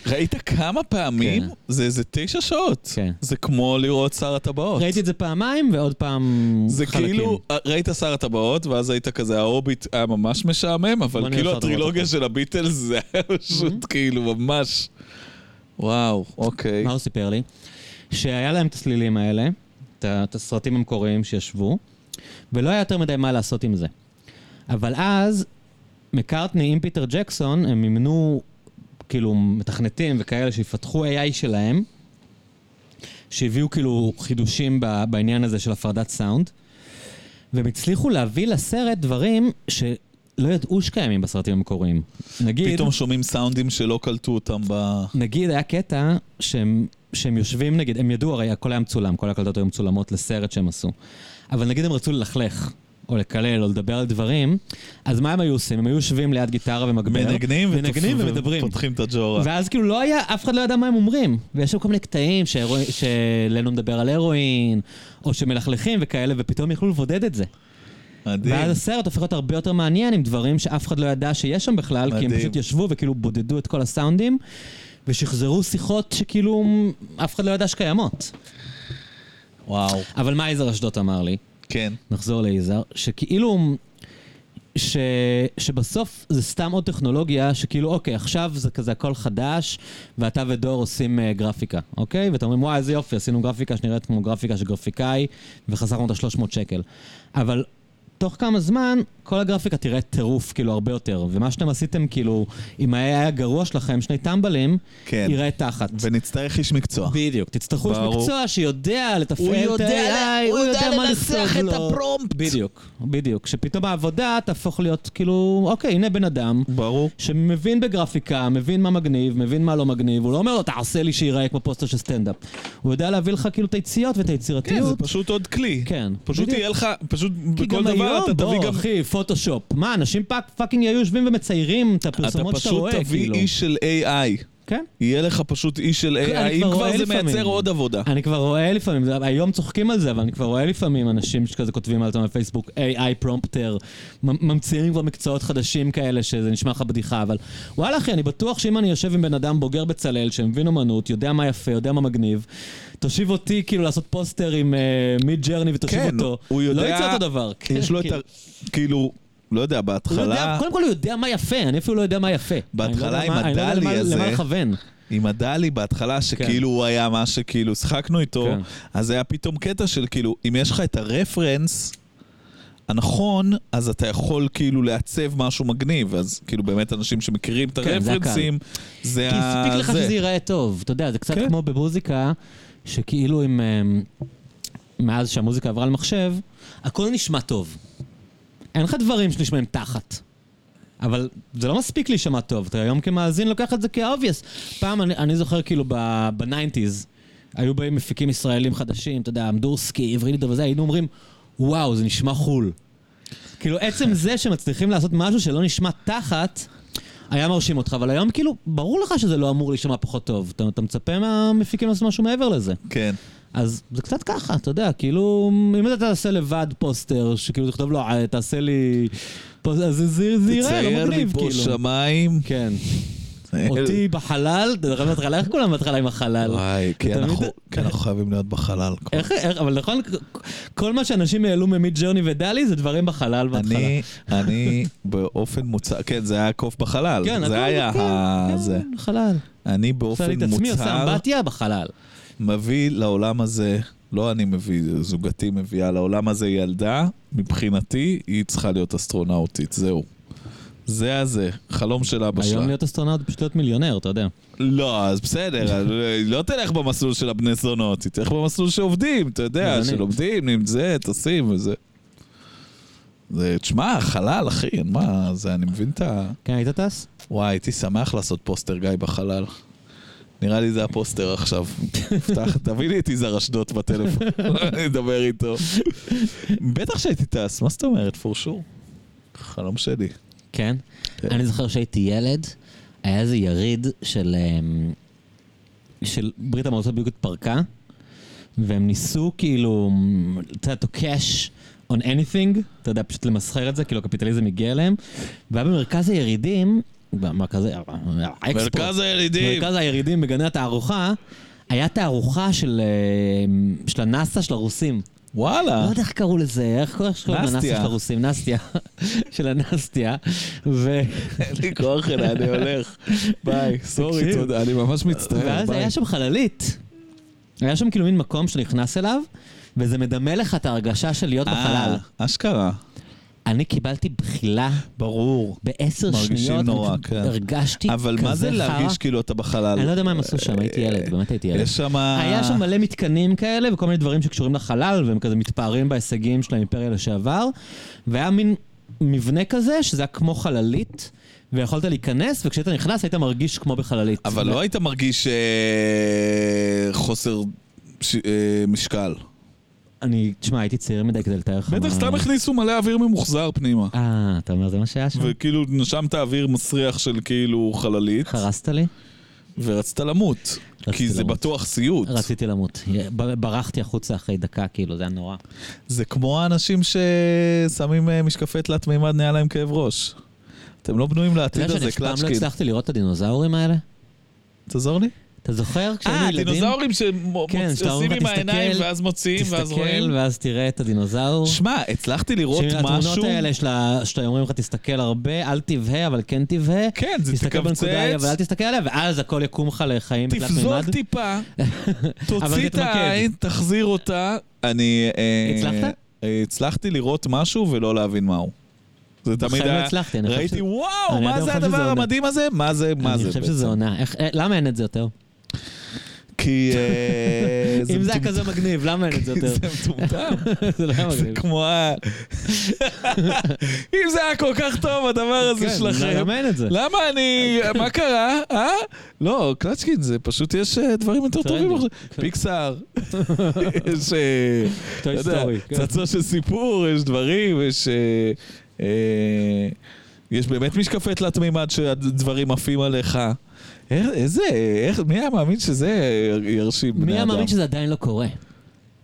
ראית כמה פעמים? כן. זה איזה תשע שעות. כן. זה כמו לראות שר הטבעות. ראיתי את זה פעמיים ועוד פעם זה חלקים. כאילו, ראית שר הטבעות, ואז היית כזה, ההוביט היה ממש משעמם, אבל כאילו הטרילוגיה הטבעות. של הביטלס זה היה פשוט כאילו ממש... וואו, אוקיי. מה הוא סיפר לי? שהיה להם את הסלילים האלה, את הסרטים המקוריים שישבו, ולא היה יותר מדי מה לעשות עם זה. אבל אז, מקארטני עם פיטר ג'קסון, הם מימנו כאילו מתכנתים וכאלה שיפתחו AI שלהם, שהביאו כאילו חידושים בעניין הזה של הפרדת סאונד, והם הצליחו להביא לסרט דברים שלא ידעו שקיימים בסרטים המקוריים. נגיד... פתאום שומעים סאונדים שלא קלטו אותם ב... נגיד, היה קטע שהם, שהם יושבים, נגיד, הם ידעו, הרי הכל היה מצולם, כל ההקלטות היו מצולמות לסרט שהם עשו. אבל נגיד הם רצו ללכלך, או לקלל, או לדבר על דברים, אז מה הם היו עושים? הם היו יושבים ליד גיטרה ומגבר, מנגנים מנגנים ותופ- ומדברים. ופותחים את הג'ורה. ואז כאילו לא היה, אף אחד לא ידע מה הם אומרים. ויש שם כל מיני קטעים שלנו מדבר על הרואין, או שמלכלכים וכאלה, ופתאום יכלו לבודד את זה. מדהים. ואז הסרט הופך להיות הרבה יותר מעניין עם דברים שאף אחד לא ידע שיש שם בכלל, כי הם מדהים. פשוט ישבו וכאילו בודדו את כל הסאונדים, ושחזרו שיחות שכאילו אף אחד לא ידע שקיימות. וואו. אבל מה יזהר אשדוד אמר לי? כן. נחזור ליזהר, שכאילו... ש... שבסוף זה סתם עוד טכנולוגיה, שכאילו, אוקיי, עכשיו זה כזה הכל חדש, ואתה ודור עושים uh, גרפיקה, אוקיי? ואתם אומרים, וואי, איזה יופי, עשינו גרפיקה שנראית כמו גרפיקה של גרפיקאי, וחסכנו את ה-300 שקל. אבל תוך כמה זמן, כל הגרפיקה תראה טירוף, כאילו, הרבה יותר. ומה שאתם עשיתם, כאילו, אם היה היה גרוע שלכם, שני טמבלים, כן. יראה תחת. ונצטרך איש מקצוע. בדיוק, תצטרכו איש. מקצוע שיודע לתפעל את ה-AI, הוא יודע מה לנסח את לו. ה prompt. בדיוק, בדיוק. שפתאום העבודה תהפוך להיות כאילו, אוקיי, הנה בן אדם. ברור. שמבין בגרפיקה, מבין מה מגניב, מבין מה לא מגניב, הוא לא אומר לו, תעשה לי שיראה כמו פוסטר של סטנדאפ. הוא יודע להביא לך כאילו את היציאות ואת כן, זה היצירתיות. פשוט עוד כלי. כן, פשוט. יהיה לך, פשוט גם דבר היום, אתה תביא בוא, גם... אחי, פוטושופ. מה, אנשים fuck- fucking היו יושבים ומציירים את אתה הפרסומות שאתה פשוט רואה, תביא כאילו. איש של AI. כן. יהיה לך פשוט איש של AI, אם כבר זה לפעמים. מייצר עוד עבודה. אני כבר רואה לפעמים, זה- היום צוחקים על זה, אבל אני כבר רואה לפעמים אנשים שכזה כותבים על עצמם בפייסבוק, AI prompter, ממציאים כבר מקצועות חדשים כאלה, שזה נשמע לך בדיחה, אבל וואלה אחי, אני בטוח שאם אני יושב עם בן אדם בוגר בצלאל, שמבין אומנות, יודע מה יפה, יודע מה מגניב, תושיב אותי כאילו לעשות פוסטר עם מיד ג'רני ותושיב כן, אותו, הוא יודע... לא יצא אותו דבר. יש לו את ה... כאילו... לא יודע, הוא יודע, בהתחלה, קודם כל הוא יודע מה יפה, אני אפילו לא יודע מה יפה. בהתחלה לא עם יודע מה- אני לא יודע הדלי למה- הזה- למה לכוון. עם הדלי בהתחלה, שכאילו הוא היה מה שכאילו שיחקנו איתו, כן. אז היה פתאום קטע של כאילו, אם יש לך את הרפרנס הנכון, אז אתה יכול כאילו לעצב משהו מגניב, אז כאילו באמת אנשים שמכירים את כן, זה הרפרנסים, זה כי ה... הספיק לך זה. שזה ייראה טוב, אתה יודע, זה קצת כן. כמו במוזיקה, שכאילו אם... אמ, מאז שהמוזיקה עברה למחשב, הכל נשמע טוב. אין לך דברים שנשמעים תחת. אבל זה לא מספיק להישמע טוב, אתה היום כמאזין לוקח את זה כ-obvious. פעם, אני, אני זוכר כאילו בניינטיז, היו באים מפיקים ישראלים חדשים, אתה יודע, אמדורסקי, עברי לידר וזה, היינו אומרים, וואו, זה נשמע חול. כאילו, עצם זה שמצליחים לעשות משהו שלא נשמע תחת, היה מרשים אותך, אבל היום כאילו, ברור לך שזה לא אמור להישמע פחות טוב. אתה, אתה מצפה מהמפיקים לעשות משהו מעבר לזה. כן. אז זה קצת ככה, אתה יודע, כאילו, אם אתה תעשה לבד פוסטר, שכאילו תכתוב לו, "אה, תעשה לי... פוסטר, אז זה, זה, זה ייראה לא צייר לי מגניב, פה כאילו. שמיים. כן. אותי בחלל, אתה בהתחלה, איך כולם בהתחלה עם החלל? וואי, כי אנחנו- חייבים להיות בחלל. איך, אבל נכון, כל מה שאנשים העלו מ Midjourney ו DALL-E זה דברים בחלל בהתחלה. אני, אני באופן מוצהר, כן, זה היה קוף בחלל. כן, זה היה כן, ה... כן, זה. חלל. אני עושה לי באופן את עצמי, עושה מוצהר אמבטיה בחלל. מביא לעולם הזה, לא אני מביא, זוגתי מביאה לעולם הזה ילדה, מבחינתי היא צריכה להיות אסטרונאוטית, זהו. זה הזה, חלום של אבא היום שלה. להיות אסטרונאוט פשוט להיות מיליונר, אתה יודע. לא, אז בסדר, היא לא תלך במסלול של הבני זונות, היא תלך במסלול שעובדים, אתה יודע. שלומדים, זה, טסים וזה. זה, תשמע, חלל, אחי, מה, זה, אני מבין את ה... כן, היית טס? וואי, הייתי שמח לעשות פוסטר גיא בחלל. נראה לי זה הפוסטר עכשיו. פתח, תביא לי את יזהר אשדוד בטלפון, אני אדבר איתו. בטח שהייתי טס, מה זאת אומרת? for sure. חלום שלי. כן. כן. אני זוכר שהייתי ילד, היה איזה יריד של, אמ, של ברית המועצות בדיוק התפרקה, והם ניסו כאילו, אתה יודע, to cash on anything, אתה יודע, פשוט למסחר את זה, כאילו הקפיטליזם הגיע אליהם, והיה במרכז הירידים, במרכז, האקספו, מרכז הירידים. מרכז הירידים בגני התערוכה, היה תערוכה של, אמ, של הנאסא של הרוסים. וואלה. לא יודע איך קראו לזה, איך קוראים לנסטיה נסטיה. של הרוסים, נסטיה, של הנסטיה, ו... אין לי כוח אליה, אני הולך. ביי, סורי. תודה, אני ממש מצטער. ואז ביי. היה שם חללית. היה שם כאילו מין מקום שאתה נכנס אליו, וזה מדמה לך את ההרגשה של להיות בחלל. אה, אשכרה. אני קיבלתי בחילה ברור. בעשר שניות, נורא, אני כן. הרגשתי כזה חרא. אבל מה זה להרגיש כאילו אתה בחלל? אני לא יודע מה הם עשו שם, הייתי ילד, באמת הייתי ילד. יש שם... היה שם מלא מתקנים כאלה וכל מיני דברים שקשורים לחלל והם כזה מתפארים בהישגים של האימפריה לשעבר והיה מין מבנה כזה שזה היה כמו חללית ויכולת להיכנס וכשהיית נכנס היית מרגיש כמו בחללית. אבל לא היית מרגיש אה, חוסר אה, משקל. אני, תשמע, הייתי צעיר מדי כדי לתאר לך בטח מה- סתם הכניסו מלא אוויר ממוחזר פנימה. אה, אתה אומר זה מה שהיה שם? וכאילו נשמת אוויר מסריח של כאילו חללית, חרסת לי? ורצית למות. כי זה למות. בטוח סיוט. רציתי למות. ברחתי החוצה אחרי דקה, כאילו, זה היה נורא. זה כמו האנשים ששמים אה, משקפי תלת מימד נהיה להם כאב ראש. אתם לא בנויים אתה לעתיד יודע שאני הזה, אף פעם לא. הצלחתי לראות את הדינוזאורים האלה? תעזור לי. אתה זוכר כשהיינו אה, ילדים? דינוזאורים כן, שאתה אומר שעושים לך, עם העיניים ואז מוציאים ואז רואים. תסתכל ואז תראה את הדינוזאור. שמע, הצלחתי לראות התמונות משהו. האלה של ה- שאתה אומרים לך תסתכל הרבה, אל תבהה, אבל כן תבהה. כן, זה תסתכל בנקודה ההיא, אבל אל תקבצץ, תסתכל עליה, ואז הכל יקום לך לחיים בתלת מימד. טיפה, אבל תוציא את. העין, תחזיר אותה. אני... אה, הצלחת? אה, הצלחתי לראות משהו ולא להבין מהו. זה תמיד לא היה... הצלחתי, ראיתי, וואו, מה זה הדבר. המדהים הזה? מה זה, מה זה אני חושב? שזה עונה. אה, למה אין את זה יותר? כי... אה, זה אם זה היה. כזה מגניב, למה אין את זה יותר? זה מטומטם. זה לא היה זה מגניב. כמו ה... אם זה היה כל כך טוב, הדבר הזה כן, שלכם. למה אין את זה? למה אני... מה קרה? אה? לא, קלצ'קין, זה פשוט יש אה, דברים יותר טובים. עכשיו. כן. פיקסאר. יש... אה, אתה יודע. כן. צצו של סיפור, יש דברים, יש... יש באמת משקפי תלת מימד שהדברים עפים עליך. איזה, איך, מי היה מאמין שזה ירשים בני מי היה אדם? מאמין שזה עדיין לא קורה?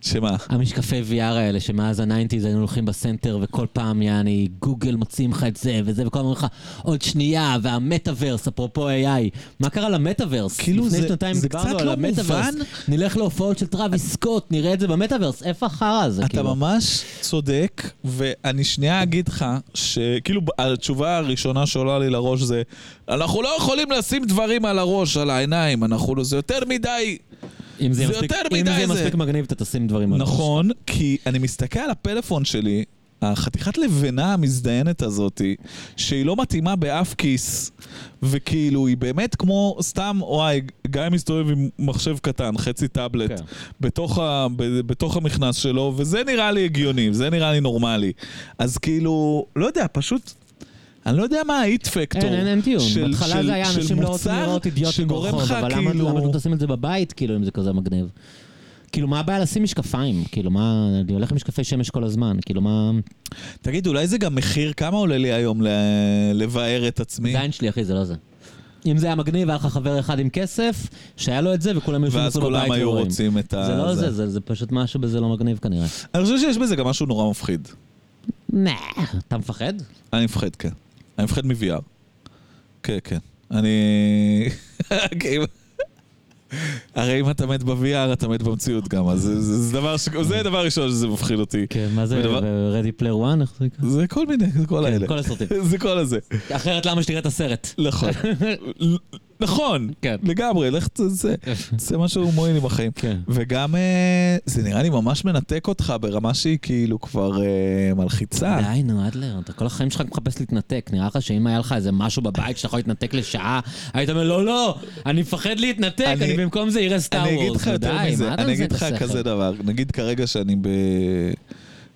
שמה? המשקפי VR האלה, שמאז ה nineties היינו הולכים בסנטר, וכל פעם יעני גוגל מוציאים לך את זה וזה, וכל הזמן אומרים לך, עוד שנייה, והמטאוורס, אפרופו AI. מה קרה למטאוורס? כאילו לפני זה- שנתיים זה דיברנו קצת על לא המטאוורס. מובן. נלך להופעות של טראביס סקוט, נראה את זה במטאוורס. איפה החרא הזה? אתה כאילו? ממש צודק, ואני שנייה אגיד לך, שכאילו התשובה הראשונה שעולה לי לראש זה, אנחנו לא יכולים לשים דברים על הראש, על העיניים, אנחנו, זה יותר מדי... אם זה יהיה זה מספיק- יותר אם מדי זה יהיה זה. מספיק מגניב, אתה תשים דברים על הראש. נכון, כי אני מסתכל על הפלאפון שלי, החתיכת לבנה המזדיינת הזאתי, שהיא לא מתאימה באף כיס, וכאילו היא באמת כמו סתם, וואי, גיא מסתובב עם מחשב קטן, חצי טאבלט, כן. בתוך, ה, ב, בתוך המכנס שלו, וזה נראה לי הגיוני, זה נראה לי נורמלי. אז כאילו, לא יודע, פשוט... אני לא יודע מה האיט פקטור. אין, אין, אין טיעון. בהתחלה זה היה אנשים לא רוצים לראות אידיוטים ברחוב, אבל למה כאילו- למה אתם תשים את זה בבית, כאילו, אם זה כזה מגניב? כאילו, מה הבעיה לשים משקפיים? כאילו, מה... אני הולך עם משקפי שמש כל הזמן, כאילו, מה... תגיד, אולי זה גם מחיר, כמה עולה לי היום ל- לבאר את עצמי? זין שלי, אחי, זה לא זה. אם זה היה מגניב, היה לך חבר אחד עם כסף, שהיה לו את זה, וכולם יושבים ואז אצלו בבית כולם היו. רוצים את ה... זה לא זה, זה זה פשוט משהו בזה לא מגניב כנראה. אני חושב שיש בזה גם משהו נורא מפחיד. נה, אתה מפחד? אני מפחד, כן. אני מפחד מ-VR. כן, כן. אני... הרי אם אתה מת ב-VR, אתה מת במציאות גם, אז זה- זה זה דבר ש... זה דבר ראשון שזה מפחיד אותי. כן, מה זה, ודבר- Ready Player One? איך זה נקרא? זה כל מיני, זה כל כן, האלה. כל הסרטים. זה כל הזה. אחרת למה שתראה את הסרט? נכון. נכון, כן. לגמרי, לך תעשה משהו מועיל עם החיים. כן. וגם אה, זה נראה לי ממש מנתק אותך ברמה שהיא כאילו כבר אה, מלחיצה. די, נו, אדלר, אתה כל החיים שלך מחפש להתנתק. נראה לך שאם היה לך איזה משהו בבית שאתה יכול להתנתק לשעה, היית אומר, לא, לא, אני מפחד להתנתק, אני- אני במקום זה אראה סטאר אני וורס. אני אגיד לך? כזה דבר, נגיד כרגע שאני ב...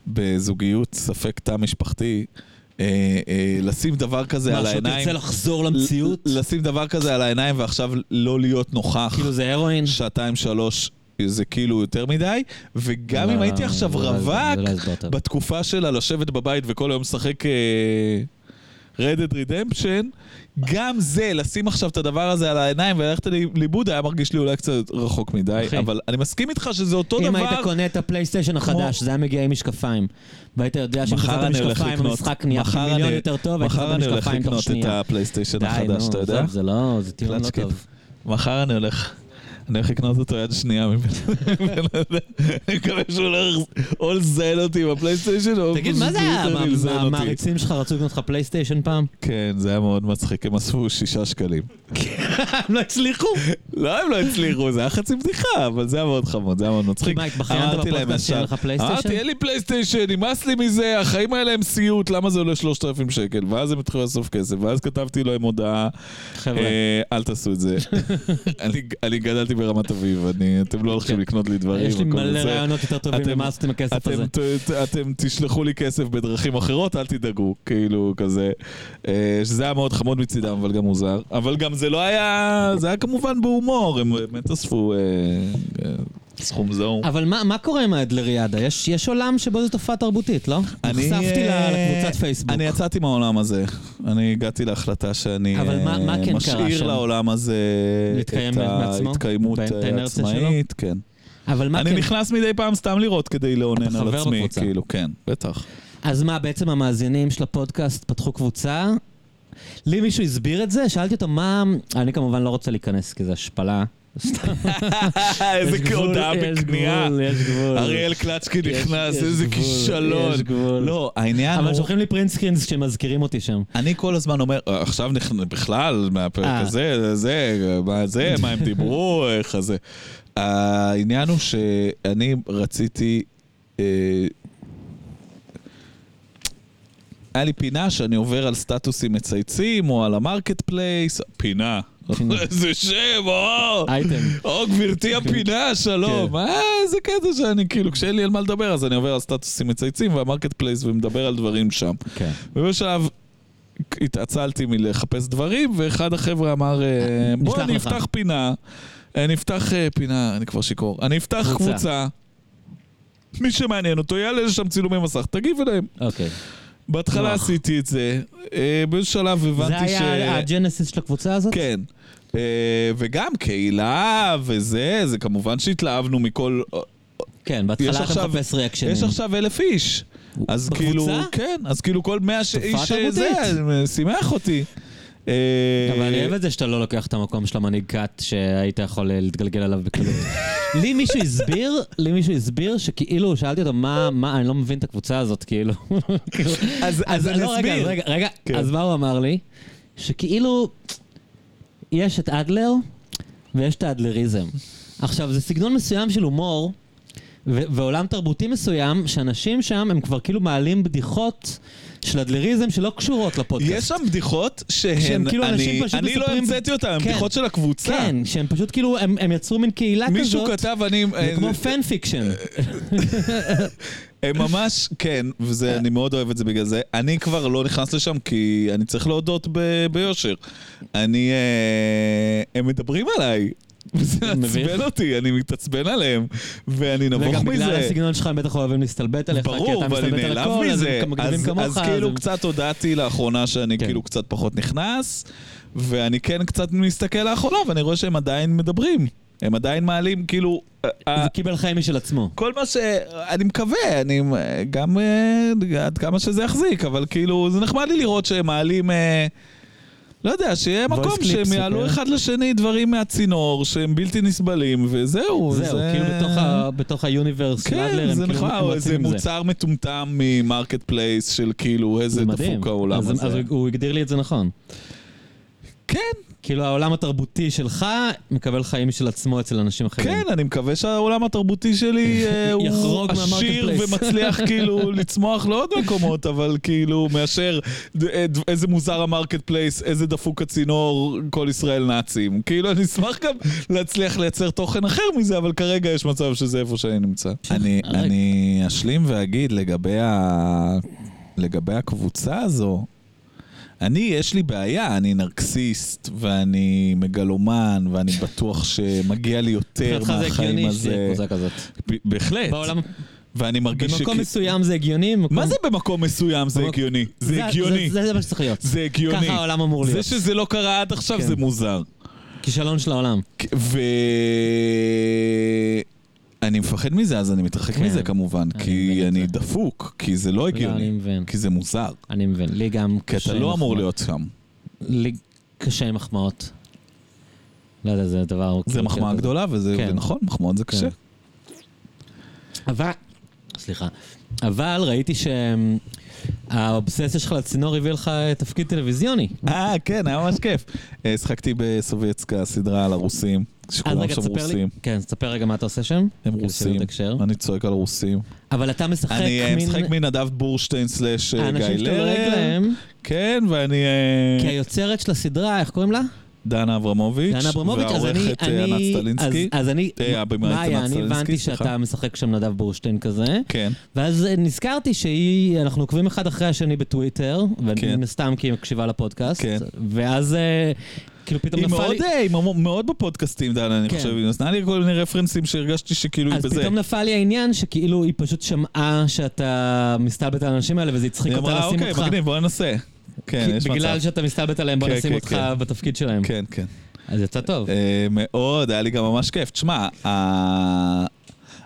בזוגיות ספק תא משפחתי, לשים דבר כזה על מה, העיניים, שתרצה לחזור למציאות? לשים דבר כזה על העיניים ועכשיו לא להיות נוכח כאילו זה הרואין? שעתיים שלוש. זה כאילו יותר מדי, וגם אם הייתי עכשיו לא- רווק, לא. בתקופה שלה לשבת בבית וכל היום לשחק אה, Red Dead Redemption, גם זה, לשים עכשיו את הדבר הזה על העיניים וללכת לי- לאיבוד, היה מרגיש לי אולי קצת רחוק מדי, אחי. אבל אני מסכים איתך שזה אותו אם דבר. היית קונה את הפלייסטיישן החדש, זה היה מגיע עם משקפיים. והיית יודע שאם הולך משקפיים, המשחק נהיה מיליון יותר טוב, והיית מחר אני הולך לקנות את. הפלייסטיישן החדש, אתה יודע? זה לא, זה טיעון לא. טוב. מחר אני הולך, אני הולך לקנות אותו יד שנייה ממנו. אני מקווה שהוא הולך או לזיין אותי בפלייסטיישן, או תגיד, מה זה היה? המעריצים שלך רצו לקנות לך פלייסטיישן פעם? כן, זה היה מאוד מצחיק, הם אספו שישה שקלים. הם לא הצליחו. לא, הם לא הצליחו, זה היה חצי בדיחה, אבל זה היה מאוד חמוד, זה היה מאוד מצחיק. מה, התבכיינת בפודקאסט ישר, לך פלייסטיישן? אמרתי, אין לי פלייסטיישן, נמאס לי מזה, החיים האלה הם סיוט, למה זה עולה 3,000 שקל? ואז הם התחילו לאסוף כסף, ואז כתבתי להם הודעה, אה, אל תעשו את זה. אני גדלתי ברמת אביב, אני- אתם לא הולכים לקנות לי דברים. יש לי מלא. רעיונות יותר טובים למה עשיתם הכסף אתם, הזה. ת, ת, אתם תשלחו לי כסף בדרכים אחרות, אל תדאגו, כאילו כזה. אה, שזה היה מאוד חמוד מצידם, אבל גם מוזר. אבל גם זה לא היה, זה היה כמובן בהומור, הם באמת אספו אה, אה, סכום זעום. אבל מה מה קורה עם האדלריאדה? יש יש עולם שבו זו תופעה תרבותית, לא? אני, נחשפתי אה, לקבוצת פייסבוק. אני יצאתי מהעולם הזה. אני הגעתי להחלטה שאני אבל מה- מה אה, כן קרה משאיר שם? לעולם הזה את? ההתקיימות ואת אה, כן. אבל מה אני כן? נכנס מדי פעם סתם לראות כדי לאונן אתה על חבר עצמי, בקבוצה. כאילו, כן, בטח. אז מה, בעצם המאזינים של הפודקאסט פתחו קבוצה? לי מישהו הסביר את זה? שאלתי אותו מה... אני כמובן לא רוצה להיכנס, כי זה השפלה. סתם. איזה יש גבול, הודעה יש בכניעה. גבול, יש גבול. אריאל קלצ'קי נכנס, איזה כישלון. יש גבול. לא, העניין אבל הוא... שולחים לי פרינט סקרינס כשמזכירים אותי שם. אני כל הזמן אומר, "אה, עכשיו בכלל, מהפרק אה. הזה, זה, מה זה, מה הם דיברו, איך זה. העניין הוא שאני רציתי... אה, היה לי פינה שאני עובר על סטטוסים מצייצים, או על ה marketplace, פינה. איזה שם, או! אייטם. או גברתי הפינה, שלום. כן. אה, איזה קטע שאני, כאילו, כשאין לי על מה לדבר, אז אני עובר על סטטוסים מצייצים וה marketplace ומדבר על דברים שם. כן. ובשלב התעצלתי מלחפש דברים, ואחד החבר'ה אמר, אה, בוא נשלח אני לך." אפתח פינה, אני אפתח אה, פינה, אני כבר שיכור, אני אפתח קבוצה. קבוצה, מי שמעניין אותו, יעלה לשם צילומי מסך, תגיב אליהם. אוקיי. בהתחלה. עשיתי את זה, אה, באיזשהו שלב זה הבנתי ש... היה הג'נסיס של הקבוצה הזאת? כן. אה, וגם קהילה וזה, זה כמובן שהתלהבנו מכל... כן, יש בהתחלה אתה מחפש ריאקשנים. יש עכשיו אלף איש. אז בקבוצה? כאילו, כן, אז כאילו כל מאה ש- איש. זה, שימח אותי. אה, אבל אני אוהב את זה שאתה לא לוקח את המקום של המנהיג כת שהיית יכול אה, להתגלגל עליו בקלות. לי מישהו הסביר, לי מישהו הסביר שכאילו, שאלתי אותו מה, מה, אני לא מבין את הקבוצה הזאת, כאילו. כאילו, אז אני לא, אסביר. רגע, רגע, כן. אז מה הוא אמר לי? שכאילו, יש את אדלר ויש את האדלריזם. עכשיו, זה סגנון מסוים של הומור. ועולם תרבותי מסוים, שאנשים שם הם כבר כאילו מעלים בדיחות של אדלריזם שלא קשורות לפודקאסט. יש שם בדיחות שהן, שהם כאילו אנשים אני פשוט אני לא מספרים- המצאתי אותן, הן כן. בדיחות של הקבוצה. כן, שהם פשוט כאילו, הם, הם יצרו מין קהילה מישהו כזאת. כתב, אני... זה אה, כמו fan fiction. הם ממש, כן, וזה, אני מאוד אוהב את זה בגלל זה. אני כבר לא נכנס לשם כי אני צריך להודות ב- ביושר. אני, אה, הם מדברים עליי. זה מביך. מעצבן אותי, אני מתעצבן עליהם, ואני נבוך וגם מזה. בגלל הסגנון שלך הם בטח אוהבים להסתלבט עליך, כי ברור, אתה ואני מסתלבט על הכל, אז מזה. הם מגניבים אז, כמוך. אז כאילו הם- קצת הודעתי לאחרונה שאני כן. כאילו קצת פחות נכנס, ואני כן קצת מסתכל לאחרונה, ואני רואה שהם עדיין מדברים. הם עדיין מעלים, כאילו... אה, זה קיבל חיים משל עצמו. כל מה ש... אני מקווה, אני גם אה, עד כמה שזה יחזיק, אבל כאילו, זה נחמד לי לראות שהם מעלים... לא יודע, שיהיה מקום שהם יעלו וכאלה. אחד לשני דברים מהצינור שהם בלתי נסבלים, וזהו. זהו, זה- כאילו בתוך ה- בתוך היוניברס כן, אדלר, הם זה כאילו הם או איזה. מוצר מטומטם ממרקט פלייס של כאילו איזה. דפוק העולם אז- הזה. אז הוא הגדיר לי את זה נכון. כן, כאילו העולם התרבותי שלך מקבל חיים משל עצמו אצל אנשים אחרים. כן, אני מקווה שהעולם התרבותי שלי אה, הוא עשיר. ומצליח כאילו לצמוח לעוד מקומות, אבל כאילו מאשר אה, איזה מוזר ה marketplace, איזה דפוק הצינור, כל ישראל נאצים. כאילו אני אשמח גם להצליח לייצר תוכן אחר מזה, אבל כרגע יש מצב שזה איפה שאני נמצא. אני. אני אשלים ואגיד לגבי, ה... לגבי הקבוצה הזו, אני, יש לי בעיה, אני נרקסיסט, ואני מגלומן, ואני בטוח שמגיע לי יותר זה מהחיים הזה. בהחלט. בעולם, ואני מרגיש במקום שכי- מסוים זה הגיוני. במקום- מה זה במקום מסוים זה במק- הגיוני? זה הגיוני. זה זה מה שצריך להיות. זה הגיוני. ככה העולם אמור זה להיות. שזה לא קרה עד עכשיו כן. זה מוזר. כישלון של העולם. ו... אני מפחד מזה, אז אני מתרחק כן. מזה כמובן, אני כי מבין את אני זה. דפוק, כי זה לא לא, אני הגיוני, מבין. כי זה מוזר. אני מבין. לי גם כי קשה אתה עם לא אמור מחמאות. להיות שם. לי קשה עם מחמאות. לא יודע, זה דבר... זה כאילו מחמאה כזה. גדולה, וזה כן. ונכון, מחמאות זה קשה. אבל, סליחה, אבל ראיתי שהאובססיה שלך לצינור הביא לך תפקיד טלוויזיוני. אה, כן, היה ממש כיף. אה, שחקתי בסובייצקה, סדרה על הרוסים, שכולם שם רוסים. כן, תספר רגע מה אתה עושה שם. הם כדי רוסים, הקשר. אני צועק על רוסים. אבל אתה משחק אני אה, מין... משחק מנדב בורשטיין סלאש אה, גיא האנשים שאתה דואג לרר. להם, כן, ואני... אה, כי היוצרת של הסדרה, איך קוראים לה? דנה אברמוביץ', דנה אברמוביץ', אז אני... אני-. אז- אז אני... מאיה, אני הבנתי. שאתה משחק שם נדב בורשטיין כזה. כן, ואז נזכרתי שהיא, אנחנו עוקבים אחד אחרי השני בטוויטר, כן. ומן הסתם כי היא מקשיבה לפודקאסט, כן. ואז כאילו פתאום היא נפל מאוד, לי... אה, היא מאוד- בפודקאסטים, דנה, אני כן. חושב. היא נתנה לי כל מיני רפרנסים שהרגשתי שכאילו היא אז בזה. פתאום נפל לי העניין שכאילו היא פשוט שמעה שאתה מסתלבט על האנשים האלה וזה הצחיק היא אותה אמרה, לשים אוקיי, אותך. מגניב, בוא ננסה. כן, יש בגלל מצב. שאתה מסתלבט עליהם, בוא כן, נשים כן, אותך. בתפקיד שלהם. כן, כן. אז יצא טוב. אה, מאוד, היה לי גם ממש כיף. תשמע,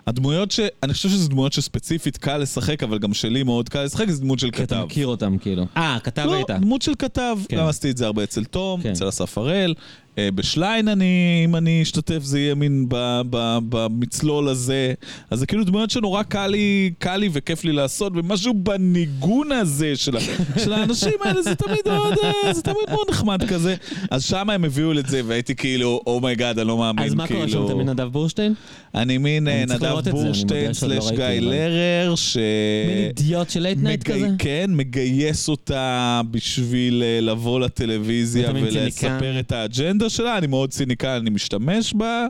הדמויות ש... אני חושב שזה דמויות שספציפית קל לשחק, אבל גם שלי מאוד קל לשחק, זה דמות של כי אתה כתב. מכיר אותם כאילו. אה, כתב לא, היית. דמות של כתב. כן. גם עשיתי את זה הרבה אצל תום, כן. אצל אסף הראל. אה, בשליין אני, אם אני אשתתף, זה יהיה מין במצלול הזה. אז זה כאילו דמויות שנורא קל לי, קל לי וכיף לי לעשות, ומשהו בניגון הזה של, של האנשים האלה, זה תמיד מאוד, אה, זה תמיד מאוד נחמד כזה. אז שם הם הביאו את זה, והייתי כאילו, oh my god, אני לא מאמין, אז מה כאילו... קורה שם? אתה מנדב בורשטיין? אני מין אה, נדב בורשטיין שעוד לא גיא לרר, ש... מין אידיוט של late night כזה? כן, מגייס אותה בשביל לבוא לטלוויזיה ולספר. את האג'נדה שלה, אני מאוד ציניקן, אני משתמש בה.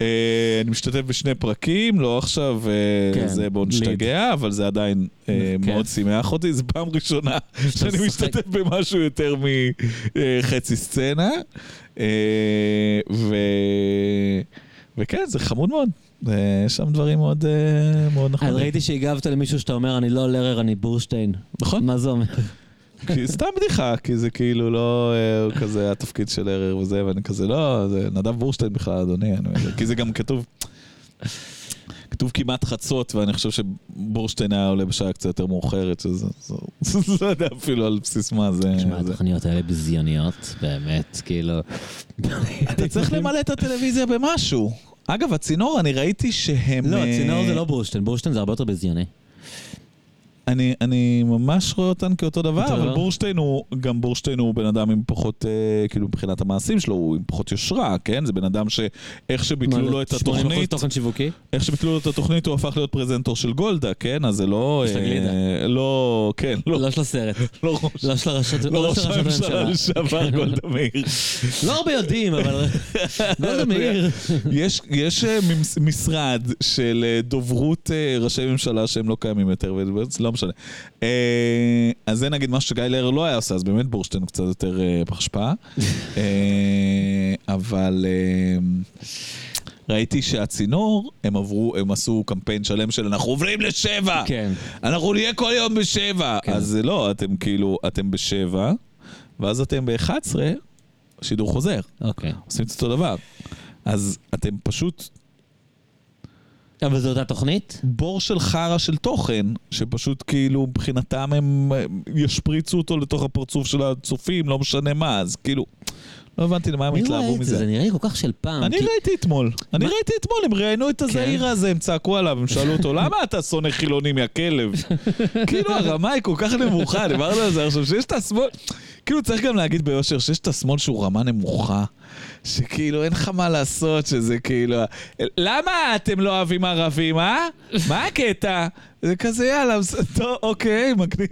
אה, אני משתתף בשני פרקים, לא עכשיו, אה, כן, זה בוא ליד. נשתגע, אבל זה עדיין אה, כיף. מאוד שימח אותי, זו פעם ראשונה שאני. משתתף במשהו יותר מחצי סצנה. ו... וכן, זה חמוד מאוד. יש שם דברים מאוד מאוד נחמדים. ראיתי שהגבת למישהו שאתה אומר, אני לא לרר, אני בורשטיין. נכון. מה זה אומר? כי סתם בדיחה, כי זה כאילו לא, אה, כזה התפקיד של ערר וזה, ואני כזה, לא, זה נדב בורשטיין בכלל, אדוני, כי זה גם כתוב, כתוב כמעט חצות, ואני חושב שבורשטיין היה עולה בשעה קצת יותר מאוחרת, שזה... זה- זה- לא יודע אפילו על בסיס מה זה... תשמע. התוכניות האלה ביזיוניות, באמת, כאילו... אתה צריך למלא את הטלוויזיה במשהו. אגב, הצינור, אני ראיתי שהם... לא, אה, הצינור זה לא בורשטיין, בורשטיין זה הרבה יותר ביזיוני. אני, אני ממש רואה אותן כאותו דבר, אבל? בורשטיין הוא, גם בורשטיין הוא בן אדם עם פחות, אה, כאילו מבחינת המעשים שלו, הוא עם פחות יושרה, כן? זה בן אדם שאיך שביטלו לו את 80% התוכנית, תוכן שיווקי? איך שביטלו לו את התוכנית הוא הפך להיות פרזנטור של גולדה, כן? אז זה לא... של אה, הגלידה. לא, כן, לא, לא של הסרט. לא ראש- לא של הראשות לא לא ראש הממשלה. לשעבר גולדה מאיר. לא הרבה יודעים, אבל... גולדה מאיר. יש, יש אה, משרד של אה, דוברות אה, ראשי ממשלה שהם לא קיימים יותר, ולא משנה. אה, אז זה נגיד משהו שגיא לרר לא היה עושה, אז באמת בורשטיין הוא קצת יותר אה, השפעה. אה, אבל ראיתי שהצינור, הם עברו, הם עשו קמפיין שלם של אנחנו עוברים לשבע! כן. אנחנו נהיה כל יום בשבע! כן. אז לא, אתם כאילו, אתם בשבע, ואז אתם ב-11, שידור חוזר. אוקיי. עושים את אותו דבר. אז אתם פשוט אבל זו אותה תוכנית? בור של חרא של תוכן, שפשוט כאילו מבחינתם הם אה, ישפריצו אותו לתוך הפרצוף של הצופים, לא משנה מה, אז כאילו, לא הבנתי למה הם מי התלהבו? מזה. זה נראה לי כל כך של פעם. אני כי- ראיתי אתמול, אני מה? ראיתי אתמול, הם ראיינו את הזעיר הזה, הם צעקו עליו, הם שאלו אותו, למה אתה שונא חילונים, יא כלב? כאילו הרמה היא כל כך נמוכה, דיברנו על זה עכשיו, שיש את השמאל, כאילו צריך גם להגיד ביושר שיש את השמאל שהוא רמה נמוכה, שכאילו אין לך מה לעשות, שזה כאילו, למה אתם לא אוהבים ערבים, אה? מה הקטע? זה כזה יאללה, טוב, אוקיי, מגניב.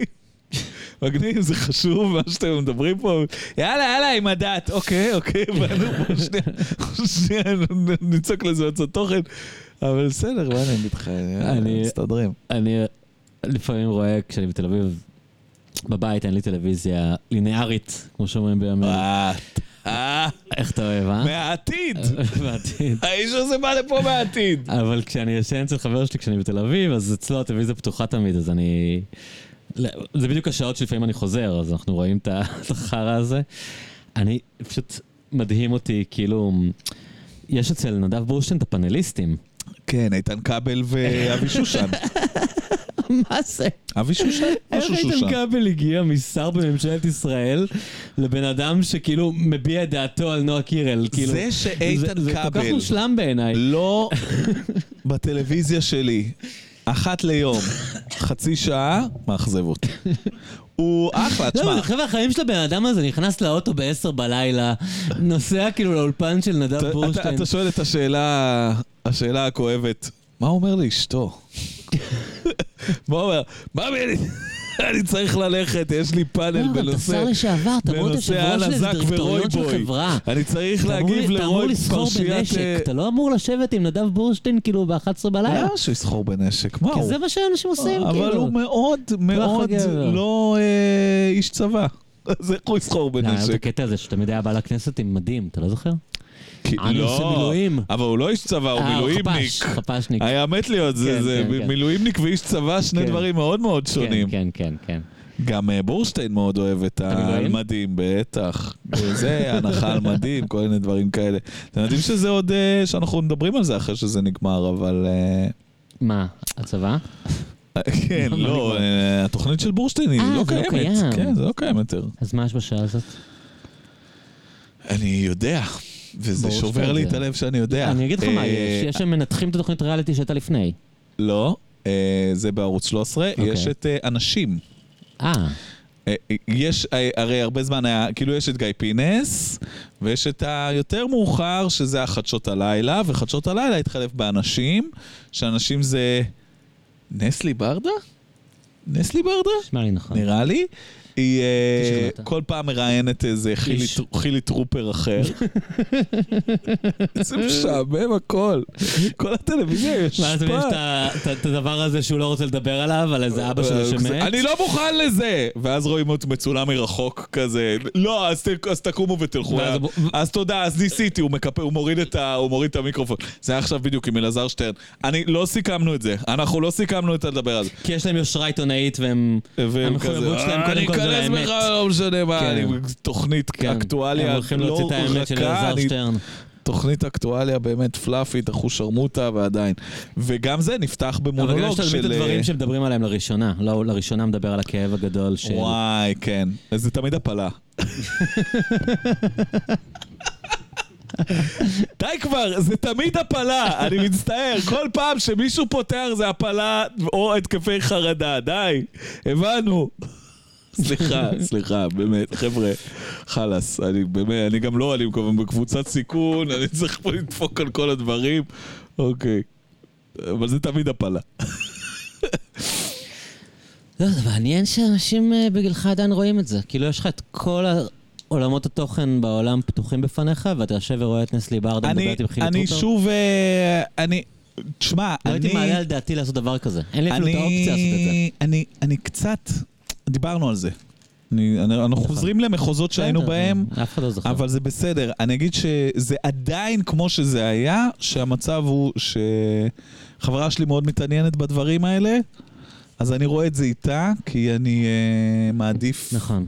מגניב, זה חשוב מה שאתם מדברים פה. יאללה, יאללה, עם הדת. אוקיי, אוקיי, באנו פה שנייה, שנייה, נצעק לזה הצעת תוכן. אבל בסדר, מה אני אגיד לך, מסתדרים. אני לפעמים רואה כשאני בתל אביב, בבית אין לי טלוויזיה ליניארית, כמו שאומרים בימינו. אה, איך אתה אוהב, אה? מהעתיד. בעתיד. האיש הזה בא לפה מהעתיד. אבל כשאני ישן אצל חבר שלי כשאני בתל אביב, אז אצלו הטלוויזיה פתוחה תמיד, אז אני... לא, זה בדיוק השעות שלפעמים אני חוזר, אז אנחנו רואים את החרא הזה. אני, פשוט מדהים אותי, כאילו, יש אצל נדב בורשטיין את הפאנליסטים. כן, איתן כבל ואבי שושן. מה זה? אבי שושן? איך איתן. כבל הגיע משר בממשלת ישראל לבן אדם שכאילו מביע את דעתו על נועה קירל? כאילו, זה שאיתן זה- זה כל כך כבל מושלם בעיניי. לא בטלוויזיה שלי, אחת ליום, חצי שעה, מאכזב אותי. הוא אחלה, לא, תשמע, אבל חבר'ה, החיים של הבן אדם הזה נכנס לאוטו ב-10 בלילה, נוסע כאילו לאולפן של נדב בורשטיין. אתה אתה שואל את השאלה, השאלה הכואבת, מה הוא אומר לאשתו? מה אומר? מה לי? אני צריך ללכת, יש לי פאנל לא, אתה בנושא... שר לשעבר, אתה אמור להיות בנושא יושב ראש אנה של חברה. אני צריך אתה אמור- להגיב אתה אמור לרוי לסחור פרשיית... בנשק, אה, אתה לא אמור לשבת עם נדב בורשטיין כאילו ב-11 בלילה. למה שהוא יסחור בנשק? מה כי הוא? זה מה שאנשים עושים, כאילו. אבל הוא מאוד מאוד. לא אה, איש צבא. אז איך הוא יסחור את בנשק? הקטע הזה שתמיד היה בא לכנסת עם מדים, אתה לא זוכר? כי- אני עושה מילואים. אבל הוא לא איש צבא, הוא אה, מילואימניק. חפ"ש, חפ"שניק. היה מת להיות, זה כן, זה כן, כן. מילואימניק ואיש צבא, שני. דברים מאוד מאוד שונים. כן, כן, כן. גם אה, בורשטיין מאוד אוהב את? המדים, בטח. זה, הנחה על מדים, כל מיני דברים כאלה. אתם יודעים שזה עוד, אה, שאנחנו מדברים על זה אחרי שזה נגמר, אבל... אה, מה, הצבא? כן, לא לא. אה, התוכנית של בורשטיין היא אה, לא זה לא קיימת. קיים. כן, זה לא קיים יותר. אז מה יש בשעה הזאת? אני יודע, וזה שובר לי. את הלב שאני יודע. אני אגיד לך מה אה, יש, יש שם מנתחים את התוכנית ריאליטי שהייתה לפני. לא, אה, זה בערוץ 13, אוקיי. יש את אה, אנשים. אה, יש, הרי הרבה זמן היה, כאילו יש את גיא פינס, ויש את היותר מאוחר, שזה החדשות הלילה, וחדשות הלילה התחלף באנשים, שאנשים זה נסלי ברדה? נסלי ברדה? נשמע לי נכון. נראה לי. היא אה. כל פעם מראיינת איזה חילי, טרופר אחר. זה משעמם הכל. כל הטלוויזיה יש ואז יש את הדבר הזה שהוא לא רוצה לדבר עליו, על איזה אבא שלו שמת. אני לא מוכן לזה! ואז רואים אותו מצולם מרחוק כזה, לא, אז ת- אז תקומו ותלכו. אז תודה, אז ניסיתי, הוא מוריד את המיקרופון. זה היה עכשיו בדיוק עם אלעזר שטרן. אני, לא סיכמנו את זה, אנחנו לא סיכמנו את לדבר על זה. כי יש להם יושרה עיתונאית והם... והם המחויבות שלהם "אה, קודם כל זה אני לאמת." אכנס בך, לא משנה מה, כן. אני תוכנית כן, אקטואליה לא של רכה. תוכנית אקטואליה באמת פלאפית, אחושרמוטה ועדיין. וגם זה נפתח אבל במונולוג יש תמיד את של... הדברים אה, שמדברים עליהם לראשונה. לא, לראשונה מדבר על הכאב הגדול של... וואי, כן. זה תמיד הפלה. די כבר, זה תמיד הפלה, אני מצטער. כל פעם שמישהו פותח זה הפלה או התקפי חרדה, די, הבנו. סליחה, סליחה, באמת, חבר'ה, חלאס, אני באמת, אני גם לא, אני גם בקבוצת סיכון, אני צריך פה לדפוק על כל הדברים, אוקיי. אבל זה תמיד הפלה. לא, זה מעניין שאנשים אה, בגילך עדיין רואים את זה. כאילו, יש לך את כל עולמות התוכן בעולם פתוחים בפניך, ואתה יושב ורואה את נסלי ברדה אני, מדברת עם חילי אני טרופר. שוב, אה, אני, תשמע, לא אני... הייתי מעלה על דעתי לעשות דבר כזה. אין לי אפילו את האופציה לעשות את זה. אני, אני, אני קצת, דיברנו על זה. אני, אנחנו חוזרים למחוזות שהיינו בהם, אחד לא. אבל זה בסדר. אני אגיד שזה עדיין כמו שזה היה, שהמצב הוא שחברה שלי מאוד מתעניינת בדברים האלה, אז אני רואה את זה איתה, כי אני אה, מעדיף... נכון.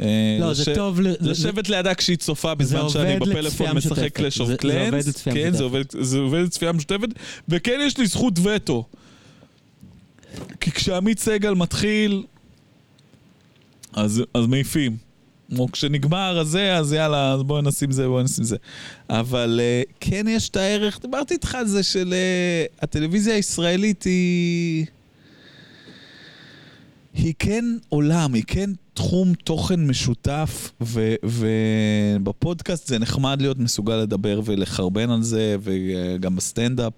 אה, לא, זה טוב... ל- לשבת לידה כשהיא צופה בזמן שאני בפלאפון משחק. קלאש אוף זה- זה עובד קלאנס. לצפייה כן, זה עובד לצפייה משותפת, וכן יש לי זכות וטו. כי כשעמית סגל מתחיל, אז אז מעיפים. או כשנגמר הזה, אז יאללה, אז בואי נשים זה, בואי נשים זה. אבל אה, כן יש את הערך, דיברתי איתך על זה של אה, הטלוויזיה הישראלית היא... היא כן עולם, היא כן תחום תוכן משותף, ובפודקאסט זה נחמד להיות מסוגל לדבר ולחרבן על זה, וגם בסטנדאפ.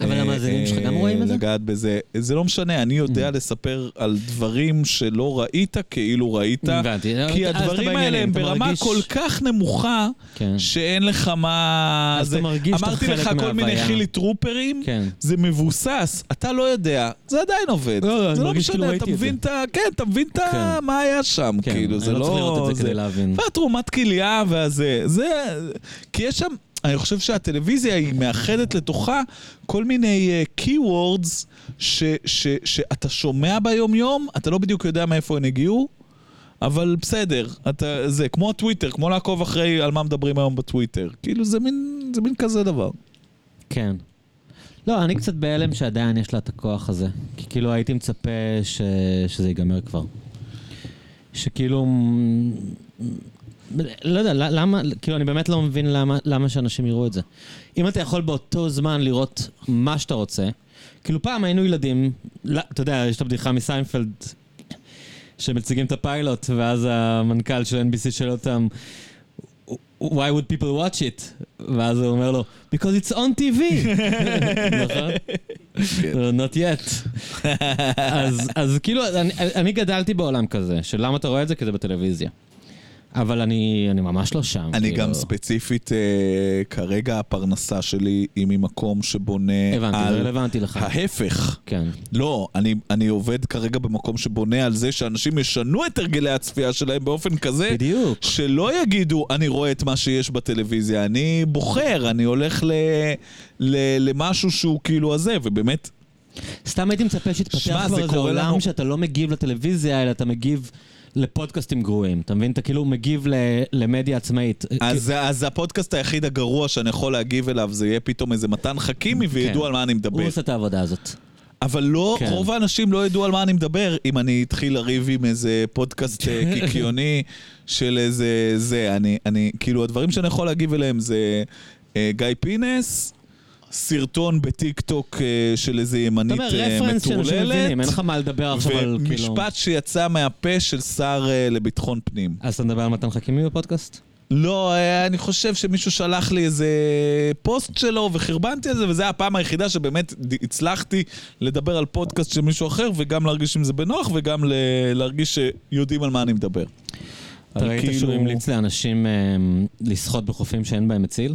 אבל אה, המאזינים שלך גם אה, רואים את זה? לגעת בזה. זה לא משנה, אני יודע לספר על דברים שלא ראית כאילו ראית, הבנתי. כי הדברים האלה הם ברמה כל כך נמוכה, כן. שאין לך מה... אז אתה מרגיש שאתה אמרתי חלק לך כל מיני. חילי טרופרים, כן. זה מבוסס, אתה לא יודע, זה עדיין עובד. לא, אני זה לא מרגיש כאילו משנה, אתה מבין. את ה... כן, אתה מבין את ה... כן. מה היה שם, כאילו, זה אני לא צריך לראות לא... את זה כדי להבין. והתרומת כליה והזה, זה... כי יש שם... אני חושב שהטלוויזיה היא מאחדת לתוכה כל מיני uh, keywords ש, ש, שאתה שומע ביום-יום, אתה לא בדיוק יודע מאיפה הם הגיעו, אבל בסדר, אתה, זה כמו הטוויטר, כמו לעקוב אחרי על מה מדברים היום בטוויטר. כאילו זה מין, זה מין כזה דבר. כן. לא, אני קצת בהלם שעדיין יש לה את הכוח הזה. כי כאילו הייתי מצפה ש... שזה ייגמר כבר. שכאילו... לא יודע, למה, כאילו, אני באמת לא מבין למה, למה שאנשים יראו את זה. אם אתה יכול באותו זמן לראות מה שאתה רוצה, כאילו פעם היינו ילדים, לא, אתה יודע, יש את הבדיחה מסיינפלד, שמציגים את הפיילוט, ואז המנכ"ל של NBC שואל אותם, why would people watch it? ואז הוא אומר לו, because it's on TV. נכון? Not yet. אז, כאילו, אני, אני גדלתי בעולם כזה, של למה אתה רואה את זה? כי זה בטלוויזיה. אבל אני, אני ממש לא שם. אני כאילו. גם ספציפית, אה, כרגע הפרנסה שלי היא ממקום שבונה הבנתי, על רלוונטי לך. ההפך. כן. לא, אני, אני עובד כרגע במקום שבונה על זה שאנשים ישנו את הרגלי הצפייה שלהם באופן כזה, בדיוק. שלא יגידו, אני רואה את מה שיש בטלוויזיה, אני בוחר, אני הולך ל, ל, למשהו שהוא כאילו הזה, ובאמת, סתם הייתי מצפה שיתפתח כבר זה איזה עולם לנו- שאתה לא מגיב לטלוויזיה, אלא אתה מגיב לפודקאסטים גרועים. אתה מבין? אתה כאילו מגיב ל- למדיה עצמאית. אז, אז הפודקאסט היחיד הגרוע שאני יכול להגיב אליו, זה יהיה פתאום איזה מתן חכימי וידעו כן. על מה אני מדבר. הוא עושה את העבודה הזאת. אבל לא, כן. כן. רוב האנשים לא ידעו על מה אני מדבר אם אני אתחיל לריב עם איזה פודקאסט אה, קיקיוני של איזה זה. אני, אני, כאילו, הדברים שאני יכול להגיב אליהם זה אה, גיא פינס, סרטון בטיק טוק אה, של איזה אתה ימנית אומר, אה, רפרנס שאנשים מבינים, אין מטורללת, לך מה לדבר עכשיו על כאילו... ומשפט שיצא מהפה של שר אה, לביטחון פנים. אז אתה מדבר על מתן חכימי בפודקאסט? לא, אה, אני חושב שמישהו שלח לי איזה פוסט שלו וחרבנתי על זה, וזו הפעם היחידה שבאמת הצלחתי לדבר על פודקאסט של מישהו אחר, וגם להרגיש עם זה בנוח, וגם להרגיש שיודעים על מה אני מדבר. אתה ראית כאילו- שהוא המליץ לאנשים אמ, לשחות בחופים שאין בהם מציל?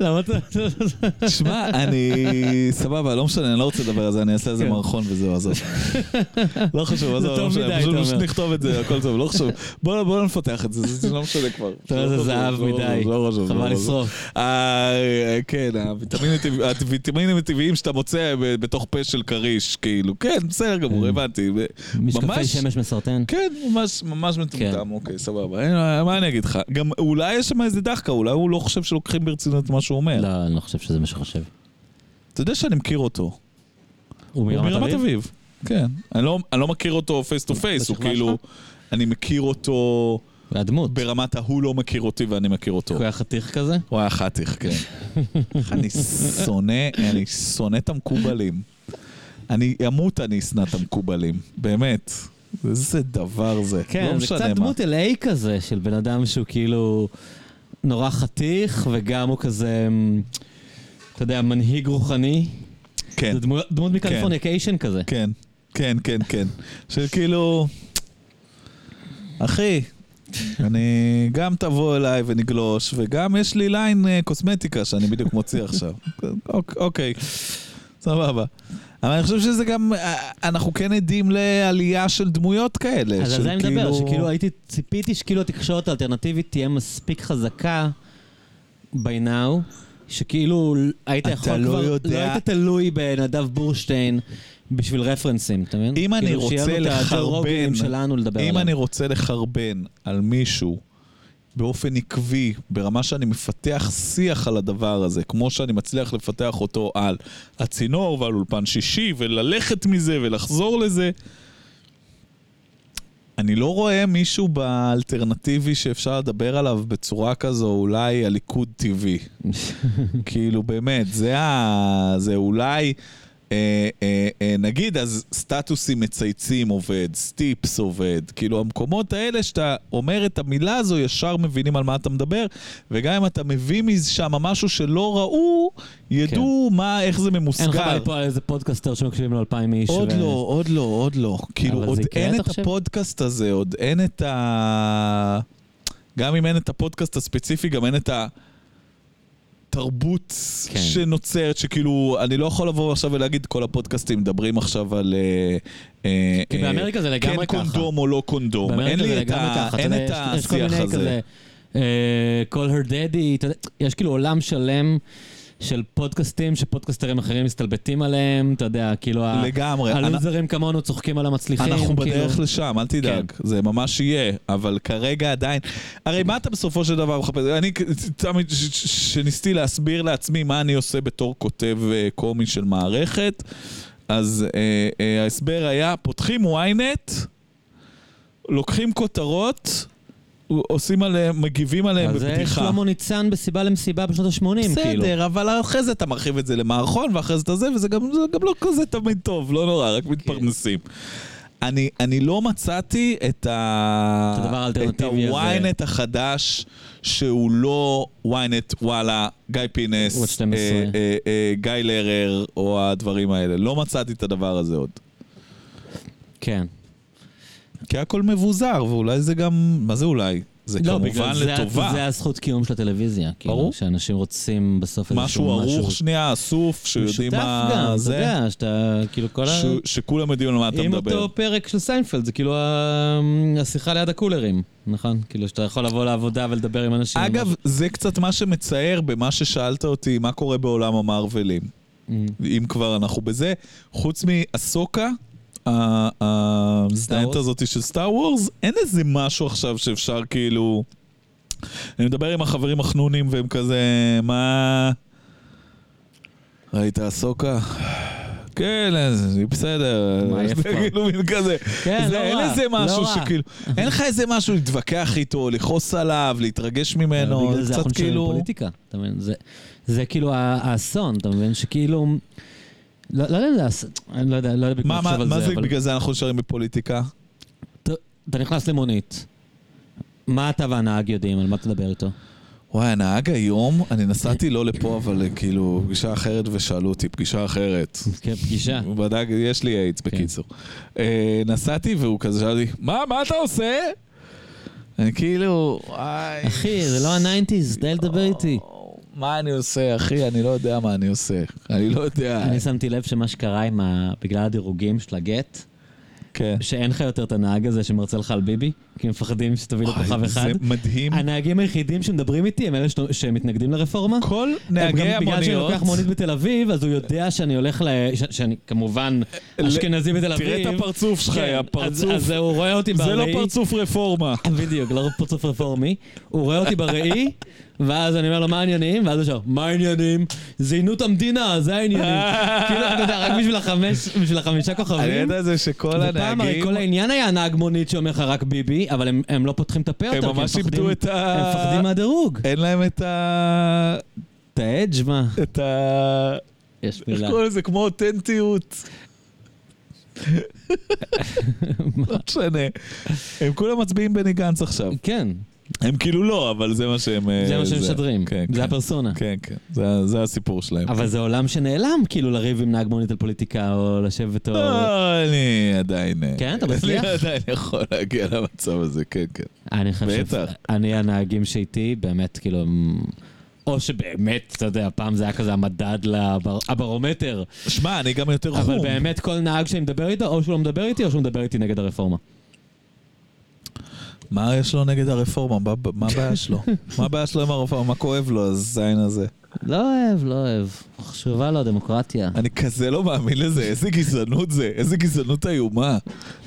למה אתה... שמע, אני... סבבה, לא משנה, אני לא רוצה לדבר על זה, אני אעשה על זה כן. מערכון וזהו, עזוב. לא חשוב, עזוב, לא משנה, פשוט. נכתוב את זה, הכל טוב, לא חשוב. בוא בוא לא נפתח את זה, זה לא משנה כבר. אתה יודע, זה זהב לא מדי. לא חבל. לשרוף. אה, כן, הוויטמינים הטבע- הוויטמינים הטבעיים שאתה מוצא בתוך פה של כריש, כאילו, כן, בסדר גמור, כן. הבנתי. משקפי שמש מסרטן. כן, ממש, ממש מטומטם, כן. אוקיי, סבבה. אין, מה אני אגיד לך? גם אולי יש שם איזה דחקה, אולי הוא לא חושב שלוקחים ברצינות את מה שהוא אומר. לא, אני לא חושב שזה מה שחושב. אתה יודע שאני מכיר אותו. הוא מרמת אביב? כן. אני לא, אני לא מכיר אותו face to face, הוא כאילו... שלך? אני מכיר אותו והדמות. ברמת ההוא לא מכיר אותי ואני מכיר אותו. הוא היה חתיך כזה? הוא היה חתיך, כן. אני שונא, אני שונא את המקובלים. אני אמות, אני אשנא את המקובלים. באמת. איזה דבר זה. לא כן, זה משנה קצת מה. דמות LA כזה, של בן אדם שהוא כאילו נורא חתיך, וגם הוא כזה, אמ, אתה יודע, מנהיג רוחני. כן, זה דמות- דמות מקליפורניקיישן כזה. כן, כן, כן, כן. של כאילו... אחי, אני גם תבוא אליי ונגלוש, וגם יש לי ליין אה, קוסמטיקה שאני בדיוק מוציא עכשיו. אוק- אוקיי, סבבה. אבל אני חושב שזה גם, אה, אנחנו כן עדים לעלייה של דמויות כאלה. אז על זה אני מדבר, כאילו- שכאילו הייתי, ציפיתי שכאילו התקשורת האלטרנטיבית תהיה מספיק חזקה by now, שכאילו היית יכול לא כבר, יודע- לא היית תלוי בנדב בורשטיין בשביל רפרנסים, אתה מבין? אם אני כאילו, שיהיה רוצה לחרבן, רוגנים שלנו לדבר אם עליהם. אני רוצה לחרבן על מישהו באופן עקבי, ברמה שאני מפתח שיח על הדבר הזה, כמו שאני מצליח לפתח אותו על הצינור ועל אולפן שישי, וללכת מזה ולחזור לזה, אני לא רואה מישהו באלטרנטיבי שאפשר לדבר עליו בצורה כזו, אולי הליכוד טבעי. כאילו באמת, זה, ה... זה אולי, נגיד אז סטטוסים מצייצים עובד, סטיפס עובד, כאילו המקומות האלה שאתה אומר את המילה הזו ישר מבינים על מה אתה מדבר, וגם אם אתה מביא משם משהו שלא ראו, ידעו מה, איך זה אין לך ממוסגר. ליפול על איזה פודקאסטר שמקשיבים לו אלפיים איש. עוד ו- לא, עוד לא, עוד לא. כאילו, עוד יקרה, אין את? הפודקאסט הזה, עוד אין את ה... גם אם אין את הפודקאסט הספציפי, גם אין את התרבות כן. שנוצרת, שכאילו, אני לא יכול לבוא עכשיו ולהגיד, כל הפודקאסטים מדברים עכשיו על... אה, אה, כי אה, באמריקה זה לגמרי כן ככה. קונדום או לא קונדום. אין באמריקה זה לי את לגמרי ככה. אין את יודע, יש- יש כל השיח מיני הזה. כזה, אה, call her daddy, יש כאילו עולם שלם של פודקאסטים שפודקאסטרים אחרים מסתלבטים עליהם, אתה יודע, כאילו לגמרי. הלוזרים כמונו צוחקים על המצליחים. אנחנו כאילו. בדרך לשם, אל תדאג, זה ממש יהיה, אבל כרגע עדיין... הרי מה אתה בסופו של דבר מחפש? אני תמיד, ש- ש- שניסיתי להסביר לעצמי מה אני עושה בתור כותב אה, קומי של מערכת, אז אה, אה, ההסבר היה, פותחים ynet, לוקחים כותרות, עושים עליהם, מגיבים עליהם אבל זה בבדיחה. שלמה ניצן בסיבה למסיבה בשנות ה-80, כאילו. בסדר, אבל אחרי זה אתה מרחיב את זה למערכון, ואחרי זה אתה זה, וזה גם, זה גם לא כזה תמיד טוב, לא נורא, כן. רק מתפרנסים. אני, אני לא מצאתי את, ה... את. ה-ynet החדש, שהוא לא ynet וואלה, גיא פינס, ערוץ 12. אה, אה, אה, גיא לרר, או הדברים האלה. לא מצאתי את הדבר הזה עוד. כן. כי הכל מבוזר, ואולי זה גם, מה זה אולי? זה לא, כמובן זה- לטובה. זה הזכות קיום של הטלוויזיה. כאילו, ברור. שאנשים רוצים בסוף איזשהו משהו ערוך שנייה, אסוף, שיודעים משותף מה גם, אתה זה. יודע, שאתה, כאילו כל ה... ש- שכולם יודעים על מה אתה עם מדבר. אותו פרק של סיינפלד, זה כאילו ה- השיחה ליד הקולר, נכון? כאילו שאתה יכול לבוא לעבודה ולדבר עם אנשים. אגב, זה קצת מה שמצער במה ששאלת אותי, מה קורה בעולם המרווילים. Mm. אם כבר אנחנו בזה, חוץ מאסוקה, ה- המזדיינת Wars? הזאת של סטאר וורס, אין איזה משהו עכשיו שאפשר כאילו... אני מדבר עם החברים החנונים והם כזה, מה... ראית אסוקה? כן, בסדר. כאילו מין כזה. כן, לא אין רע, איזה משהו לא רע. שכאילו, אין לך איזה משהו להתווכח איתו, לכעוס עליו, להתרגש ממנו, בגלל זה קצת אנחנו נשארים כאילו... פוליטיקה, אתה מבין? זה- כאילו האסון, אתה מבין? שכאילו... לא לא יודע, אם זה אני לא יודע, לא יודע מה, לחשוב מה, על מה זה, זה אבל בגלל זה אנחנו נשארים בפוליטיקה? אתה נכנס למונית, מה אתה והנהג יודעים, על מה תדבר איתו? וואי, הנהג היום, אני נסעתי לא לפה, אבל אה, כאילו, פגישה אחרת ושאלו אותי, פגישה אחרת. כן, פגישה. הוא בדק, יש לי איידס בקיצור. אה, נסעתי והוא כזה שאל אותי, מה, מה אתה עושה? אני כאילו, וואי. אחי, זה לא ה nineties, די לדבר איתי. מה אני עושה, אחי? אני לא יודע מה אני עושה. אני לא יודע. אני שמתי לב שמה שקרה עם ה... בגלל הדירוגים של הגט, כן. שאין לך יותר את הנהג הזה שמרצה לך על ביבי, כי מפחדים שתביא לו כוכב אחד. זה מדהים. הנהגים היחידים שמדברים איתי הם אלה שת- שמתנגדים לרפורמה. כל נהגי גם בגלל שאני המוניות... לוקח מונית בתל אביב, אז הוא יודע שאני הולך ל... ש- שאני כמובן אשכנזי בתל אביב. תראה את הפרצוף שלך, כן, יא אז-. אז הוא רואה אותי בראי. זה לא פרצוף רפורמה. בדיוק, לא פרצוף רפורמי. הוא רואה אותי בראי, ואז אני אומר לו, מה העניינים? ואז הוא שואל, מה העניינים? זיינו את המדינה, זה העניינים. כאילו, אתה יודע, רק בשביל החמש, בשביל החמישה כוכבים. העניין הזה שכל ופעם הרי הנהגים... כל העניין היה נהג מונית שאומר לך רק ביבי, אבל הם, הם לא פותחים את הפה יותר, הם ממש איבדו את ה... הם מפחדים מהדירוג. אין להם את ה... את האדג' מה? את ה... יש איך מילה. קוראים לזה? כמו אותנטיות. לא משנה. הם כולם מצביעים בני גנץ עכשיו. כן, הם כאילו לא, אבל זה מה שהם... אה, זה מה שהם משדרים, כן, זה כן. הפרסונה. כן, כן. זה- זה הסיפור שלהם. אבל זה עולם שנעלם, כאילו, לריב עם נהג מונית על פוליטיקה, או לשבת או... לא, אני עדיין... אה, כן, אתה מצליח? אני עדיין יכול להגיע למצב הזה, כן, כן. אני חושב, בטח. אני הנהגים שאיתי, באמת, כאילו, הם- או שבאמת, אתה יודע, פעם זה היה כזה המדד לברומטר, שמע, אני גם יותר אבל חום. באמת כל נהג שאני מדבר איתו, או שהוא לא מדבר איתי, או שהוא מדבר איתי נגד הרפורמה. מה יש לו נגד הרפורמה? מה- הבעיה שלו? מה הבעיה שלו עם הרפורמה? מה כואב לו, הזין הזה? לא אוהב, לא אוהב. חשובה לו הדמוקרטיה. אני כזה לא מאמין לזה, איזה גזענות זה, איזה גזענות איומה.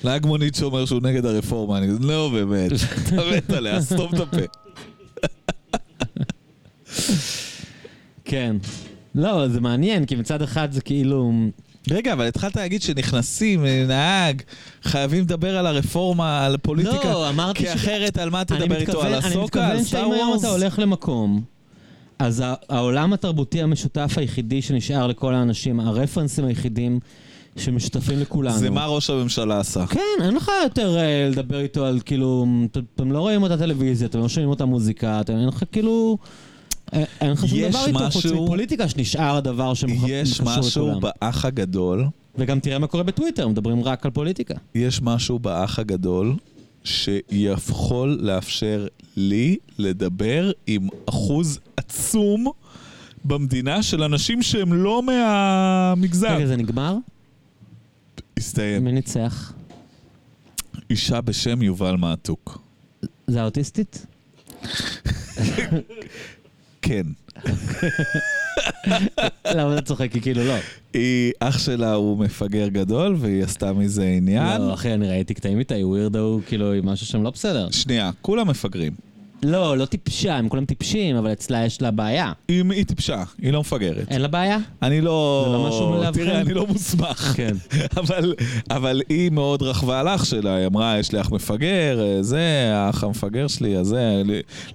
נהג מונית שאומר שהוא נגד הרפורמה, אני לא באמת, אתה מת עליה, סתום את הפה. כן. לא, זה מעניין, כי מצד אחד זה כאילו... רגע, אבל התחלת להגיד שנכנסים, אה, נהג, חייבים לדבר על הרפורמה, על פוליטיקה, לא, אמרתי כי אחרת על מה אני תדבר איתו? מתכוון- על אני הסוקה? על מתכוון סטאר שאם היום וורס? אתה הולך למקום, אז העולם התרבותי המשותף היחידי שנשאר לכל האנשים, הרפרנסים היחידים שמשותפים לכולנו. זה מה ראש הממשלה עשה. כן, אין לך יותר אה, לדבר איתו על כאילו, אתם לא רואים אותה טלוויזיה, אתם לא שומעים אותה מוזיקה, אתם- אין לך כאילו... אה, אין לך שום יש דבר איתו חוץ מפוליטיקה שנשאר הדבר שקשור יש לכולם. משהו באח הגדול, וגם תראה מה קורה בטוויטר, מדברים רק על פוליטיקה. יש משהו באח הגדול שיכול לאפשר לי לדבר עם אחוז עצום במדינה של אנשים שהם לא מהמגזר. רגע, זה נגמר? הסתיים. מי ניצח? אישה בשם יובל מעתוק. זה האוטיסטית? כן. למה אתה צוחק? כי כאילו לא. היא, אח שלה הוא מפגר גדול והיא עשתה מזה עניין. לא, אחי, אני ראיתי קטעים איתה, היא ווירדו, כאילו, היא משהו שם לא בסדר. שנייה, כולם מפגרים. לא, לא טיפשה, הם כולם טיפשים, אבל אצלה יש לה בעיה. היא, היא טיפשה, היא לא מפגרת. אין לה בעיה? אני לא... זה לא משהו לאבחן? תראה, אני לא מוסמך. כן. אבל, אבל היא מאוד רכבה על אח שלה, היא אמרה, יש לי אח מפגר, אה, זה, האח המפגר שלי, אז זה,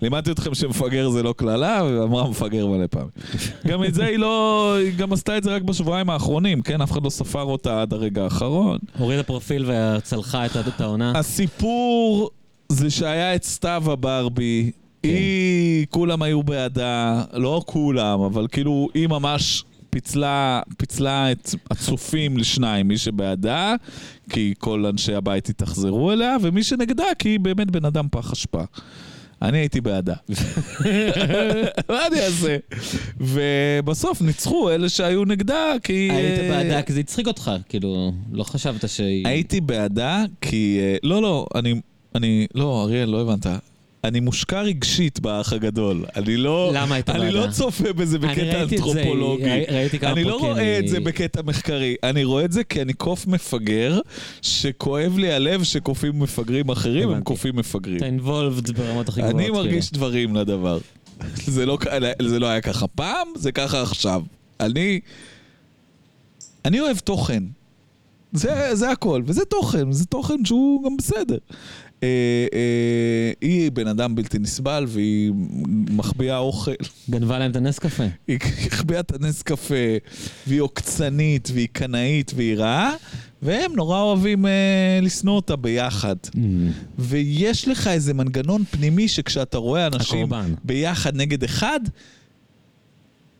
לימדתי אתכם שמפגר זה לא קללה, והיא אמרה מפגר מלא פעמים. גם את זה היא לא, היא גם עשתה את זה רק בשבועיים האחרונים, כן? אף אחד לא ספר אותה עד הרגע האחרון. הורידה פרופיל וצלחה את העונה. הסיפור זה שהיה את סתיו הברבי, כן. היא, כולם היו בעדה, לא כולם, אבל כאילו היא ממש פיצלה, פיצלה את הצופים לשניים, מי שבעדה, כי כל אנשי הבית התאכזרו אליה, ומי שנגדה, כי היא באמת בן אדם פח אשפה. אני הייתי בעדה. מה אני אעשה? ובסוף ניצחו אלה שהיו נגדה, כי... היית אה, בעדה כי זה הצחיק אותך, כאילו, לא חשבת שהיא... הייתי בעדה כי... אה, לא, לא, אני... אני... לא, אריאל, לא הבנת. אני מושקע רגשית באח הגדול. אני לא... למה היית אני? לא צופה בזה אני בקטע ראיתי את זה, אנתרופולוגי. ראי- ראיתי כמה אני לא רואה את אני- זה בקטע מחקרי. אני רואה את זה כי אני קוף מפגר, שכואב לי הלב שקופים מפגרים אחרים הם. קופים מפגרים. אתה אינבולבד ברמות הכי גבוהות. אני כאילו. מרגיש דברים לדבר. זה לא, זה לא היה ככה פעם, זה ככה עכשיו. אני... אני אוהב תוכן. זה, זה הכל, וזה תוכן, זה תוכן שהוא גם בסדר. אה, אה, היא בן אדם בלתי נסבל והיא מחביאה אוכל, גנבה להם את הנס קפה. היא החביאה את הנס קפה, והיא עוקצנית, והיא קנאית, והיא רעה, והם נורא אוהבים אה, לשנוא אותה ביחד. ויש לך איזה מנגנון פנימי שכשאתה רואה אנשים הקורבן. ביחד נגד אחד,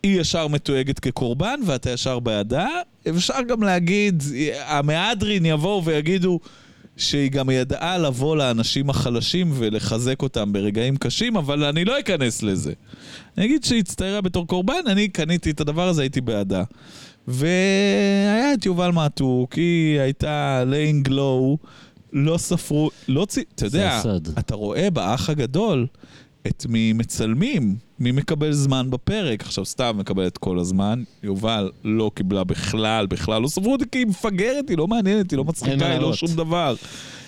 היא ישר מתויגת כקורבן ואתה ישר בעדה. אפשר גם להגיד, המהדרין יבואו ויגידו, שהיא גם ידעה לבוא לאנשים החלשים ולחזק אותם ברגעים קשים, אבל אני לא אכנס לזה. אני אגיד שהיא הצטיירה בתור קורבן, אני קניתי את הדבר הזה, הייתי בעדה. והיה את יובל מעתוק, היא הייתה laying low, לא ספרו, לא צי... אתה יודע, הסוד. אתה רואה באח הגדול את מי מצלמים, מי מקבל זמן בפרק. עכשיו סתיו מקבלת כל הזמן, יובל לא קיבלה בכלל, בכלל לא ספרו אותי כי היא מפגרת, היא לא מעניינת, היא לא מצחיקה, היא לא. שום דבר.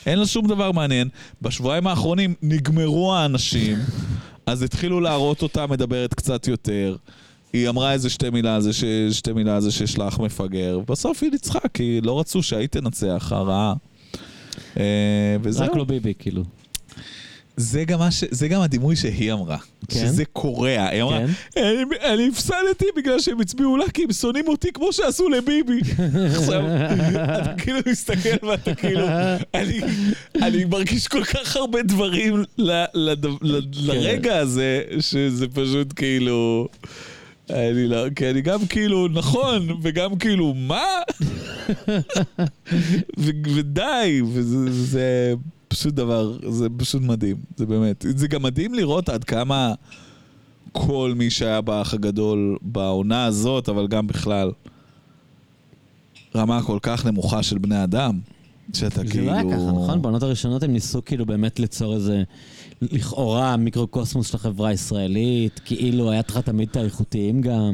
אין לה שום דבר מעניין. בשבועיים האחרונים נגמרו האנשים, אז התחילו להראות אותה מדברת קצת יותר. היא אמרה איזה שתי מילה על זה, ש... שתי מילה על זה שיש לה אח מפגר, ובסוף היא ניצחה, כי לא רצו שהיא תנצח, הרעה. אה, וזהו. רק לא ביבי, כאילו. זה גם, ש... זה גם הדימוי שהיא אמרה. כן? שזה קורע. היא אמרה, כן? אני, אני הפסדתי בגלל שהם הצביעו לה כי הם שונאים אותי כמו שעשו לביבי. עכשיו, אתה כאילו מסתכל ואתה כאילו, אני, אני מרגיש כל כך הרבה דברים ל, לד, ל, לרגע הזה, שזה פשוט כאילו... אני לא, כי אני גם כאילו, נכון, וגם כאילו, מה? ו, ודי, וזה זה פשוט דבר, זה פשוט מדהים, זה באמת. זה גם מדהים לראות עד כמה כל מי שהיה באח הגדול בעונה הזאת, אבל גם בכלל, רמה כל כך נמוכה של בני אדם, שאתה זה כאילו... לא היה ככה, נכון? בעונות הראשונות הם ניסו כאילו באמת ליצור איזה, לכאורה, מיקרוקוסמוס של החברה הישראלית, כאילו היה לך תמיד את האיכותיים גם.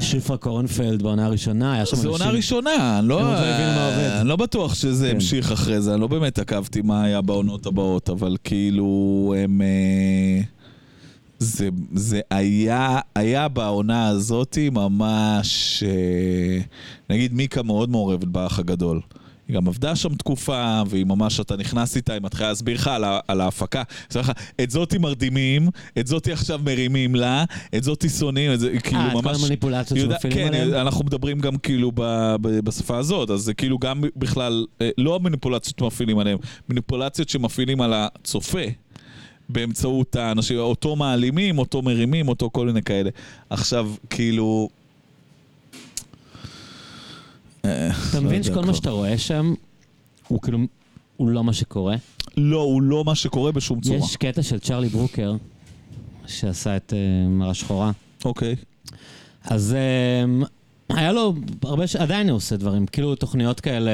שפרה קורנפלד בעונה הראשונה, היה שם זו אנשים... עונה ראשונה, אני לא, לא. אני לא בטוח שזה כן. המשיך אחרי זה, אני לא באמת עקבתי מה היה בעונות הבאות, אבל כאילו הם... אה, זה, זה היה, היה בעונה הזאתי ממש... אה, נגיד מיקה מאוד מעורבת באח הגדול. היא גם עבדה שם תקופה, והיא ממש, אתה נכנס איתה, היא מתחילה להסביר לך על, על ההפקה. היא לך, את זאתי מרדימים, את זאתי עכשיו מרימים לה, את זאתי שונאים, את זה כאילו אה, את כל ממש... המניפולציות שמפעילים כן, עליהם? אנחנו מדברים גם כאילו ב, ב, בשפה הזאת, אז זה כאילו גם בכלל, אה, לא המניפולציות שמפעילים עליהם, מניפולציות שמפעילים על הצופה. באמצעות האנשים, אותו מעלימים, אותו מרימים, אותו כל מיני כאלה. עכשיו, כאילו... אה, אתה לא מבין שכל מה. שאתה רואה שם, הוא כאילו, הוא לא מה שקורה? לא, הוא לא מה שקורה בשום צורה. יש קטע של צ'רלי ברוקר, שעשה את אה, מראה שחורה. אוקיי. אז אה, היה לו הרבה, ש... עדיין הוא עושה דברים, כאילו תוכניות כאלה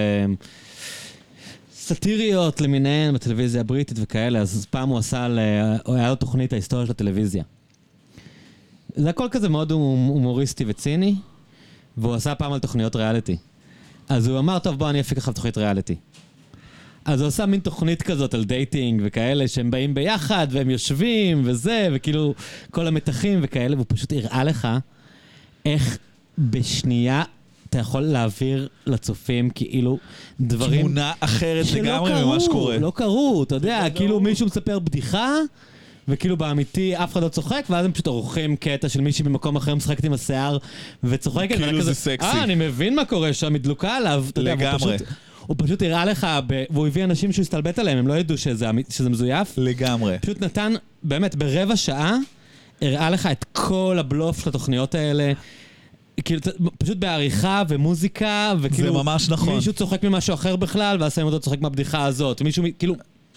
סאטיריות למיניהן בטלוויזיה הבריטית וכאלה, אז פעם הוא עשה, על, אה, היה לו תוכנית ההיסטוריה של הטלוויזיה. זה הכל כזה מאוד הומ- הומוריסטי וציני, והוא עשה פעם על תוכניות ריאליטי. אז הוא אמר, טוב, בוא אני אפיק לך תוכנית ריאליטי. אז הוא עשה מין תוכנית כזאת על dating וכאלה, שהם באים ביחד והם יושבים וזה, וכאילו כל המתחים וכאלה, והוא פשוט הראה לך איך בשנייה אתה יכול להעביר לצופים כאילו דברים תמונה אחרת שלא לגמרי קרו, ממה שקורה. לא קרו, אתה יודע, כאילו מישהו מספר בדיחה, וכאילו באמיתי אף אחד לא צוחק, ואז הם פשוט עורכים קטע של מישהי במקום אחר משחקת עם השיער וצוחקת. כאילו זה כזה, סקסי. אה, אני מבין מה קורה שם, היא דלוקה עליו. אתה יודע, והוא לגמרי. הוא פשוט הראה לך, ב- והוא הביא אנשים שהוא הסתלבט עליהם, הם לא ידעו שזה אמי- שזה מזויף. לגמרי. פשוט נתן, באמת, ברבע שעה, הראה לך את כל הבלוף של התוכניות האלה. כאילו, פשוט בעריכה ומוזיקה, וכאילו... זה ממש נכון. מישהו צוחק ממשהו אחר בכלל, ואז שמים אותו צוחק מהבדיחה הזאת. מישהו, מ-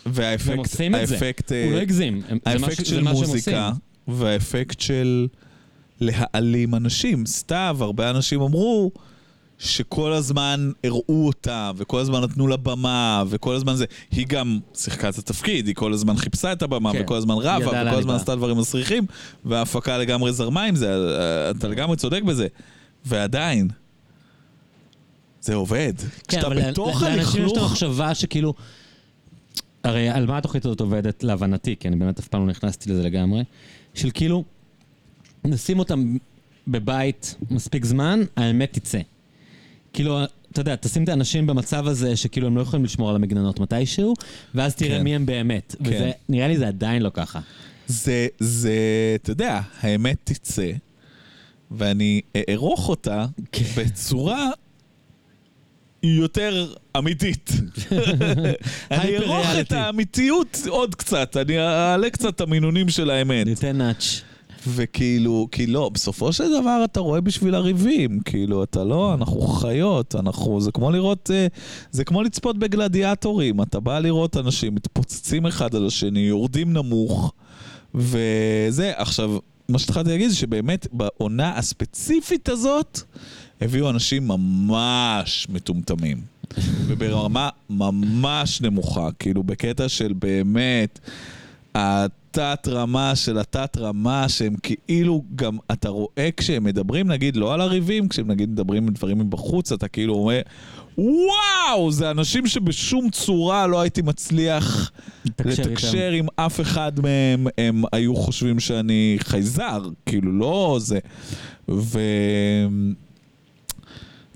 והם והאפקט, עושים את זה. האפקט, הוא לא אה, הגזים. הם- האפקט של מוזיקה. והאפקט של להעלים אנשים. סתיו, הרבה אנשים אמרו שכל הזמן הראו אותה, וכל הזמן נתנו לה במה, וכל הזמן זה... היא גם שיחקה את התפקיד, היא כל הזמן חיפשה את הבמה, כן. וכל הזמן רבה, וכל הזמן. עשתה דברים מסריחים, וההפקה לגמרי זרמה עם זה, אתה לגמרי צודק בזה. ועדיין, זה עובד. כן, כשאתה אבל בתוך לאנשים יש את הלכלוך... המחשבה שכאילו... הרי על מה התוכנית הזאת עובדת להבנתי, כי אני באמת אף פעם לא נכנסתי לזה לגמרי, של כאילו, נשים אותם בבית מספיק זמן, האמת תצא. כאילו, אתה יודע, תשים את האנשים במצב הזה שכאילו הם לא יכולים לשמור על המגננות מתישהו, ואז תראה כן. מי הם באמת. כן. וזה, נראה לי זה עדיין לא ככה. זה, זה, אתה יודע, האמת תצא, ואני אערוך אותה כן. בצורה יותר אמיתית. אני אערוך את. האמיתיות עוד קצת, אני אעלה קצת את המינונים של האמת. ניתן נאץ'. וכאילו, כי לא, בסופו של דבר אתה רואה בשביל הריבים, כאילו, אתה לא, אנחנו חיות, אנחנו, זה כמו לראות, אה, זה כמו לצפות בגלדיאטורים, אתה בא לראות אנשים מתפוצצים אחד על השני, יורדים נמוך, וזה, עכשיו, מה שהתחלתי להגיד זה שבאמת בעונה הספציפית הזאת, הביאו אנשים ממש מטומטמים. וברמה ממש נמוכה, כאילו בקטע של באמת התת רמה של התת רמה שהם כאילו גם, אתה רואה כשהם מדברים נגיד לא על הריבים, כשהם נגיד מדברים על דברים מבחוץ, אתה כאילו אומר וואו, זה אנשים שבשום צורה לא הייתי מצליח לתקשר עם אף אחד מהם, הם היו חושבים שאני חייזר, כאילו לא זה.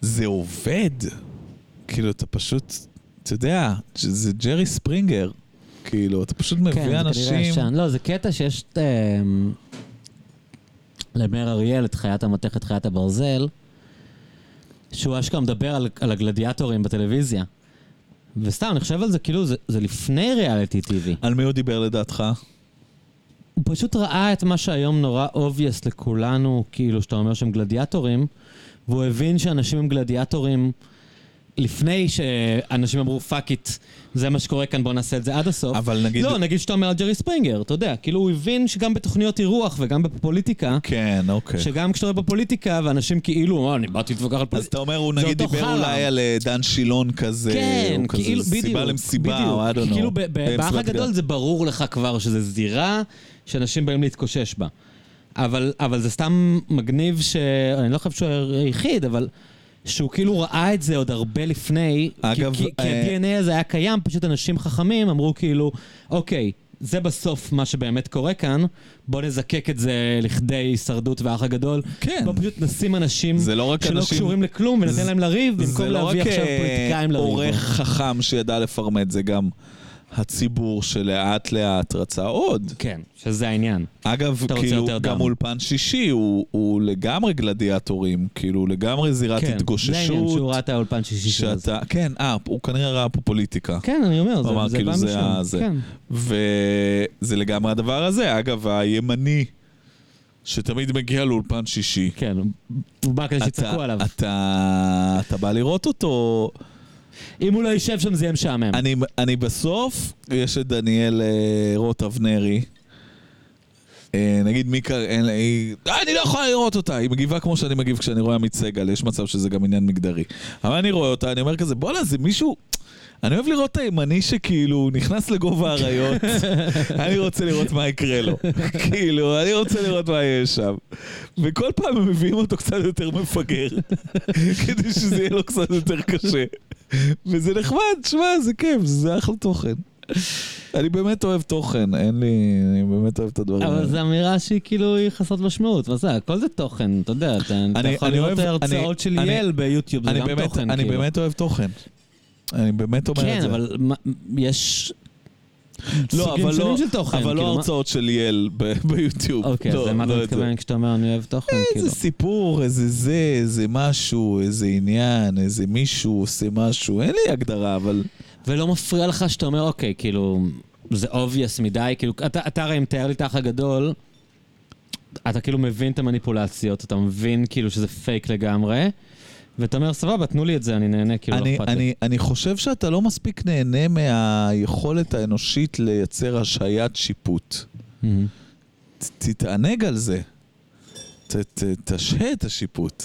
וזה עובד. כאילו, אתה פשוט, אתה יודע, זה ג'רי ספרינגר. כאילו, אתה פשוט מביא כן, זה אנשים... כנראה ישן. לא, זה קטע שיש אה, למאיר אריאל את חיית המתכת, חיית הברזל, שהוא אשכרה מדבר על, על הגלדיאטורים בטלוויזיה. וסתם, אני חושב על זה כאילו, זה, זה לפני reality TV. על מי הוא דיבר לדעתך? הוא פשוט ראה את מה שהיום נורא obvious לכולנו, כאילו, שאתה אומר שהם גלדיאטורים, והוא הבין שאנשים הם גלדיאטורים לפני שאנשים אמרו fuck it, זה מה שקורה כאן, בוא נעשה את זה עד הסוף. אבל נגיד... לא, נגיד שאתה אומר על ג'רי ספרינגר, אתה יודע, כאילו הוא הבין שגם בתוכניות אירוח וגם בפוליטיקה, כן, אוקיי. שגם כשאתה רואה בפוליטיקה ואנשים כאילו, "אה, אני באתי להתווכח על אז פוליטיקה. אתה אומר, הוא נגיד דיבר. אולי על אה, דן שילון כזה, כן, או כזה כאילו, בדיוק. סיבה למסיבה, או I don't בדיוק, know. כאילו ב- ב- אה, באח הגדול. זה ברור לך כבר שזה זירה שאנשים באים להתקושש בה. אבל, אבל זה סתם מגניב ש... אני לא חושב שהוא היחיד, אבל שהוא כאילו ראה את זה עוד הרבה לפני. אגב, כי, כי, כי אה, ה-DNA הזה היה קיים, פשוט אנשים חכמים אמרו כאילו, אוקיי, זה בסוף מה שבאמת קורה כאן, בוא נזקק את זה לכדי הישרדות והאח הגדול. כן. בוא פשוט נשים אנשים זה לא רק שלא אנשים- קשורים לכלום וניתן זה- להם לריב, במקום זה לא להביא רק עכשיו אה, פוליטיקאים לריב. עורך חכם שידע לפרמט, זה גם הציבור שלאט לאט רצה עוד. כן, שזה העניין. אגב, כאילו, גם דם. אולפן שישי הוא, הוא לגמרי גלדיאטורים, כאילו, לגמרי זירת כן, זה התגוששות. העניין שהוא ראה את האולפן שישי של זה. שאתה, כן, אה, הוא כנראה ראה פה פוליטיקה. כן, אני אומר, הוא אמר, זה, זה כאילו, בא זה משם. ה- זה. כן. וזה לגמרי הדבר הזה. אגב, הימני, שתמיד מגיע לאולפן שישי. כן, הוא בא כדי אתה, שיצעקו עליו. אתה, אתה בא לראות אותו, אם הוא לא יישב שם זה יהיה משעמם. אני, אני בסוף, יש את דניאל אה, רוט אבנרי. אה, נגיד מיקה, אין, היא, אה, אני לא יכולה לראות אותה, היא מגיבה כמו שאני מגיב כשאני רואה עמית סגל, יש מצב שזה גם עניין מגדרי. אבל אני רואה אותה, אני אומר כזה, בואנה, זה מישהו... אני אוהב לראות את הימני שכאילו נכנס לגובה האריות, אני רוצה לראות מה יקרה לו. כאילו, אני רוצה לראות מה יש שם. וכל פעם הם מביאים אותו קצת יותר מפגר, כדי שזה יהיה לו קצת יותר קשה. וזה נחמד, שמע, זה כיף, זה אחלה תוכן. אני באמת אוהב תוכן, אין לי, אני באמת אוהב את הדברים אבל האלה. זו אמירה שהיא כאילו היא חסרת משמעות, מה זה, הכל זה תוכן, אתה יודע, אתה יכול לראות אוהב- הרצאות אני- של יעל ביוטיוב, זה גם תוכן, אני כאילו. באמת אוהב תוכן. אני באמת אומר את כן, זה. אבל מה- יש לא, אבל לא, של תוכן. אבל כאילו, לא מה- הרצאות של יעל ב- ביוטיוב. אוקיי, לא, אז למה אתה לא את זה. מתכוון כשאתה אומר אני אוהב תוכן, כאילו? איזה סיפור, איזה זה, איזה משהו, איזה עניין, איזה מישהו עושה משהו, אין לי הגדרה, אבל... ולא מפריע לך שאתה אומר, אוקיי, כאילו, זה obvious מדי, כאילו, אתה, אתה הרי מתאר לי את האח הגדול, אתה כאילו מבין את המניפולציות, אתה מבין כאילו שזה פייק לגמרי, ואתה אומר, סבבה, תנו לי את זה, אני נהנה, כאילו, לא אני, אכפת לי. אני, חושב שאתה לא מספיק נהנה מהיכולת האנושית לייצר השהיית שיפוט. מהמם. ת- תתענג על זה. ת, ת, תשהה את השיפוט.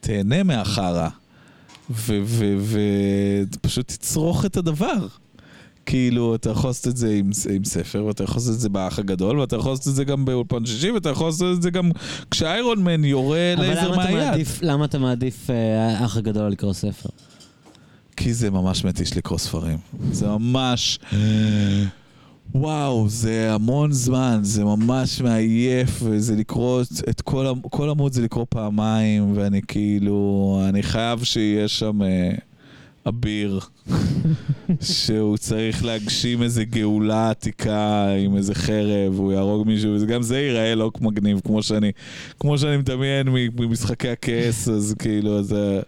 תהנה מהחרא. ופשוט תצרוך את הדבר. כאילו, אתה יכול לעשות את זה עם, עם ספר, ואתה יכול לעשות את זה באח הגדול, ואתה יכול לעשות את זה גם באולפן שישי, ואתה יכול לעשות את זה גם כשאיירון מן יורה אבל לייזר למה אתה מהיד. מעדיף, למה אתה מעדיף אה, האח הגדול על לקרוא ספר? כי זה ממש מתיש לקרוא ספרים. זה ממש... וואו, זה המון זמן, זה ממש מעייף, וזה לקרוא את- כל, כל עמוד זה לקרוא פעמיים, ואני כאילו, אני חייב שיהיה שם אה, אביר, שהוא צריך להגשים איזה גאולה עתיקה עם איזה חרב, הוא יהרוג מישהו, וגם זה ייראה לא מגניב, כמו שאני, כמו שאני מדמיין ממשחקי הכס, אז כאילו, זה...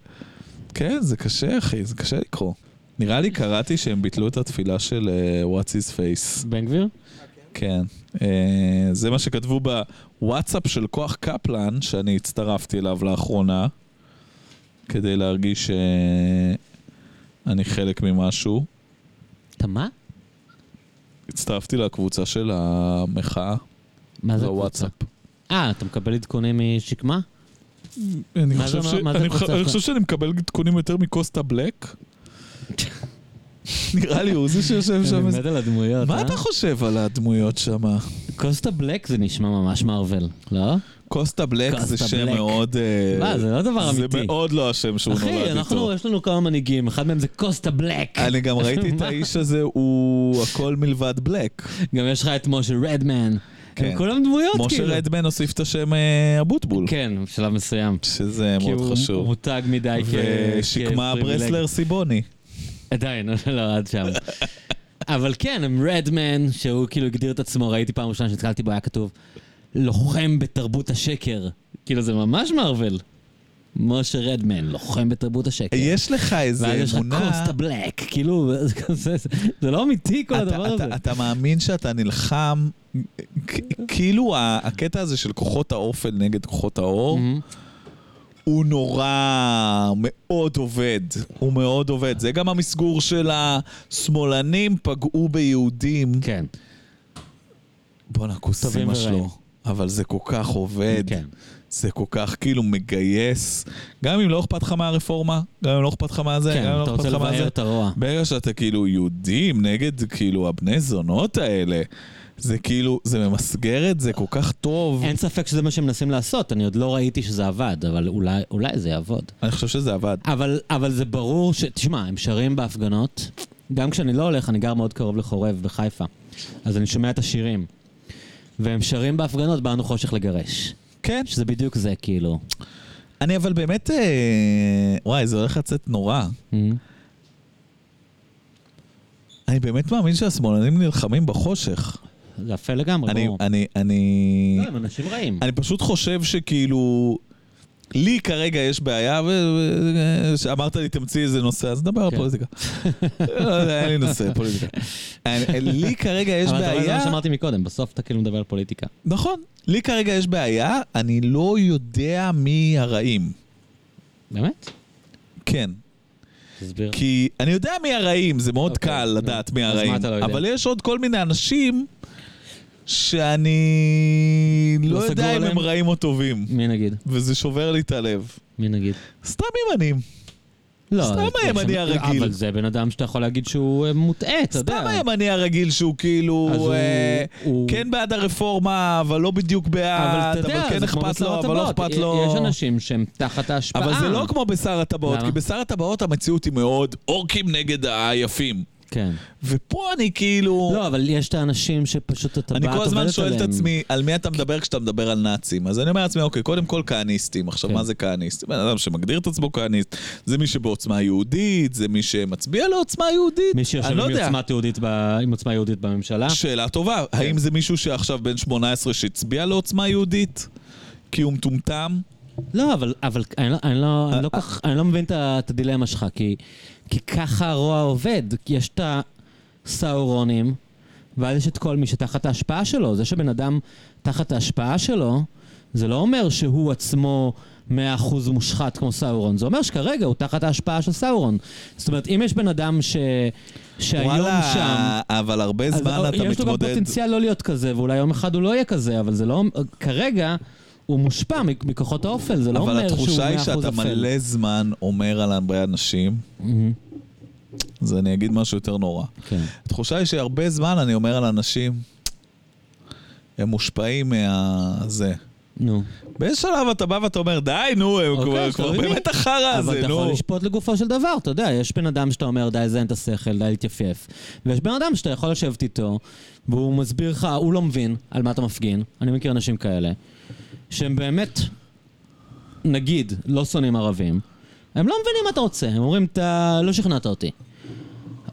כן, זה קשה, אחי, זה קשה לקרוא. נראה לי קראתי שהם ביטלו את התפילה של uh, What's His Face. בן גביר? כן. Uh, זה מה שכתבו ב... וואטסאפ של כוח קפלן, שאני הצטרפתי אליו לאחרונה, כדי להרגיש שאני חלק ממשהו. אתה מה? הצטרפתי לקבוצה של המחאה מה זה בוואטסאפ. קבוצה? אה, אתה מקבל עדכונים משקמה? אני מה חושב ש- מה אני אני שאני מקבל עדכונים יותר מקוסטה בלק. נראה לי הוא זה שיושב שם. אני מת על הדמויות, מה אה? אתה חושב על הדמויות שם? קוסטה בלק זה נשמע ממש מארוול, לא? קוסטה בלק זה שם. מאוד... אה, מה, זה לא דבר זה אמיתי. מאוד לא השם שהוא נולד אחי, איתו. אנחנו, יש לנו כמה מנהיגים, אחד מהם זה קוסטה בלק. אני גם ראיתי את? האיש הזה, הוא הכל מלבד בלק. גם יש לך את משה רדמן. כן. הם כולם דמויות, משה כאילו. רדמן הוסיף את השם אה, אבוטבול, כן, בשלב מסוים. שזה כי מאוד הוא חשוב. מותג מדי כ... ושקמה. ברסלר סיבוני. עדיין, לא, עד שם. אבל כן, הם רדמן, שהוא כאילו הגדיר את עצמו, ראיתי פעם ראשונה שנתקלתי בו, היה כתוב, לוחם בתרבות השקר. כאילו, זה ממש מארוול. משה רדמן, לוחם בתרבות השקר. יש לך איזה ואז יש לך אמונה... קוסטה בלק, כאילו, זה לא אמיתי כל אתה- הדבר אתה- הזה. אתה מאמין שאתה נלחם, כאילו הקטע הזה של כוחות האופל נגד כוחות האור. הוא נורא מאוד עובד, הוא מאוד עובד. זה גם המסגור של השמאלנים פגעו ביהודים. כן, בואנה, כוס טובים אמא ורעים. שלו. אבל זה כל כך עובד. כן. זה כל כך כאילו מגייס. גם אם לא אכפת לך מהרפורמה, גם אם לא אכפת לך מהזה, כן, גם אם לא אתה אכפת רוצה לך מהזה. לבאר את הרוע. ברגע שאתה כאילו יהודים נגד כאילו הבני זונות האלה, זה כאילו, זה ממסגר את זה כל כך טוב. אין ספק שזה מה שהם מנסים לעשות, אני עוד לא ראיתי שזה עבד, אבל אולי, אולי זה יעבוד. אני חושב שזה עבד. אבל, אבל זה ברור ש... תשמע, הם שרים בהפגנות. גם כשאני לא הולך, אני גר מאוד קרוב לחורב בחיפה. אז אני שומע את השירים. והם שרים בהפגנות, באנו חושך לגרש. כן. שזה בדיוק זה, כאילו. אני אבל באמת, אה, וואי, זה הולך לצאת נורא. Mhm. אני באמת מאמין שהשמאלנים נלחמים בחושך. זה יפה לגמרי, אני, ברור. אני, אני... לא, הם אנשים רעים. אני פשוט חושב שכאילו... לי כרגע יש בעיה, ושאמרת לי תמציא איזה נושא, אז נדבר על כן. פוליטיקה. לא אין לי נושא, פוליטיקה. לי כרגע יש אבל זה מה בעיה... שאמרתי מקודם, בסוף אתה כאילו מדבר על פוליטיקה. נכון, לי כרגע יש בעיה, אני לא יודע מי הרעים. באמת? כן. תסביר. כי אני יודע מי הרעים, זה מאוד אוקיי, קל. לדעת מי הרעים. לא? אבל יש עוד כל מיני אנשים שאני לא לא יודע אם? הם רעים או טובים. מי נגיד? וזה שובר לי את הלב. מי נגיד? סתם ימנים. לא, סתם הימני שם- הרגיל. אבל זה בן אדם שאתה יכול להגיד שהוא אה, מוטעה, אתה יודע. סתם הימני הרגיל שהוא כאילו הוא- אה, הוא- כן בעד הרפורמה, אבל לא בדיוק אבל בעד, אתה יודע, אבל כן זה כמו אכפת לו, אבל לא. אכפת לו. יש אנשים שהם תחת ההשפעה. אבל זה לא כמו בשר הטבעות? כי בשר הטבעות המציאות היא מאוד אורקים נגד היפים. כן. ופה אני כאילו... לא, אבל יש את האנשים שפשוט הטבעת אני עובדת כל עליהם. הזמן שואל את עצמי, על מי אתה מדבר כשאתה מדבר על נאצים? אז אני אומר לעצמי, אוקיי, קודם כל כהניסטים. עכשיו, כן. מה זה כהניסט? בן אדם שמגדיר את עצמו כהניסט, זה מי שבעוצמה יהודית, זה מי שמצביע לעוצמה יהודית. מי שיושב אני לא עם. עוצמה יהודית בממשלה. שאלה טובה, כן. האם זה מישהו שעכשיו בן 18 שהצביע לעוצמה יהודית? כי הוא מטומטם? לא, אבל, אבל אני, לא, אני, לא, אני, כך, אני לא מבין את הדילמה שלך, כי, כי ככה הרוע עובד. כי יש את הסאורונים, ואז יש את כל מי שתחת ההשפעה שלו. זה שבן אדם תחת ההשפעה שלו, זה לא אומר שהוא עצמו 100% מושחת כמו סאורון. זה אומר שכרגע הוא תחת ההשפעה של סאורון. זאת אומרת, אם יש בן אדם ש... שהיום וואלה, שם... אבל הרבה זמן אתה יש לו גם מתמודד... פוטנציאל לא להיות כזה, ואולי יום אחד הוא לא יהיה כזה, אבל זה לא... כרגע הוא מושפע מכ- מכוחות האופל, זה לא אבל אומר שהוא 100% התחושה היא אפל. שאתה מלא זמן אומר על הרבה אנשים, מהמם, אז אני אגיד משהו יותר נורא. כן. התחושה היא שהרבה זמן אני אומר על אנשים, הם מושפעים מהזה. נו. באיזה שלב אתה בא ואתה אומר, די, נו, הם אוקיי, כבר- כבר. באמת החרא אבל הזה, אתה יכול נו. לשפוט לגופו של דבר, אתה יודע, יש בן אדם שאתה אומר, די זיין את השכל, די להתייפייף. ויש בן אדם שאתה יכול לשבת איתו, והוא מסביר לך, הוא לא מבין על מה אתה מפגין. אני מכיר אנשים כאלה, שהם באמת, נגיד, לא שונאים ערבים. הם לא מבינים מה אתה רוצה, הם אומרים, אתה לא שכנעת אותי.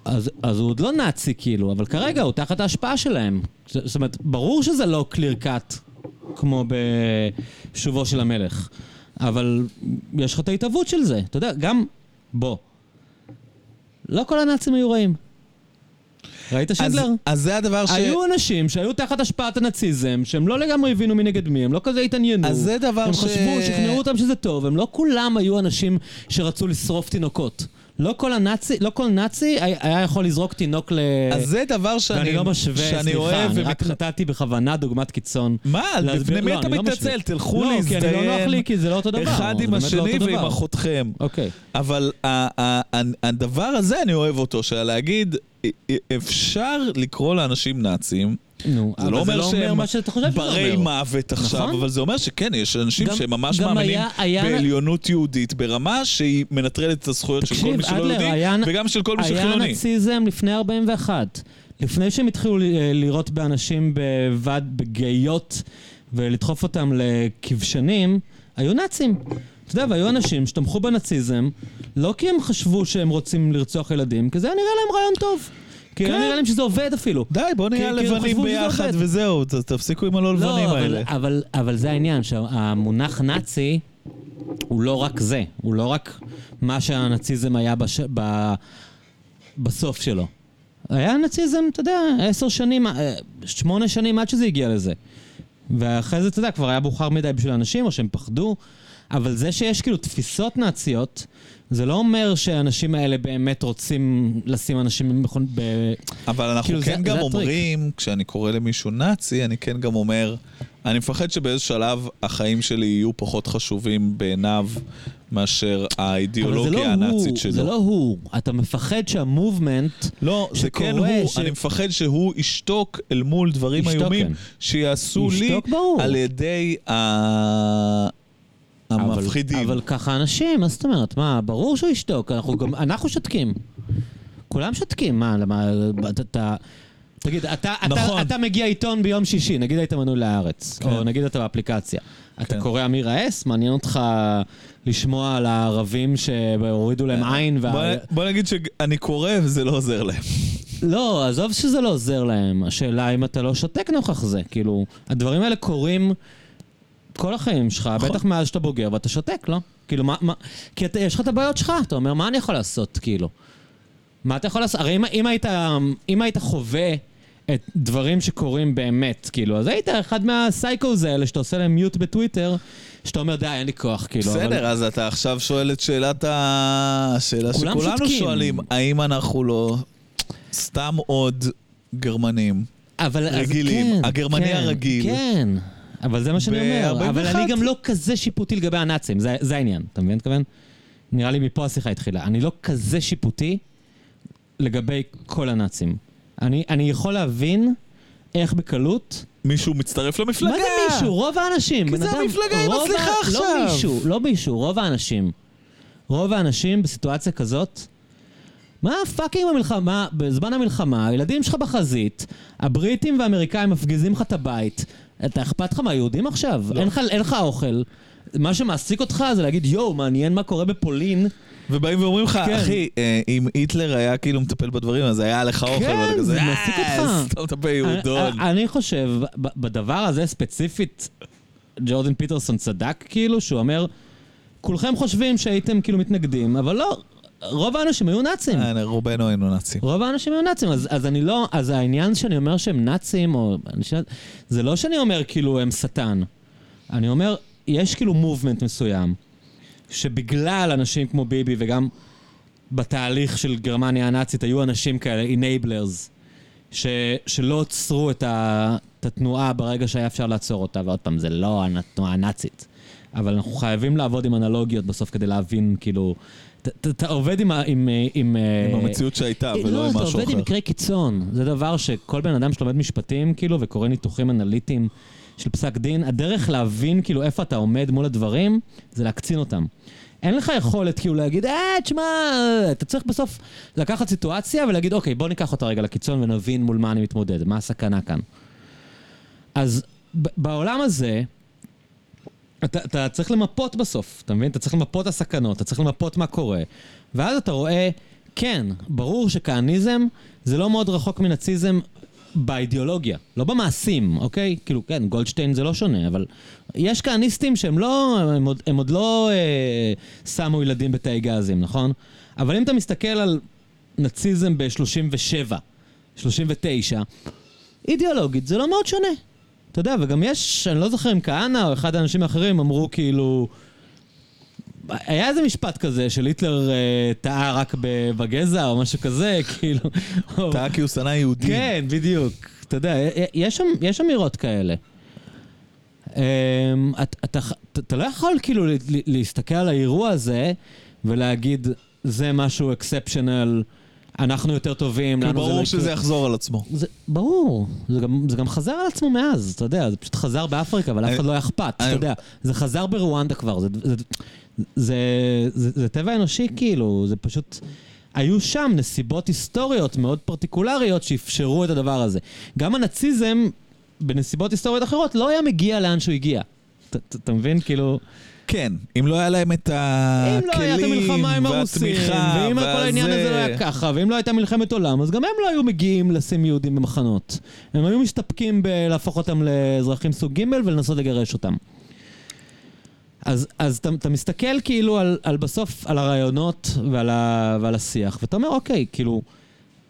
אז, אז הוא עוד לא נאצי כאילו, אבל כרגע הוא תחת ההשפעה שלהם. זאת אומרת, ברור שזה לא קליר קאט כמו בשובו של המלך, אבל יש לך את ההתהוות של זה. אתה יודע, גם, בוא, לא כל הנאצים היו רעים. ראית אז, שינדלר? אז זה הדבר ש... היו אנשים שהיו תחת השפעת הנאציזם, שהם לא לגמרי הבינו מי נגד מי, הם לא כזה התעניינו. אז זה דבר הם ש... חשבו, שכנעו אותם שזה טוב, הם לא כולם היו אנשים שרצו לשרוף תינוקות. לא כל הנאצי, לא כל נאצי היה יכול לזרוק תינוק ל... אז זה דבר שאני, ואני לא משווה, שאני סליחה, אוהב. אני רק ומתח- נתתי בכוונה דוגמת קיצון. מה? לפני מי לא, אתה לא מתנצל? תלכו לא, כי אני לא נוח להזדיין לי, כי זה לא אותו דבר. אחד עם לא השני אותו ועם. אחותכם. אוקיי. אבל ה- ה- ה- הדבר הזה, אני אוהב אותו, של להגיד, אפשר לקרוא לאנשים נאצים, נו, זה לא אבל אומר שהם מה שאתה חושב שזה ברי אומר. מוות עכשיו, נכון. אבל זה אומר שכן, יש אנשים שממש מאמינים היה- היה- בעליונות יהודית ברמה שהיא מנטרלת את הזכויות של כל מי שלא יהודי, היה- וגם של כל מי היה שחילוני. נאציזם לפני 41. לפני שהם התחילו ל- לירות באנשים בוועד בגאיות ולדחוף אותם לכבשנים, היו נאצים. אתה יודע, והיו אנשים שתמכו בנאציזם, לא כי הם חשבו שהם רוצים לרצוח ילדים, כי זה היה נראה להם רעיון טוב. כן. נראה להם שזה עובד אפילו. די, בוא נהיה לבנים ביחד. וזהו, תפסיקו עם הלא לבנים לא, האלה. אבל, אבל זה העניין, שהמונח נאצי הוא לא רק זה, הוא לא רק מה שהנאציזם היה בש... ב... בסוף שלו. היה נאציזם, אתה יודע, עשר שנים, אה, שמונה שנים עד שזה הגיע לזה. ואחרי זה, אתה יודע, כבר היה מאוחר מדי בשביל אנשים, או שהם פחדו, אבל זה שיש כאילו תפיסות נאציות, זה לא אומר שהאנשים האלה באמת רוצים לשים אנשים במכון... ב... אבל אנחנו כאילו, כן זה- גם זה הטריק. אומרים, כשאני קורא למישהו נאצי, אני כן גם אומר, אני מפחד שבאיזה שלב החיים שלי יהיו פחות חשובים בעיניו מאשר האידיאולוגיה לא הנאצית הוא, שלו. זה לא הוא. אתה מפחד שהמובמנט... לא, זה כן הוא, ש- אני מפחד שהוא ישתוק אל מול דברים איומים כן. שיעשו לי ברור. על ידי ה- המפחידים. אבל, אבל ככה אנשים, מה זאת אומרת? מה, ברור שהוא ישתוק, אנחנו גם, אנחנו שותקים. כולם שותקים, מה, למה, אתה, אתה, תגיד, אתה, נכון. אתה, אתה מגיע עיתון ביום שישי, נגיד היית מנוי להארץ, כן. או נגיד אתה באפליקציה. אתה כן. קורא אמיר האס? מעניין אותך לשמוע על הערבים שהורידו להם עין וה... בוא, בוא נגיד שאני קורא וזה לא עוזר להם. לא, עזוב שזה לא עוזר להם. השאלה אם אתה לא שותק נוכח זה. כאילו, הדברים האלה קורים כל החיים שלך, נכון. בטח מאז שאתה בוגר, ואתה שותק, לא? כאילו, מה, מה... כי אתה, יש לך את הבעיות שלך, אתה אומר, מה אני יכול לעשות, כאילו? מה אתה יכול לעשות? הרי אם, אם, היית, אם היית חווה את דברים שקורים באמת, כאילו, אז היית אחד מהסייקוז האלה שאתה עושה להם מיוט בטוויטר, שאתה אומר, די, אין לי כוח, כאילו. בסדר, אבל... אז אתה עכשיו שואל את שאלת ה... השאלה שכולנו שותקים. שואלים, האם אנחנו לא סתם עוד גרמנים? אבל, אז רגילים. כן, הגרמני כן, הרגיל. כן, אבל זה מה שאני אומר. אבל 41. אני גם לא כזה שיפוטי לגבי הנאצים, זה, זה העניין, אתה מבין? מתכוון? נראה לי מפה השיחה התחילה. אני לא כזה שיפוטי לגבי כל הנאצים. אני, אני יכול להבין איך בקלות... מישהו מצטרף למפלגה. מה זה מישהו? רוב האנשים. כי זה אדם- המפלגה עם רוב הסליחה ה- עכשיו. לא מישהו, לא מישהו, רוב האנשים. רוב האנשים בסיטואציה כזאת, מה fucking במלחמה, בזמן המלחמה, הילדים שלך בחזית, הבריטים והאמריקאים מפגיזים לך את הבית, אתה אכפת לך מהיהודים עכשיו? לא. אין לך- אין לך אוכל. מה שמעסיק אותך זה להגיד, יואו, מעניין מה קורה בפולין. ובאים ואומרים לך, כן. אחי, אה, אם היטלר היה כאילו מטפל בדברים, אז היה לך אוכל. כן, זה "אה, מעסיק אותך." סתום את הפה, יהודון. אני- אני חושב, בדבר הזה ספציפית, ג'ורדן פיטרסון צדק כאילו, שהוא אומר, כולכם חושבים שהייתם כאילו מתנגדים, אבל לא, רוב האנשים היו נאצים. אה, רובנו היינו נאצים. רוב האנשים היו נאצים, אז, אז אני לא, אז העניין שאני אומר שהם נאצים, או... שואל- זה לא שאני אומר כאילו הם שטן. אני אומר, יש כאילו מובמנט מסוים, שבגלל אנשים כמו ביבי וגם בתהליך של גרמניה הנאצית היו אנשים כאלה, enablers, ש, שלא עצרו את, ה, את התנועה ברגע שהיה אפשר לעצור אותה, ועוד פעם, זה לא התנועה הנאצית. אבל אנחנו חייבים לעבוד עם אנלוגיות בסוף כדי להבין, כאילו... אתה- עובד עם... עם, עם, עם המציאות שהייתה, ולא עם לא, אתה משהו עובד עם אחר. מקרי קיצון. זה דבר שכל בן אדם שלומד משפטים, כאילו, וקורא ניתוחים אנליטיים של פסק דין, הדרך להבין, כאילו, איפה אתה עומד מול הדברים, זה להקצין אותם. אין לך יכולת כאילו להגיד, אה, תשמע, אתה צריך בסוף לקחת סיטואציה ולהגיד, אוקיי, בוא ניקח אותה רגע לקיצון ונבין מול מה אני מתמודד, מה הסכנה כאן. אז בעולם הזה, אתה, אתה צריך למפות בסוף, אתה מבין? אתה צריך למפות את הסכנות, אתה צריך למפות מה קורה. ואז אתה רואה, כן, ברור שכהניזם זה לא מאוד רחוק מנאציזם באידיאולוגיה, לא במעשים, אוקיי? כאילו, כן, גולדשטיין זה לא שונה, אבל יש כהניסטים שהם לא, הם עוד, הם עוד לא אה, שמו ילדים בתאי גזים, נכון? אבל אם אתה מסתכל על נאציזם ב-37, 39, אידיאולוגית זה לא מאוד שונה. אתה יודע, וגם יש, אני לא זוכר אם כהנא או אחד האנשים האחרים אמרו כאילו... היה איזה משפט כזה של היטלר אה, טעה רק בגזע או משהו כזה, כאילו... טעה כי הוא שנא יהודים. כן, בדיוק. אתה יודע, יש, יש אמירות כאלה. אמ, אתה, אתה, אתה לא יכול כאילו להסתכל על האירוע הזה ולהגיד, זה משהו אקספשיונל, אנחנו יותר טובים, לנו זה לא ברור יקרה." שזה יחזור על עצמו. זה, ברור, זה גם, זה גם חזר על עצמו מאז, אתה יודע, זה פשוט חזר באפריקה, אבל אף אחד לא היה אכפת, אתה יודע, זה חזר ברואנדה כבר, זה, זה, זה, זה, זה טבע אנושי כאילו, זה פשוט... היו שם נסיבות היסטוריות מאוד פרטיקולריות שאפשרו את הדבר הזה. גם הנאציזם, בנסיבות היסטוריות אחרות, לא היה מגיע לאן שהוא הגיע. אתה מבין? כאילו... כן, אם לא היה להם את אם לא הייתה הכלים המלחמה עם הרוסים, והתמיכה ואם כל העניין הזה לא היה ככה, ואם לא הייתה מלחמת עולם, אז גם הם לא היו מגיעים לשים יהודים במחנות. הם היו מסתפקים בלהפוך אותם לאזרחים סוג ג' ולנסות לגרש אותם. אז, אז אתה, אתה מסתכל כאילו על, על בסוף, על הרעיונות ועל, ה, ועל השיח, ואתה אומר, אוקיי, כאילו,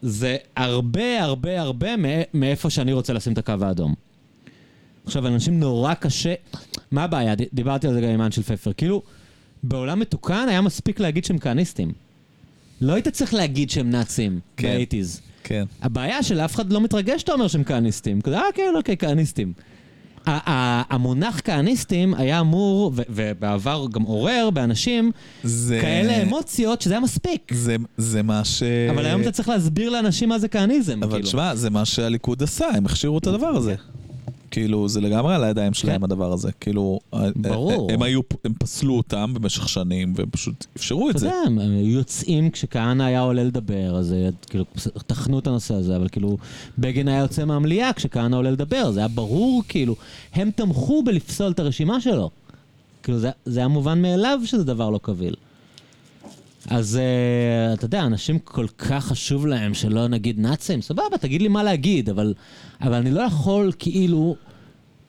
זה הרבה הרבה הרבה מא- מאיפה שאני רוצה לשים את הקו האדום. עכשיו, אנשים נורא קשה... מה הבעיה? דיברתי על זה גם עם אנשל פפר. כאילו, בעולם מתוקן היה מספיק להגיד שהם כהניסטים. לא היית צריך להגיד שהם נאצים כן. באייטיז. כן. הבעיה שלאף אחד לא מתרגש שאתה אומר שהם כהניסטים. כזה, אה, כן, אוקיי, כהניסטים. המונח כהניסטים היה אמור, ובעבר גם עורר באנשים, זה... כאלה אמוציות שזה היה מספיק. זה, זה מה ש... אבל היום אתה צריך להסביר לאנשים מה זה כהניזם, אבל כאילו. תשמע, זה מה שהליכוד עשה, הם הכשירו את הדבר הזה. כאילו, זה לגמרי על הידיים שלהם כן. הדבר הזה. כאילו, ברור. הם היו, הם פסלו אותם במשך שנים, והם פשוט אפשרו את אתה זה. יודע, הם היו יוצאים כשכהנא היה עולה לדבר, אז אה, כאילו, טחנו את הנושא הזה, אבל כאילו, בגין היה יוצא מהמליאה כשכהנא עולה לדבר, זה היה ברור, כאילו, הם תמכו בלפסול את הרשימה שלו. כאילו, זה, זה היה מובן מאליו שזה דבר לא קביל. אז uh, אתה יודע, אנשים כל כך חשוב להם שלא נגיד נאצים, סבבה, תגיד לי מה להגיד, אבל, אבל אני לא יכול כאילו...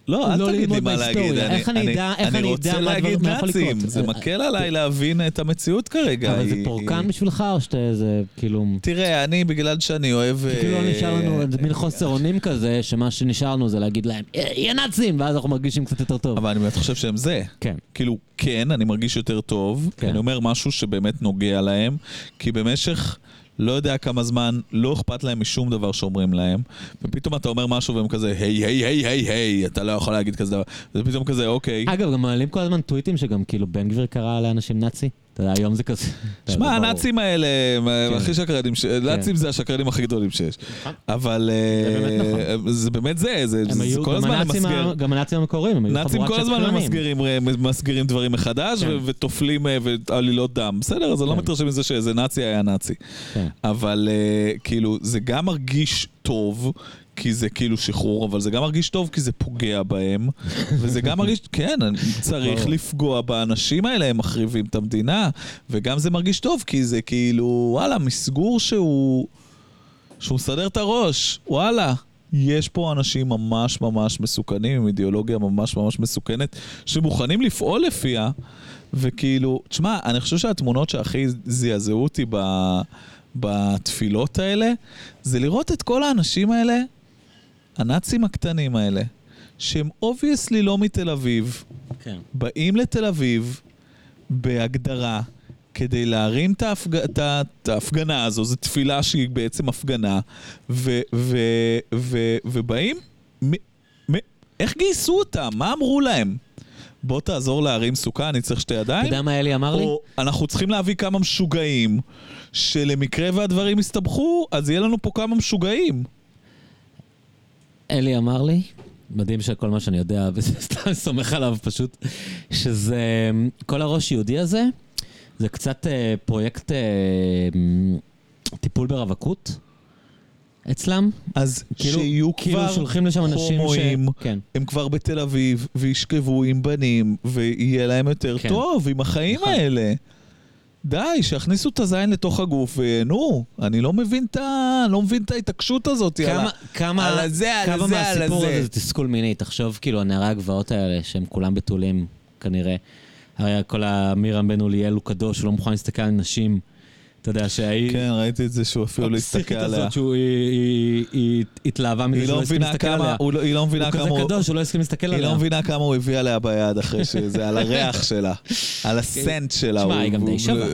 לא, אל לא תגיד לי מה. להגיד. איך אני אדע- איך אני רוצה אדע מה להגיד הדבר- מה יכול נאצים, לקרות? זה אה, מקל עליי להבין את המציאות כרגע. אבל זה פורקן בשבילך, או שאתה איזה, כאילו... תראה, אני, בגלל שאני אוהב... כאילו לא אה, נשאר לנו מין חוסר אונים כזה, שמה שנשאר לנו זה להגיד להם, "אה, יהיה נאצים, ואז אנחנו מרגישים קצת יותר טוב. אבל אני באמת חושב שהם זה. כן. כאילו, כן, אני מרגיש יותר טוב, כן. אני אומר משהו שבאמת נוגע להם, כי במשך לא יודע כמה זמן לא אכפת להם משום דבר שאומרים להם, ופתאום אתה אומר משהו והם כזה, היי, היי, היי, היי, היי, אתה לא יכול להגיד כזה דבר, זה פתאום כזה, אוקיי. אגב, גם מעלים כל הזמן טוויטים שגם כאילו בן גביר קרא לאנשים נאצי. אתה יודע, היום זה כזה. זה שמע. הנאצים האלה הם כן. הכי שקרנים, ש- נאצים זה השקרנים הכי גדולים שיש. אבל זה באמת אה, נכון. זה באמת זה, זה כל גם הזמן למסגר. גם הנאצים המקוריים, הם היו נאצים חבורת כל הזמן שקרנים. ממסגרים, ממסגרים דברים מחדש כן. ו- ותופלים אה, ועלילות דם. בסדר, אז אני לא כן. מתרשם מזה שאיזה נאצי היה נאצי. כן. אבל אה, כאילו, זה גם מרגיש טוב, כי זה כאילו שחרור, אבל זה גם מרגיש טוב כי זה פוגע בהם, וזה גם מרגיש, כן, צריך. לפגוע באנשים האלה, הם מחריבים את המדינה, וגם זה מרגיש טוב כי זה כאילו, וואלה, מסגור שהוא... שהוא מסדר את הראש, וואלה. יש פה אנשים ממש ממש מסוכנים, עם אידיאולוגיה ממש ממש מסוכנת, שמוכנים לפעול לפיה, וכאילו, תשמע, אני חושב שהתמונות שהכי זעזעו אותי ב, בתפילות האלה, זה לראות את כל האנשים האלה, הנאצים הקטנים האלה, שהם obviously לא מתל אביב, כן. באים לתל אביב בהגדרה כדי להרים את, ההפג... את. את ההפגנה הזו, זו תפילה שהיא בעצם הפגנה, ו... ו... ו... ובאים, מ... מ... איך גייסו אותם? מה אמרו להם? בוא תעזור להרים סוכה, אני צריך שתי אתה ידיים? יודע מה אלי אמר לי? או אנחנו צריכים להביא כמה משוגעים, שלמקרה והדברים יסתבכו, אז יהיה לנו פה כמה משוגעים. אלי אמר לי, מדהים שכל מה שאני יודע, וסתם סומך עליו פשוט, שזה, כל הראש יהודי הזה, זה קצת אה, פרויקט אה, טיפול ברווקות אצלם. אז כאילו- שיהיו כאילו כבר שולחים לשם אנשים ש- הומואים, כן. הם כבר בתל אביב, וישכבו עם בנים, ויהיה להם יותר כן. טוב עם החיים נכון. האלה. די, שיכניסו את הזין לתוך הגוף וייהנו. אני לא מבין את ה... לא מבין את ההתעקשות הזאת. כמה, יאללה. כמה, על הזה, על כמה הזה, על מהסיפור. הזה זה תסכול מיני. תחשוב, כאילו, הנערי הגבעות האלה, שהם כולם בתולים, כנראה. הרי כל המירם בן אוליאל הוא קדוש, הוא לא מוכן להסתכל על נשים. אתה יודע שהיא... כן, ראיתי את זה שהוא אפילו לא הסתכל הפסיכית עליה. הזאת שהוא היא- היא- היא התלהבה מזה היא שהוא לא הסכים להסתכל עליה. הוא היא לא מבינה הוא כמה כזה הוא... קדוש, הוא לא הסכים להסתכל היא עליה. לא מבינה כמה הוא הביא עליה ביד אחרי שזה, על הריח שלה, על הסנט שלה. תשמע, הוא- היא גם די הוא- שווה.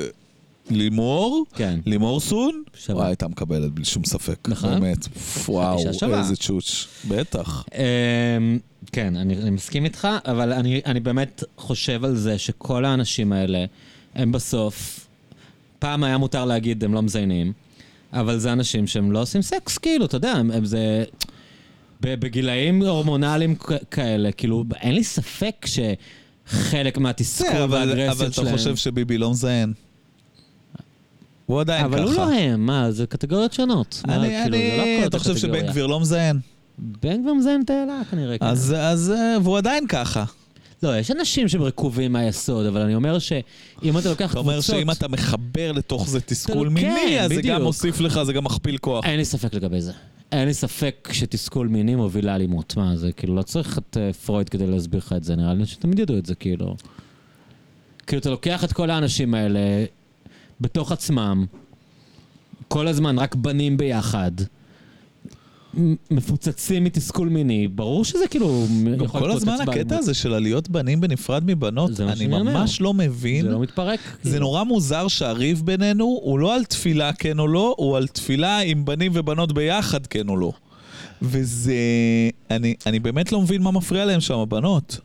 לימור? כן. לימור סון? שווה. וואי, הייתה מקבלת בלי שום ספק. נכון? באמת. וואו. איזה צ'וץ'. בטח. אמ, כן, אני, מסכים איתך, אבל אני, אני באמת חושב על זה שכל האנשים האלה, הם בסוף, פעם היה מותר להגיד הם לא מזיינים, אבל זה אנשים שהם לא עושים סקס, כאילו, אתה יודע, הם, הם זה... בגילאים הורמונליים כאלה, כאילו, אין לי ספק שחלק מהתסכול בסדר, אבל אבל והאגרסיות אתה שלהם... חושב שביבי לא מזיין. הוא עדיין ככה. אבל הוא לא הם, מה, זה קטגוריות שונות. מה, אני, כאילו, לא אני, כל אתה חושב. שבן גביר לא מזיין? בן גביר מזיין תעלה כנראה. כן. אז, אז, אה, והוא עדיין ככה. לא, יש אנשים שהם רקובים מהיסוד, אבל אני אומר שאם אתה לוקח אתה אומר קבוצות... שאם אתה מחבר לתוך זה תסכול כן, מיני, אז זה. גם מוסיף לך, זה גם מכפיל כוח. אין לי ספק לגבי זה. אין לי ספק שתסכול מיני מוביל לאלימות. מה, זה כאילו, לא צריך את אה, פרויד כדי להסביר לך את זה, נראה לי שתמיד ידעו את זה, כאילו. כאילו, אתה לוקח את כל האנשים האלה בתוך עצמם, כל הזמן רק בנים ביחד, מפוצצים מתסכול מיני, ברור שזה כאילו גם כל הזמן הקטע. הזה של עליות בנים בנפרד מבנות, אני. ממש לא מבין. זה לא מתפרק. זה כאילו. נורא מוזר שהריב בינינו הוא לא על תפילה כן או לא, הוא על תפילה עם בנים ובנות ביחד כן או לא. וזה... אני, אני באמת לא מבין מה מפריע להם שם, הבנות.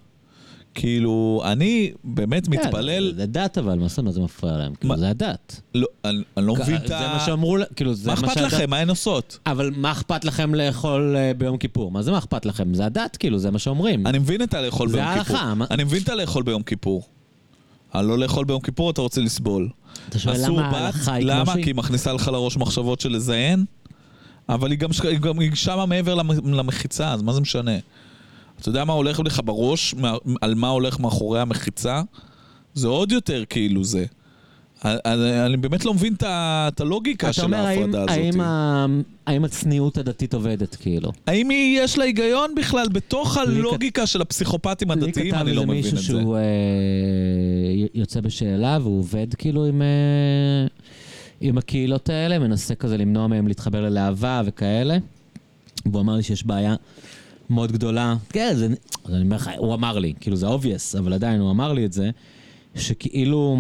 כאילו, אני באמת כן, מתפלל... זה דת אבל, מה זאת אומרת זה מפריע להם? כאילו, מה? זה הדת. לא, אני, אני לא מבין את זה ה... מה שאמרו, כאילו, זה מה מה אכפת שהדת... לכם? מה הן עושות? אבל מה אכפת לכם לאכול אה, ביום כיפור? מה זה מה אכפת לכם? זה הדת, כאילו, זה מה שאומרים. אני מבין את הלאכול זה ביום ההלכה, כיפור. מה- אני מבין את הלאכול ביום כיפור. על לא לאכול ביום כיפור אתה רוצה לסבול. אתה שואל למה ההלכה היא למה? כמו שהיא? כי היא מכניסה לך לראש מחשבות של לזיין? אבל היא גם, גם שמה מעבר למ- למחיצה, אז מה זה משנה? אתה יודע מה הולך לך בראש, על מה הולך מאחורי המחיצה? זה עוד יותר כאילו זה. אני, אני באמת לא מבין את הלוגיקה של אומר, האם- ההפרדה הזאת. האם האם הצניעות הדתית עובדת, כאילו? האם היא- יש לה היגיון בכלל בתוך הלוגיקה של הפסיכופטים הדתיים? אני לא מבין את לי כתב זה. איזה מישהו שהוא אה, יוצא בשאלה והוא עובד כאילו עם... אה, עם הקהילות האלה, מנסה כזה למנוע מהם להתחבר ללהבה וכאלה. והוא אמר לי שיש בעיה מאוד גדולה. כן, זה, אז אני אומר לך, הוא אמר לי, כאילו זה obvious, אבל עדיין הוא אמר לי את זה, שכאילו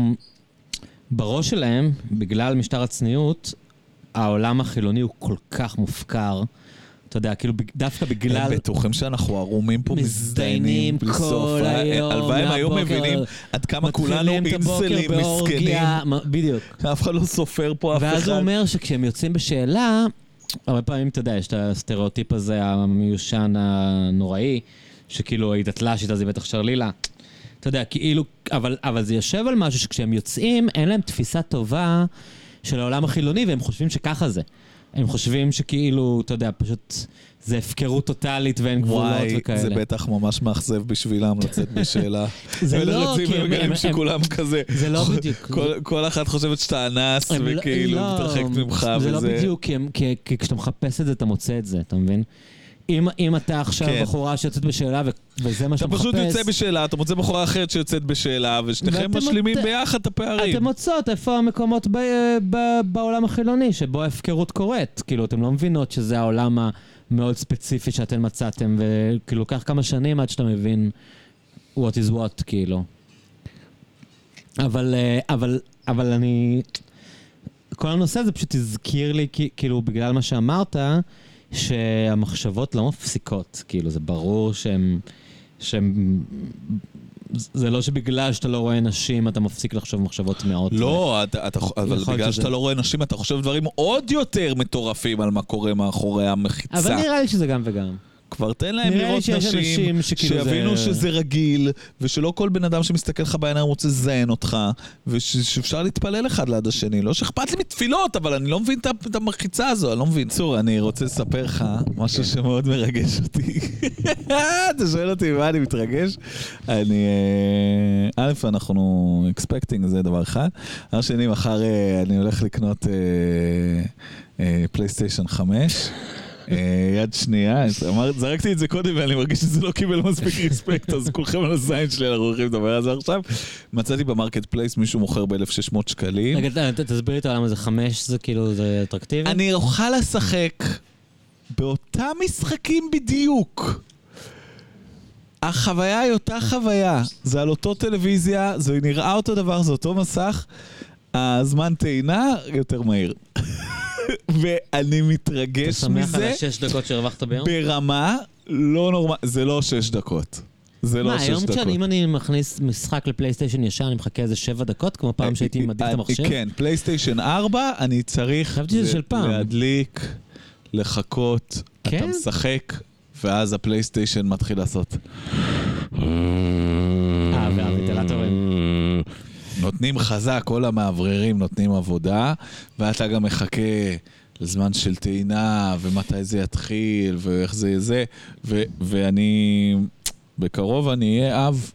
בראש שלהם, בגלל משטר הצניעות, העולם החילוני הוא כל כך מופקר. אתה יודע, כאילו דווקא בגלל... הם בטוחים שאנחנו ערומים פה מזדיינים בלי כל סוף. היום, הלוואי הם היו מבינים עד כמה כולנו אינסלים מסכנים. בדיוק. אף אחד לא סופר פה אף אחד. ואז הוא אומר שכשהם יוצאים בשאלה, הרבה פעמים, אתה יודע, יש את הסטריאוטיפ הזה המיושן הנוראי, שכאילו היא דתל"שית אז היא בטח שרלילה. אתה יודע, כאילו, אבל, אבל זה יושב על משהו שכשהם יוצאים, אין להם תפיסה טובה של העולם החילוני, והם חושבים שככה זה. הם חושבים שכאילו, אתה יודע, פשוט זה הפקרות טוטאלית ואין גבולות וואי, וכאלה. זה בטח ממש מאכזב בשבילם לצאת בשאלה. זה לא, כי הם- ומגלים הם- שכולם כזה. זה לא בדיוק. כל- אחת חושבת שאתה אנס, לא- וכאילו לא, מתרחקת ממך, זה לא וזה... בדיוק, כי, כשאתה מחפש את זה, אתה מוצא את זה, אתה מבין? אם, אם אתה עכשיו כן. בחורה שיוצאת בשאלה ו, וזה מה אתה שאתה מחפש... פשוט יוצא בשאלה, אתה מוצא בחורה אחרת שיוצאת בשאלה, ושניכם משלימים מוצא- ביחד את הפערים. אתם מוצאות איפה המקומות ב, ב, בעולם החילוני, שבו ההפקרות קורית. כאילו, אתם לא מבינות שזה העולם המאוד ספציפי שאתם מצאתם, וכאילו, לוקח כמה שנים עד שאתה מבין what is what, כאילו. אבל, אה, אבל, אבל אני... כל הנושא הזה פשוט הזכיר לי, כאילו, בגלל מה שאמרת, שהמחשבות לא מפסיקות. כאילו, זה ברור שהן... שהן... זה לא שבגלל שאתה לא רואה נשים, אתה מפסיק לחשוב מחשבות מאוד... לא, אתה, אתה, אבל בגלל שזה- שאתה לא רואה נשים, אתה חושב דברים עוד יותר מטורפים על מה קורה מאחורי המחיצה. אבל נראה לי שזה גם וגם. כבר תן להם לראות נשים, שיבינו זה- שזה רגיל, ושלא כל בן אדם שמסתכל לך בעיניים רוצה לזיין אותך, ושאפשר להתפלל אחד ליד השני. לא שאכפת לי מתפילות, אבל אני לא מבין את המחיצה הזו, אני לא מבין. צור, אני רוצה לספר לך משהו שמאוד מרגש אותי. אתה שואל אותי מה אני מתרגש? אני... אה, א', אנחנו אקספקטינג, זה דבר אחד. דבר שני, מחר אה, אני הולך לקנות אה, PlayStation 5. אה, יד שנייה, זרקתי את זה קודם ואני מרגיש שזה לא קיבל מספיק respect, אז כולכם על הזין שלי, אנחנו הולכים לדבר על זה עכשיו. מצאתי ב Marketplace מישהו מוכר ב-1600 שקלים. רגע, ת- תסביר לי למה זה חמש, זה כאילו, זה אטרקטיבי? אני אוכל לשחק באותם משחקים בדיוק. החוויה היא אותה חוויה, זה על אותו טלוויזיה, זה נראה אותו דבר, זה אותו מסך, הזמן טעינה יותר מהיר. ואני אתה מתרגש שמח על מזה השש דקות שהרווחת ביום? ברמה לא נורמלית, זה לא שש דקות. זה לא מה, שש היום דקות. כשאני, אם אני מכניס משחק לפלייסטיישן ישן, אני מחכה איזה שבע דקות, כמו פעם שהייתי מדליק את אה, המחשב? כן, פלייסטיישן 4, אני צריך. להדליק, לחכות, אתה כן? משחק, ואז הפלייסטיישן מתחיל לעשות. אה, והוויטלטורים. נותנים חזק, כל המאווררים נותנים עבודה, ואתה גם מחכה לזמן של טעינה, ומתי זה יתחיל, ואיך זה יהיה זה, ואני... בקרוב אני אהיה אב.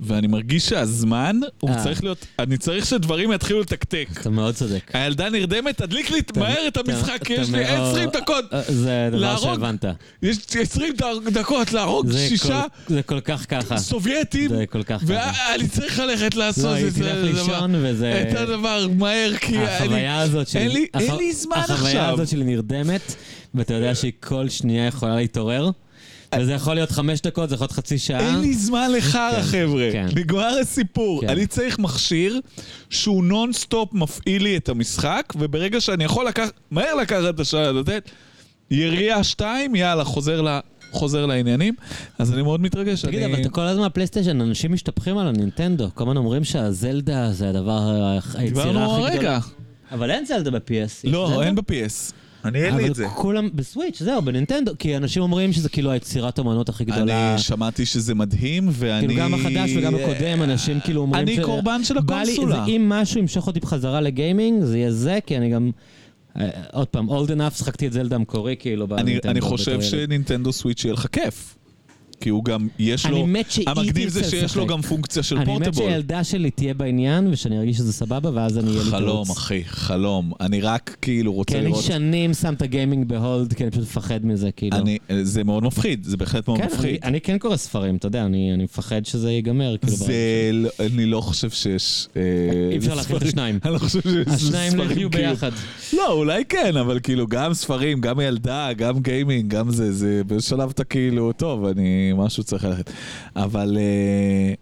ואני מרגיש שהזמן, הוא אה. צריך להיות, אני צריך שדברים יתחילו לתקתק. אתה מאוד צודק. הילדה נרדמת, תדליק לי מהר את המשחק, כי יש לי מאוד- 20 דקות. אה, זה דבר. שהבנת. יש 20 דקות להרוג שישה זה כל כך ככה. סובייטים, זה כל כך ככה. ואני צריך ללכת לא, לעשות היא את זה. תלך לישון וזה... את הדבר מהר, כי אני... החוויה הזאת של... אין לי- זמן החוויה עכשיו. הזאת של נרדמת, ואתה יודע שהיא כל שנייה יכולה להתעורר, וזה יכול להיות חמש דקות, זה יכול להיות חצי שעה. אין לי זמן לחרא, כן, חבר'ה. כן. נגמר הסיפור. כן. אני צריך מכשיר שהוא נונסטופ מפעיל לי את המשחק, וברגע שאני יכול לקחת, מהר לקחת את השעה, לתת ירייה שתיים, יאללה, חוזר ל... חוזר לעניינים, אז אני מאוד מתרגש. תגיד, אני... אבל אתה כל הזמן הפלייסטיישן, אנשים משתפכים על הנינטנדו. כל הזמן אומרים שהזלדה זה הדבר, היצירה דיברנו הכי הרגע. גדולה. אבל אין זלדה ב-PS. לא, אין ב-PS. אני אין לי את זה. אבל כולם בסוויץ', זהו, בנינטנדו. כי אנשים אומרים שזה כאילו היצירת אומנות הכי גדולה. אני שמעתי שזה מדהים, ואני... כאילו גם החדש וגם הקודם, אנשים כאילו אומרים אני קורבן של בא לי- הקונסולה. אם משהו ימשוך אותי בחזרה לגיימינג, זה יהיה זה, כי אני גם... אה, עוד פעם, old enough, שחקתי את זלדה המקורי, כאילו, אני, בנינטנדו. אני חושב. שנינטנדו Switch יהיה לך כיף. כי הוא גם, יש אני לו... מת שהיא המגניב זה שיש לו. גם פונקציה של אני מת portable. שהילדה שלי תהיה בעניין, ושאני ארגיש שזה סבבה, ואז אני אהיה לי חלום. אחי, חלום. אני רק כאילו רוצה כי אני לראות... שנים שם את ה gaming ב hold, כי אני פשוט מפחד מזה, כאילו. אני, זה מאוד מפחיד, זה בהחלט מאוד כן, אני, מפחיד. אני כן קורא ספרים, אתה יודע, אני, אני מפחד שזה ייגמר, כאילו. זה, לא- אני לא חושב שיש... אה, אי אפשר להכיל את ספרים- השניים. אני לא חושב שיש השניים לא ספרים יחיו כאילו- ביחד. לא, אולי כן, אבל כאילו גם ספרים, גם ילדה, גם גיימינג, גם זה, זה בשלב אתה כאילו, טוב, אני, משהו צריך ללכת. אבל אה,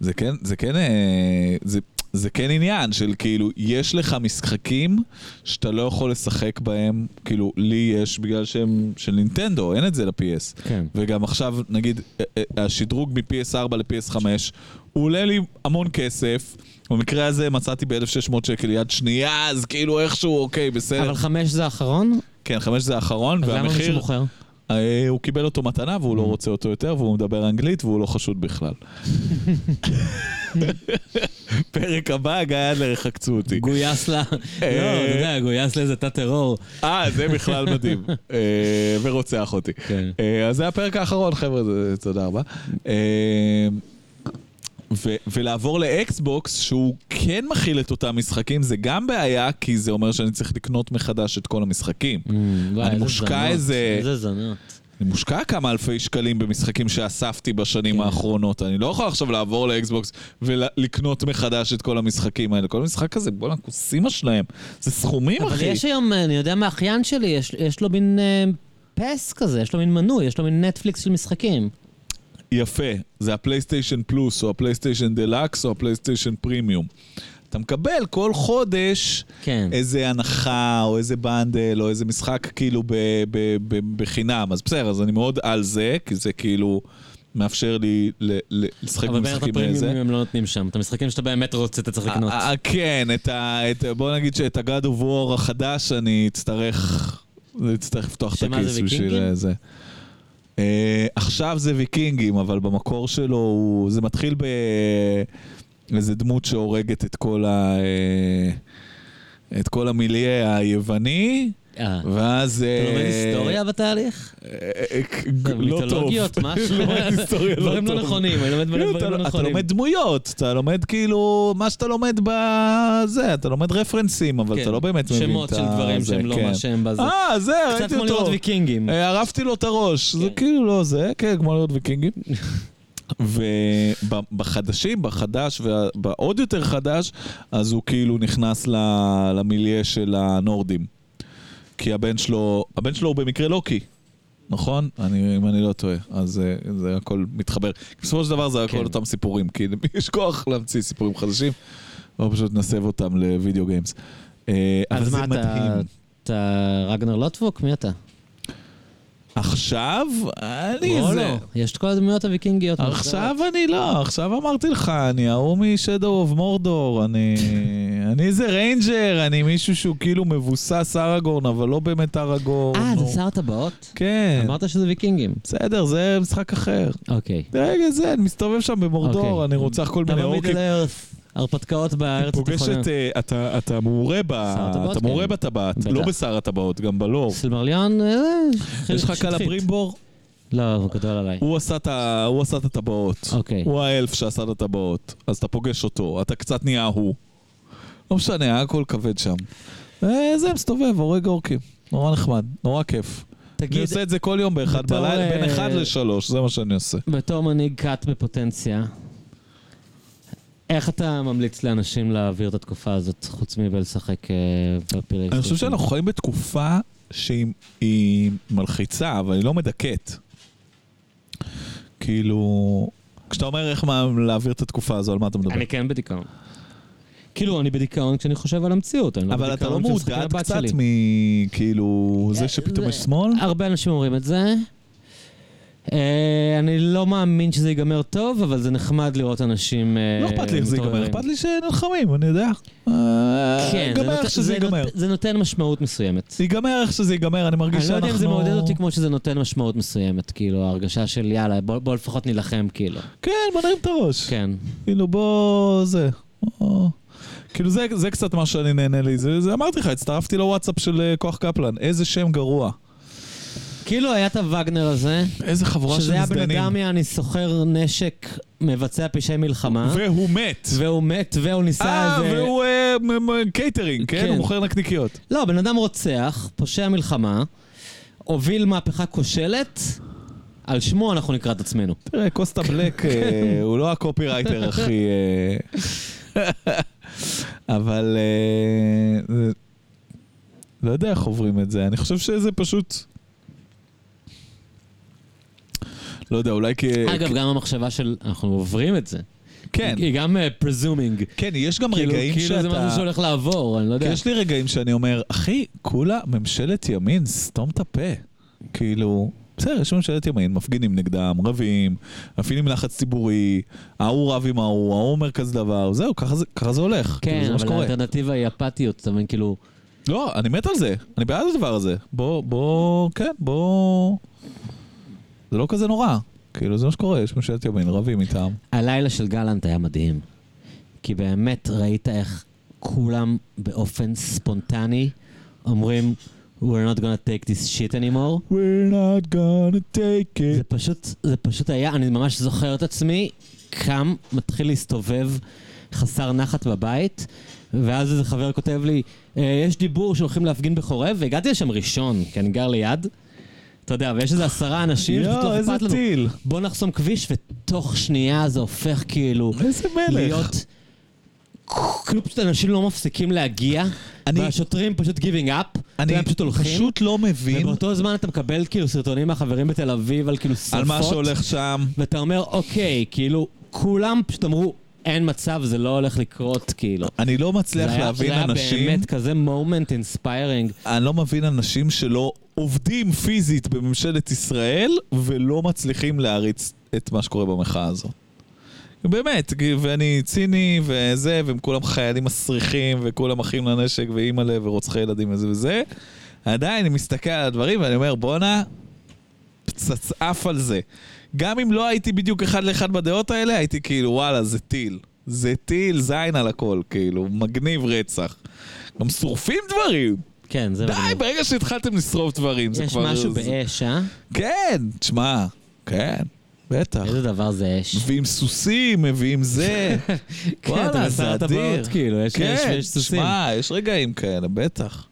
זה כן, זה כן, אה, זה... זה כן עניין של כאילו, יש לך משחקים שאתה לא יכול לשחק בהם, כאילו, לי יש בגלל שהם של נינטנדו, אין את זה ל-PS. כן. וגם עכשיו, נגיד, אה, השדרוג מ-PS4 ל-PS5, הוא עולה לי המון כסף. במקרה הזה מצאתי ב-1600 שקל יד שנייה, אז כאילו איכשהו, אוקיי, בסדר. אבל חמש זה האחרון? כן, חמש זה האחרון, אז למה מישהו והמחיר, מוכר? אה, הוא קיבל אותו מתנה והוא לא רוצה אותו יותר, והוא מדבר אנגלית והוא לא חשוד בכלל. פרק הבא, גיא אדלר יחקצו אותי. גויס ל... לא, אתה יודע, גויס לאיזה תא טרור. אה, זה בכלל מדהים. אה, ורוצח אותי. כן. אה, אז זה הפרק האחרון, חבר'ה, תודה רבה. ו- ולעבור לאקסבוקס, שהוא כן מכיל את אותם משחקים, זה גם בעיה, כי זה אומר שאני צריך לקנות מחדש את כל המשחקים. Mm, וואי, אני מושקע איזה- איזה זונות. אני מושקע כמה אלפי שקלים במשחקים שאספתי בשנים כן. האחרונות. אני לא יכול עכשיו לעבור לאקסבוקס ולקנות מחדש את כל המשחקים האלה. כל משחק כזה, בואנה, כוסימה שלהם. זה סכומים, אבל אחי. יש היום, אני יודע מהאחיין שלי, יש- יש לו מין אה, פס כזה, יש לו מין מנוי, יש לו מין נטפליקס של משחקים. יפה, זה הפלייסטיישן פלוס, או הפלייסטיישן דלקס, או הפלייסטיישן פרימיום. אתה מקבל כל חודש כן. איזה הנחה, או איזה bundle, או איזה משחק כאילו ב- ב- ב- בחינם. אז בסדר, אז אני מאוד על זה, כי זה כאילו מאפשר לי ל- ל- לשחק אבל בערך במשחקים הפרימיום האלה. הם לא נותנים שם. את המשחקים שאתה באמת רוצה, אתה צריך לקנות. אה, אה, כן, את ה... את- בוא נגיד שאת ה-God of War החדש אני אצטרך... אצטרך לפתוח את שמה, זה הכיס בשביל ויקינגים? אה, זה. אה, עכשיו זה ויקינגים, אבל במקור שלו הוא... זה מתחיל באיזה דמות שהורגת את כל ה... אה, את כל המיליה היווני. אה. ואז... אתה לומד אה, היסטוריה בתהליך? אה, אה, לא טוב. מיתולוגיות, משהו? לומד היסטוריה לא דברים לא. נכונים, אני לומד כאילו, דברים אתה- לא אתה נכונים. לומד דמויות, אתה לומד כאילו מה שאתה לומד בזה, אתה לומד רפרנסים, אבל כן. אתה לא באמת מבין את שמות של ה- דברים שהם לא כן. מה שהם בזה. אה, זה, קצת ראיתי כמו לראות אותו. ויקינגים. ערפתי לו את הראש, זה כן. כאילו לא זה, כן, כמו לראות ויקינגים. ובחדשים, בחדש ובעוד יותר חדש, אז הוא כאילו נכנס למיליה של הנורדים. כי הבן שלו, הבן שלו הוא במקרה לוקי, נכון? אני, אם אני לא טועה, אז אה, זה הכל מתחבר. בסופו של דבר זה הכל כן. אותם סיפורים, כי למי יש כוח להמציא סיפורים חדשים, או פשוט נסב אותם לוידאו גיימס. אבל אז מה אתה... מדהים. אתה רגנר לוטבוק? מי אתה? עכשיו, אני זה. לא? יש את כל הדמויות הוויקינגיות. עכשיו אני לא, עכשיו אמרתי לך, אני ההוא משדו אוף מורדור, אני... אני איזה ריינג'ר, אני מישהו שהוא כאילו מבוסס אראגורן, אבל לא באמת אראגורן. אה, זה שר טבעות? כן, אמרת שזה ויקינגים. בסדר, זה משחק אחר. אוקיי. רגע, זה, אני מסתובב שם במורדור, אוקיי. אני רוצח כל מיני אורקים. הרפתקאות בארץ התיכונה. את... אה, אתה- מעורה אתה מעורה כן. בטבעת, בטח. לא בשר הטבעות, גם ב-lore. סילמריון, אה, יש לך. קלברימבור? לא, הוא גדול עליי. הוא עשה את הטבעות. אוקיי. הוא האלף שעשה את הטבעות. אז אתה פוגש אותו, אתה קצת נהיה הוא. לא משנה, היה הכל כבד שם. אה, זה מסתובב, הורג אורקים. נורא נחמד, נורא כיף. אני תגיד, עושה את זה כל יום באחד בלילה, בין אה, אחד לשלוש, זה מה שאני עושה. בתור מנהיג כת בפוטנציה, איך אתה ממליץ לאנשים להעביר את התקופה הזאת, חוץ מלשחק אה, בפלייסטיישן? אני חושב שאנחנו חיים בתקופה שהיא היא מלחיצה, אבל היא לא מדכאת. כאילו, כשאתה אומר איך מה- להעביר את התקופה הזו, על מה אתה מדבר? אני כן בדיכאון. כאילו, אני בדיכאון כשאני חושב על המציאות. אני לא אבל אתה לא מעודד קצת. מכאילו זה שפתאום יש שמאל? הרבה אנשים אומרים את זה. אה, אני לא מאמין שזה ייגמר טוב, אבל זה נחמד לראות אנשים לא אכפת לי איך זה ייגמר. אכפת לי שנלחמים, אני יודע. אה, כן, זה נותן משמעות מסוימת. ייגמר איך שזה ייגמר, אני מרגיש אני לא שאנחנו... יודע אם זה מעודד אותי כמו שזה נותן משמעות מסוימת, כאילו, ההרגשה של יאללה, בוא בוא לפחות נילחם, כאילו. כן, בוא נרים את הראש. כן. כאילו בוא... זה. כאילו זה, זה קצת מה שאני נהנה לי, זה, זה אמרתי לך, הצטרפתי לוואטסאפ של אה, כוח קפלן, איזה שם גרוע. כאילו היה את הווגנר הזה, איזה חבורה של שזה היה בן מזדיינים. אדם, יעני, סוחר נשק, מבצע פשעי מלחמה, והוא מת. והוא מת, והוא ניסה אה, איזה... והוא אה, קייטרינג, כן? כן. הוא מוכר נקניקיות. לא, בן אדם רוצח, פושע מלחמה, הוביל מהפכה כושלת, על שמו אנחנו נקרא את עצמנו. תראה, קוסטה בלק אה, הוא לא הקופירייטר הכי... אה, אבל... אה, לא יודע איך עוברים את זה, אני חושב שזה פשוט... לא יודע, אולי כי... אגב, גם המחשבה של אנחנו עוברים את זה. כן, היא גם פרזומינג. כן, יש גם כאילו רגעים כאילו זה משהו שאתה... שהולך לעבור, אני לא יודע. יש לי רגעים שאני אומר, אחי, כולה ממשלת ימין, סתום את הפה. כאילו, בסדר, יש ממשלת ימין, מפגינים נגדם, רבים, מפעילים לחץ ציבורי, ההוא רב עם ההוא, ההוא אומר כזה דבר, זהו, ככה זה, ככה זה הולך. כאילו, כן, זה מה אבל. האלטרנטיבה היא אפתיות, אתה מבין, כאילו... לא, אני מת על זה, אני בעד הדבר הזה. בוא, בוא, כן, בוא... זה לא כזה נורא. כאילו, זה מה שקורה, יש ממשלת ימין, רבים איתם. הלילה של גלנט היה מדהים. כי באמת ראית איך כולם באופן ספונטני אומרים We're not gonna take this shit anymore. We're not gonna take זה it. פשוט, זה פשוט היה, אני ממש זוכר את עצמי, קם, מתחיל להסתובב חסר נחת בבית, ואז איזה חבר כותב לי, "אה, יש דיבור שהולכים להפגין בחורב, והגעתי לשם ראשון, כי אני גר ליד. אתה יודע, ויש איזה עשרה אנשים יואו, איזה אכפת לנו. טיל. בוא נחסום כביש, ותוך שנייה זה הופך כאילו איזה מלך. להיות... כאילו פשוט אנשים לא מפסיקים להגיע, אני- והשוטרים פשוט giving up, אני והם פשוט הולכים, פשוט לא מבין ובאותו זמן אתה מקבל כאילו סרטונים מהחברים בתל אביב על כאילו שרפות, על מה שהולך שם. ואתה אומר, אוקיי, כאילו, כולם פשוט אמרו, אין מצב, זה לא הולך לקרות, כאילו. אני לא מצליח זה היה- להבין זה אנשים, היה באמת כזה moment inspiring. אני לא מבין אנשים שלא עובדים פיזית בממשלת ישראל ולא מצליחים להריץ את מה שקורה במחאה הזאת. באמת, ואני ציני וזה, והם כולם חיילים מסריחים, וכולם אחים לנשק ואימא'לה ורוצחי ילדים וזה וזה. עדיין אני מסתכל על הדברים ואני אומר, בואנה, פצץ עף על זה. גם אם לא הייתי בדיוק אחד לאחד בדעות האלה, הייתי כאילו, וואלה, זה טיל. זה טיל, זין על הכל, כאילו, מגניב רצח. גם שורפים דברים. כן, זה די, מגניב. ברגע שהתחלתם לשרוף דברים, זה יש כבר... משהו זה- באש, אה? כן, תשמע, כן, בטח. איזה דבר זה אש. מביאים סוסים, מביאים זה. כן, וואלה, אתה זה אדיר. טבעות, כאילו, יש כן, סוסים. שמע, יש רגעים כאלה, בטח.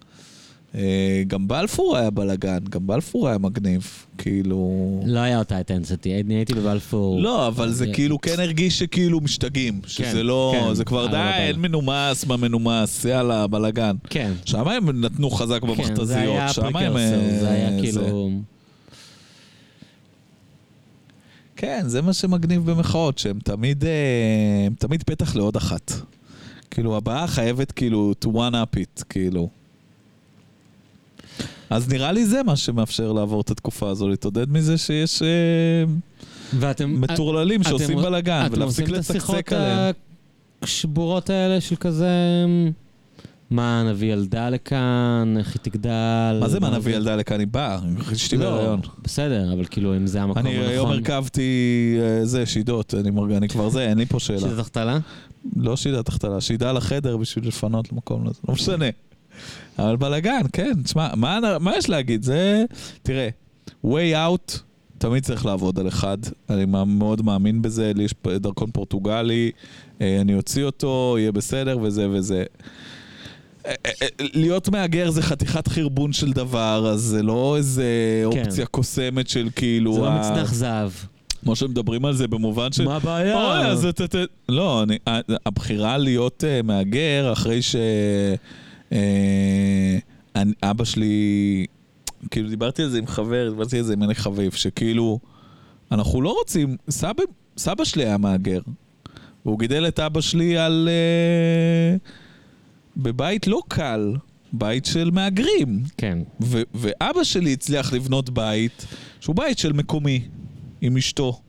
אה, גם בלפור היה בלאגן, גם בלפור היה מגניב, כאילו... לא היה אותה אינטנסיטי, אני הייתי בבלפור. לא, אבל זה אה, כאילו כן הרגיש שכאילו משתגעים. שזה לא, כן, זה כבר די, הבלאגן. אין מנומס מה מנומס, יאללה, בלאגן. כן. שם הם נתנו חזק כן, במכתזיות, שם הם... זה היה אה, כאילו... כן, זה מה שמגניב במחאות, שהם תמיד, אה, הם תמיד פתח לעוד אחת. כאילו, הבאה חייבת כאילו to one up it, כאילו. אז נראה לי זה מה שמאפשר לעבור את התקופה הזו, להתעודד מזה שיש אה, ואתם... מטורללים אתם- שעושים בלאגן, אתם ולהפסיק עושים את השיחות לצקצק עליהם. השבורות האלה של כזה... מה, נביא ילדה לכאן, איך היא תגדל? מה זה מה נביא ילדה לכאן? היא באה, אשתי לא, בהיריון. בסדר, אבל כאילו, אם זה המקום אני היום הנכון. הרכבתי אה, זה, שידות, אני כבר זה, אין לי פה שאלה. שזה תחתלה? לא שידה תחתלה, שידה לחדר בשביל לפנות למקום לזה, לא משנה. אבל בלאגן, כן, תשמע, מה, מה יש להגיד? זה, תראה, way out, תמיד צריך לעבוד על אחד, אני מא- מאוד מאמין בזה, לי יש דרכון פורטוגלי, אה, אני אוציא אותו, יהיה בסדר וזה וזה. אה, אה, להיות מהגר זה חתיכת חרבון של דבר, אז זה לא איזה כן. אופציה קוסמת של כאילו... זה לא ה- מצנח זהב. כמו שמדברים על זה במובן של... מה הבעיה? אוי, אז אתה... לא, אני- הבחירה להיות מהגר אחרי ש... אני- אבא שלי... כאילו, דיברתי על זה עם חבר, דיברתי על זה עם עמק חביב, שכאילו, אנחנו לא רוצים... סבא, סבא שלי היה מהגר. והוא גידל את אבא שלי על... אה, בבית לא קל, בית של מהגרים. כן. ו- ואבא שלי הצליח לבנות בית שהוא בית של מקומי, עם אשתו.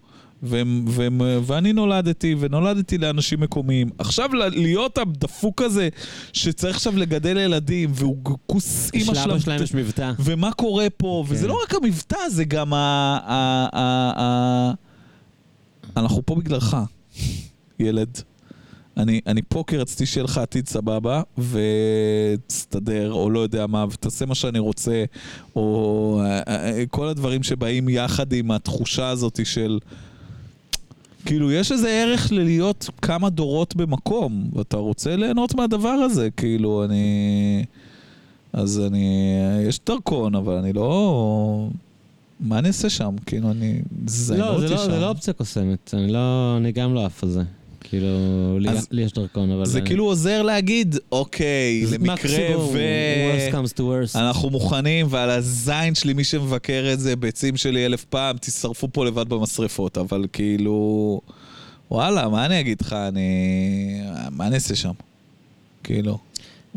והם, והם, ואני נולדתי, ונולדתי לאנשים מקומיים. עכשיו להיות הדפוק הזה, שצריך עכשיו לגדל ילדים, והוא כוס אימא שלאבא שלהם, שלהם יש מבטא. ומה קורה פה, כן. וזה לא רק המבטא, זה גם ה... ה, ה, ה אנחנו פה בגללך, ילד. אני, אני פה כי רציתי שיהיה לך עתיד סבבה, ותסתדר, או לא יודע מה, ותעשה מה שאני רוצה, או אה, אה, כל הדברים שבאים יחד עם התחושה הזאת של... כאילו, יש איזה ערך ללהיות כמה דורות במקום, ואתה רוצה ליהנות מהדבר הזה, כאילו, אני... אז אני... יש דרכון, אבל אני לא... מה אני אעשה שם? כאילו, אני... לא, אותי זה לא- שם. זה לא אופציה קוסמת. אני לא... אני גם לא עף על זה. כאילו, לי- אז- לי יש דרכון, אבל... זה אני- כאילו עוזר להגיד, אוקיי, למקרה ו... worst comes to worst. אנחנו מוכנים, ועל הזין שלי, מי שמבקר את זה, ביצים שלי אלף פעם, תשרפו פה לבד במשרפות, אבל כאילו... וואלה, מה אני אגיד לך? אני... מה אני אעשה שם? כאילו,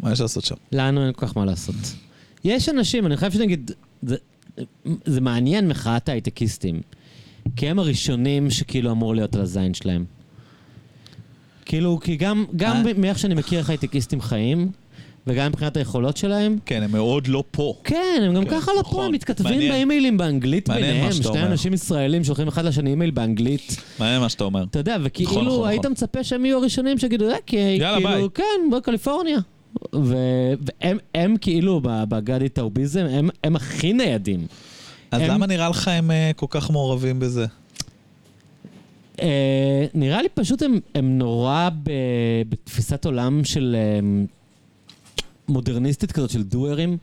מה יש לעשות שם? לנו אין כל כך מה לעשות. יש אנשים, אני חייב שנגיד, זה, זה מעניין מחאת ההייטקיסטים. כי הם הראשונים שכאילו אמור להיות על הזין שלהם. כאילו, כי גם, גם אה? מאיך שאני מכיר איך הייטקיסטים חיים, וגם מבחינת היכולות שלהם, כן, הם מאוד לא פה. כן, הם גם כן, ככה לא נכון. פה, הם מתכתבים מעניין. באימיילים באנגלית מעניין ביניהם, שני. אנשים ישראלים שולחים אחד לשני אימייל באנגלית. מעניין מה שאתה אומר. אתה יודע, נכון, וכאילו נכון, היית נכון. מצפה מצפה שהם יהיו הראשונים שיגידו, ביי." כאילו, כן, בקליפורניה. ו- והם הם כאילו, בגדי טאוביזם, הם- הם הכי ניידים. אז הם- למה נראה לך הם אה, כל כך מעורבים בזה? אה, נראה לי פשוט הם, הם נורא ב, בתפיסת עולם של אה, מודרניסטית כזאת של דוארים,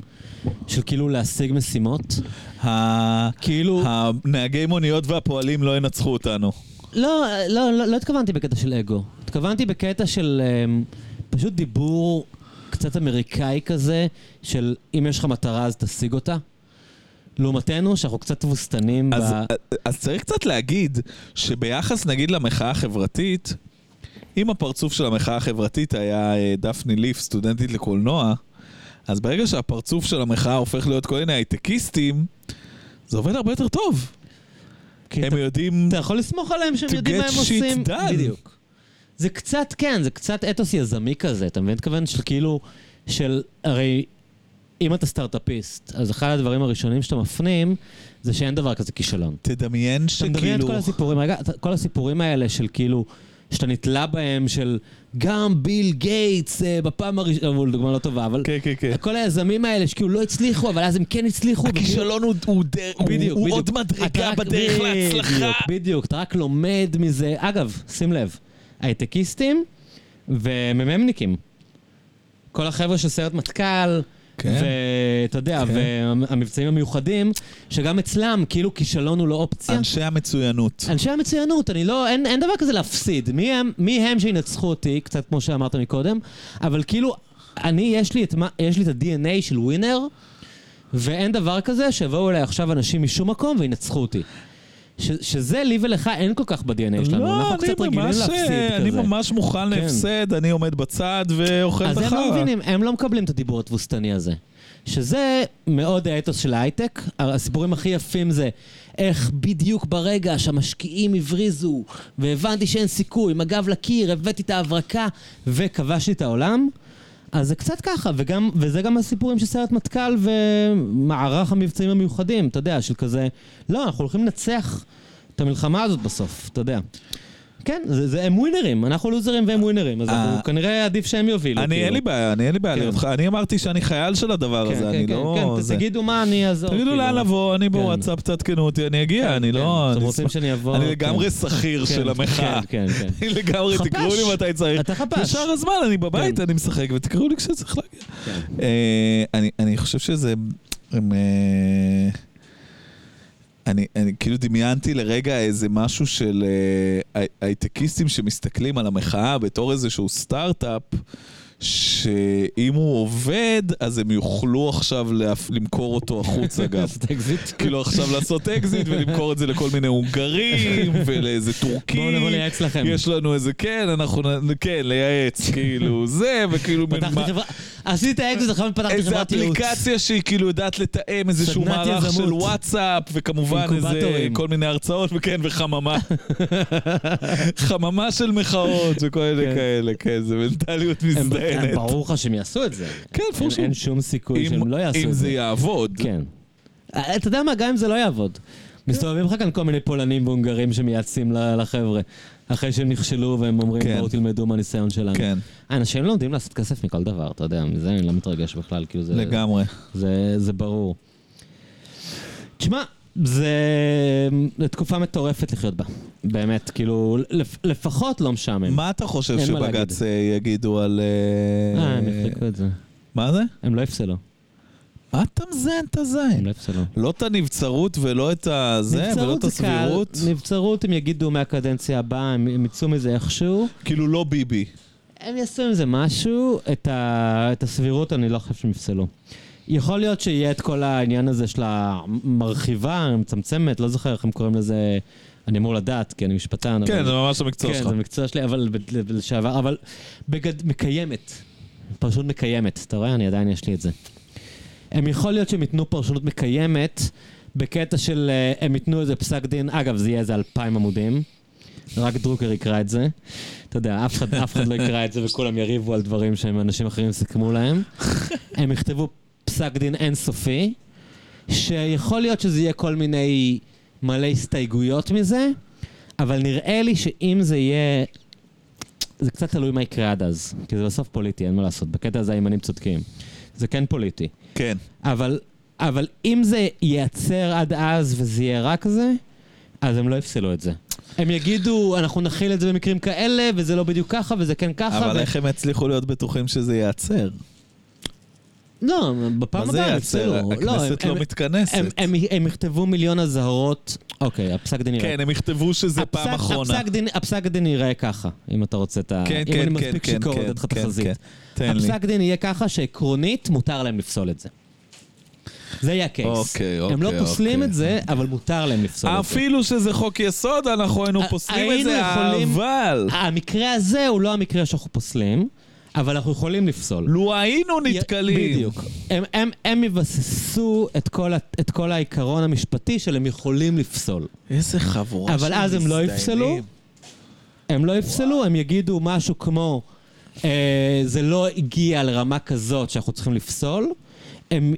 של כאילו להשיג משימות. ה- כאילו, הנהגי מוניות והפועלים לא ינצחו אותנו. לא, לא, לא, לא התכוונתי בקטע של אגו. התכוונתי בקטע של אה, פשוט דיבור קצת אמריקאי כזה, של אם יש לך מטרה אז תשיג אותה. לעומתנו, שאנחנו קצת תבוסתנים אז, ב... אז צריך קצת להגיד שביחס נגיד למחאה החברתית, אם הפרצוף של המחאה החברתית היה אה, דפני ליף, סטודנטית לקולנוע, אז ברגע שהפרצוף של המחאה הופך להיות כל מיני הייטקיסטים, זה עובד הרבה יותר טוב. הם אתה- יודעים... אתה יכול לסמוך עליהם שהם יודעים מה הם עושים. בדיוק. זה קצת, כן, זה קצת אתוס יזמי כזה, אתה מבין? מתכוון של כאילו, של, הרי אם אתה סטארט-אפיסט, אז אחד הדברים הראשונים שאתה מפנים, זה שאין דבר כזה כישלון. תדמיין אתה מדמיין את שכאילו... כל הסיפורים, רגע, כל הסיפורים האלה של כאילו, שאתה נתלה בהם של גם ביל גייטס אה, בפעם הראשונה, אבל דוגמה לא טובה, אבל כן, כן, כן. כל היזמים האלה שכאילו לא הצליחו, אבל אז הם כן הצליחו. הכישלון הוא- הוא דר- הוא- בדיוק, הוא בדיוק. עוד מדרגה בדרך בדיוק, להצלחה. בדיוק, אתה רק לומד מזה. אגב, שים לב, הייטקיסטים ומ"מניקים. כל החבר'ה של סיירת מטכ"ל, כן. ואתה יודע, כן. והמבצעים המיוחדים, שגם אצלם כאילו כישלון הוא לא אופציה. אנשי המצוינות. אנשי המצוינות, אני לא, אין, אין דבר כזה להפסיד. מי הם, מי הם שינצחו אותי, קצת כמו שאמרת מקודם, אבל כאילו, אני, יש לי את, יש לי את ה-DNA של ווינר, ואין דבר כזה שיבואו אליי עכשיו אנשים משום מקום וינצחו אותי. ש, שזה לי ולך אין כל כך ב-DNA שלנו, לא, אנחנו קצת רגילים ממש, להפסיד כזה. אני ממש מוכן כן. להפסד, אני עומד בצד ואוכל את אז הם לא החרא. מבינים, הם לא מקבלים את הדיבור התבוסתני הזה. שזה מאוד האתוס של ההייטק. הסיפורים הכי יפים זה איך בדיוק ברגע שהמשקיעים הבריזו והבנתי שאין סיכוי, עם הגב לקיר, הבאתי את ההברקה וכבשתי את העולם. אז זה קצת ככה, וגם, וזה גם הסיפורים של סיירת מטכ"ל ומערך המבצעים המיוחדים, אתה יודע, של כזה, לא, אנחנו הולכים לנצח את המלחמה הזאת בסוף, אתה יודע. כן, זה, זה, הם ווינרים, אנחנו לוזרים והם ווינרים, אז אה. אנחנו, כנראה עדיף שהם יובילו. אני, כאילו. אין לי בעיה, אני אין לי בעיה כן. להיות לך. אני אמרתי שאני חייל של הדבר כן, הזה, כן, אני כן, לא... כן, זה. תגידו מה, אני אעזור. תגידו כאילו. לאן לבוא, אני כן. בוואטסאפ, תעדכנו אותי, אני אגיע, כן, אני כן. לא... אתם אני רוצים שאני אבוא? אני כן. לגמרי שכיר כן, של המחאה. כן, כן, כן. אני לגמרי, חפ"ש. תקראו לי מתי צריך. אתה חפ"ש. בשאר הזמן אני בבית, כן. אני משחק, ותקראו לי כשצריך להגיע. כן. אה, אני- אני חושב שזה... אני, אני כאילו דמיינתי לרגע איזה משהו של אה, הי- הייטקיסטים שמסתכלים על המחאה בתור איזשהו סטארט-אפ, שאם הוא עובד, אז הם יוכלו עכשיו להפ- למכור אותו החוצה גם. לעשות אקזיט. כאילו עכשיו לעשות אקזיט ולמכור את זה לכל מיני הונגרים ולאיזה טורקים. בואו נבוא לייעץ לכם. יש לנו איזה, כן, אנחנו, כן, לייעץ, כאילו, זה, וכאילו, פתחתי חברה, עשיתי את האקזיט, עכשיו פתחתי איזה חברת ייעוץ. אפליקציה שהיא כאילו יודעת לתאם איזשהו מערך של. וואטסאפ, וכמובן איזה. כל מיני הרצאות, וכן, וחממה. חממה של מחאות וכל מיני כן. כאלה, כן, זה מנטליות מזדיינת. ברור לך שהם יעשו את זה. כן, אין- פורשו. אין שום סיכוי אם- שהם לא יעשו אם את זה זה. יעבוד. כן. אה, אתה יודע מה, גם אם זה לא יעבוד. מסתובבים לך כאן כל מיני פולנים והונגרים שמייעצים לחבר'ה. אחרי שהם נכשלו והם אומרים, כן. בואו תלמדו מהניסיון שלנו. כן, אנשים לומדים לעשות כסף מכל דבר, אתה יודע, מזה אני לא מתרגש בכלל, כאילו זה... לגמרי. זה, זה ברור. תשמע, זה, זה תקופה מטורפת לחיות בה. באמת, כאילו, לפ, לפחות לא משעמם. מה אתה חושב שבג"ץ אה, יגידו על... אה, אה, הם החליקו את זה. מה זה? הם לא יפסלו. מה אתה מזיין את הזין? לא את הנבצרות ולא את הזה, ולא את הסבירות? נבצרות הם יגידו מהקדנציה הבאה, הם, יצאו מזה איכשהו. כאילו לא ביבי. הם יעשו עם זה משהו, את, ה, את הסבירות אני לא חושב שהם יפסלו. יכול להיות שיהיה את כל העניין הזה של המרחיבה, המצמצמת, לא זוכר איך הם קוראים לזה, אני אמור לדעת, כי אני משפטן. כן, אבל... זה ממש המקצוע כן, שלך. זה מקצוע שלי, אבל לשעבר, אבל בגד... מקיימת. פרשנות מקיימת, אתה רואה? אני עדיין יש לי את זה. הם יכול להיות שהם ייתנו פרשנות מקיימת בקטע של אה, הם ייתנו איזה פסק דין, אגב, זה יהיה איזה אלפיים עמודים. רק דרוקר יקרא את זה. אתה יודע, אף אחד, אף אחד לא יקרא את זה וכולם יריבו על דברים שהם אנשים אחרים סיכמו להם. הם יכתבו פסק דין אינסופי, שיכול להיות שזה יהיה כל מיני מלא הסתייגויות מזה, אבל נראה לי שאם זה יהיה... זה קצת תלוי מה יקרה עד אז, כי זה בסוף פוליטי, אין מה לעשות. בקטע הזה הימנים צודקים. זה כן פוליטי. כן. אבל, אבל אם זה ייעצר עד אז וזה יהיה רק זה, אז הם לא יפסלו את זה. הם יגידו, אנחנו נכיל את זה במקרים כאלה, וזה לא בדיוק ככה, וזה כן ככה. אבל ו... איך הם יצליחו להיות בטוחים שזה ייעצר? לא, בפעם מה זה הבאה הם? יפסלו. הכנסת הם- לא הם- מתכנסת. הם, יכתבו מיליון אזהרות, אוקיי, הפסק דין יראה. כן, הם יכתבו שזה פעם אחרונה. הפסק דין, יראה ככה, אם אתה רוצה את ה... כן, אם כן, אני כן, מספיק כן, שיכור כן, לתת לך כן, תחזית. כן. הפסק דין יהיה ככה שעקרונית מותר להם לפסול את זה. זה יהיה הקייס. אוקיי, הם לא אוקיי, פוסלים אוקיי. את זה, אבל מותר להם לפסול את זה. אפילו שזה חוק יסוד, אנחנו היינו פוסלים את זה, אבל... המקרה הזה הוא לא המקרה שאנחנו פוסלים, אבל אנחנו יכולים לפסול. לו היינו נתקלים. בדיוק. הם, הם, הם יבססו את כל, את כל העיקרון המשפטי של הם יכולים לפסול. איזה חבורה אבל אז הם לא יפסלו? הם לא יפסלו, הם יגידו משהו כמו, אה, זה לא הגיע לרמה כזאת שאנחנו צריכים לפסול. הם,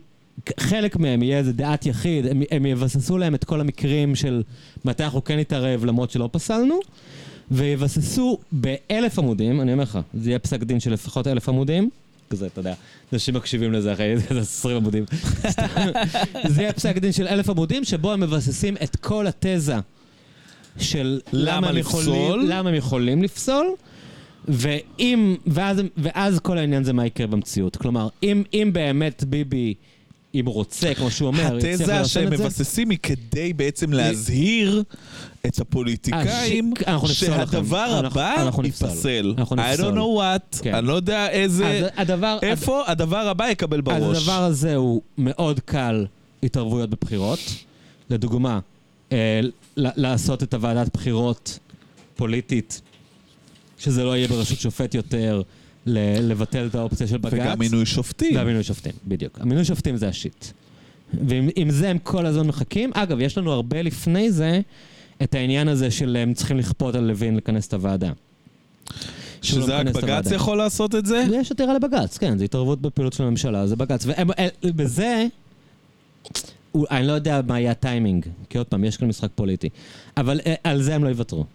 חלק מהם יהיה איזה דעת יחיד, הם, הם יבססו להם את כל המקרים של מתי אנחנו כן נתערב למרות שלא פסלנו. ויבססו באלף עמודים, אני אומר לך, זה יהיה פסק דין של לפחות אלף עמודים, כזה, אתה יודע, אנשים מקשיבים לזה אחרי איזה עשרים עמודים. סתם. זה יהיה פסק דין של אלף עמודים, שבו הם מבססים את כל התזה של למה הם לפסול? יכולים, למה הם יכולים לפסול, ואם, ואז, ואז כל העניין זה מה יקרה במציאות. כלומר, אם, אם באמת ביבי, אם הוא רוצה, כמו שהוא אומר, התזה שהם מבססים היא כדי בעצם להזהיר את הפוליטיקאים אה, ש- אנחנו נפסול לכם. שהדבר אנחנו- הבא אנחנו נפסול. ייפסל. אנחנו I נפסול. don't know what, כן. אני לא יודע איזה... הדבר, איפה הדבר הבא יקבל אז בראש. הדבר הזה הוא מאוד קל התערבויות בבחירות. לדוגמה, אה, ל- לעשות את הוועדת בחירות פוליטית, שזה לא יהיה בראשות שופט יותר, ל- לבטל את האופציה של בג"ץ. וגם מינוי שופטים. והמינוי שופטים, בדיוק. המינוי שופטים זה השיט. ועם עם זה הם כל הזמן מחכים. אגב, יש לנו הרבה לפני זה את העניין הזה של הם צריכים לכפות על לוין לכנס את הוועדה. לא שזה רק בג"ץ. יכול לעשות את זה? יש עתירה לבג"ץ, כן, זה התערבות בפעילות של הממשלה, זה בג"ץ. ובזה, אני לא יודע מה יהיה הטיימינג, כי עוד פעם, יש כאן משחק פוליטי. אבל אה, על זה הם לא יוותרו.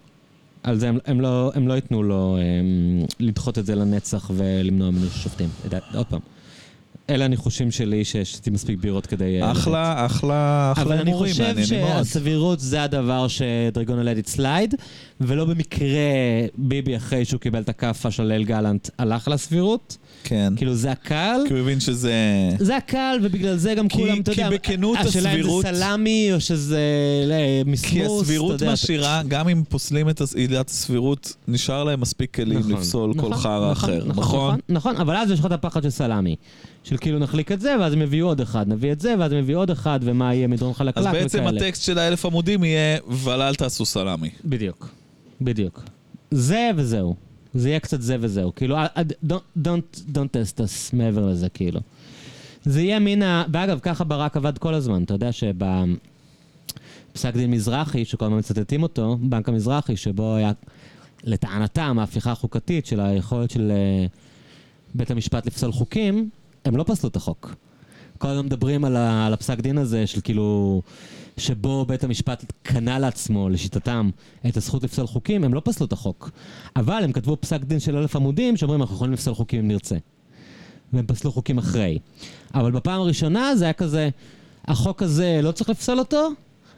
על זה הם, הם, לא, הם לא ייתנו לו הם, לדחות את זה לנצח ולמנוע מינוי של שופטים. עוד פעם. אלה הניחושים שלי ששתיתי מספיק בירות כדי... אה, אחלה, אחלה, אבל אחלה אני הימורים, חושב מעניינים מאוד. שהסבירות זה הדבר שדרגון הלדיט סלייד, ולא במקרה ביבי אחרי שהוא קיבל את הכאפה של ליל גלנט הלך לסבירות. כן. כאילו זה הקל, כי הוא הבין שזה... זה הקל ובגלל זה גם כי- כולם, אתה כי יודע, בכנות השאלה אם הסבירות- זה סלאמי או שזה אה, מסמוס, כי אתה הסבירות יודע, משאירה, גם אם פוסלים את עילת הסבירות, נשאר להם מספיק כלים נכון, לפסול כל נכון, חרא נכון, אחר? נכון, נכון, אבל אז יש לך את הפחד של סלאמי. של כאילו נחליק את זה, ואז הם יביאו עוד אחד, נביא את זה, ואז הם יביאו עוד אחד, ומה יהיה מדרון חלקלק אז וכאלה. בעצם הטקסט של האלף עמודים יהיה, אבל אל תעשו סלאמי. בדיוק, בדיוק. זה וזהו. זה יהיה קצת זה וזהו. כאילו, don't, don't, don't test us מעבר לזה, כאילו. זה יהיה מן ה... ואגב, ככה ברק עבד כל הזמן. אתה יודע שבפסק דין מזרחי, שכל הזמן מצטטים אותו, בנק המזרחי, שבו היה, לטענתם, ההפיכה החוקתית של היכולת של אה, בית המשפט לפסול חוקים, הם לא פסלו את החוק. כל הזמן מדברים על, ה, על הפסק דין הזה של כאילו, שבו בית המשפט קנה לעצמו, לשיטתם, את הזכות לפסול חוקים, הם לא פסלו את החוק. אבל הם כתבו פסק דין של אלף עמודים, שאומרים אנחנו יכולים לפסול חוקים אם נרצה. והם פסלו חוקים אחרי. אבל בפעם הראשונה זה היה כזה, החוק הזה לא צריך לפסול אותו,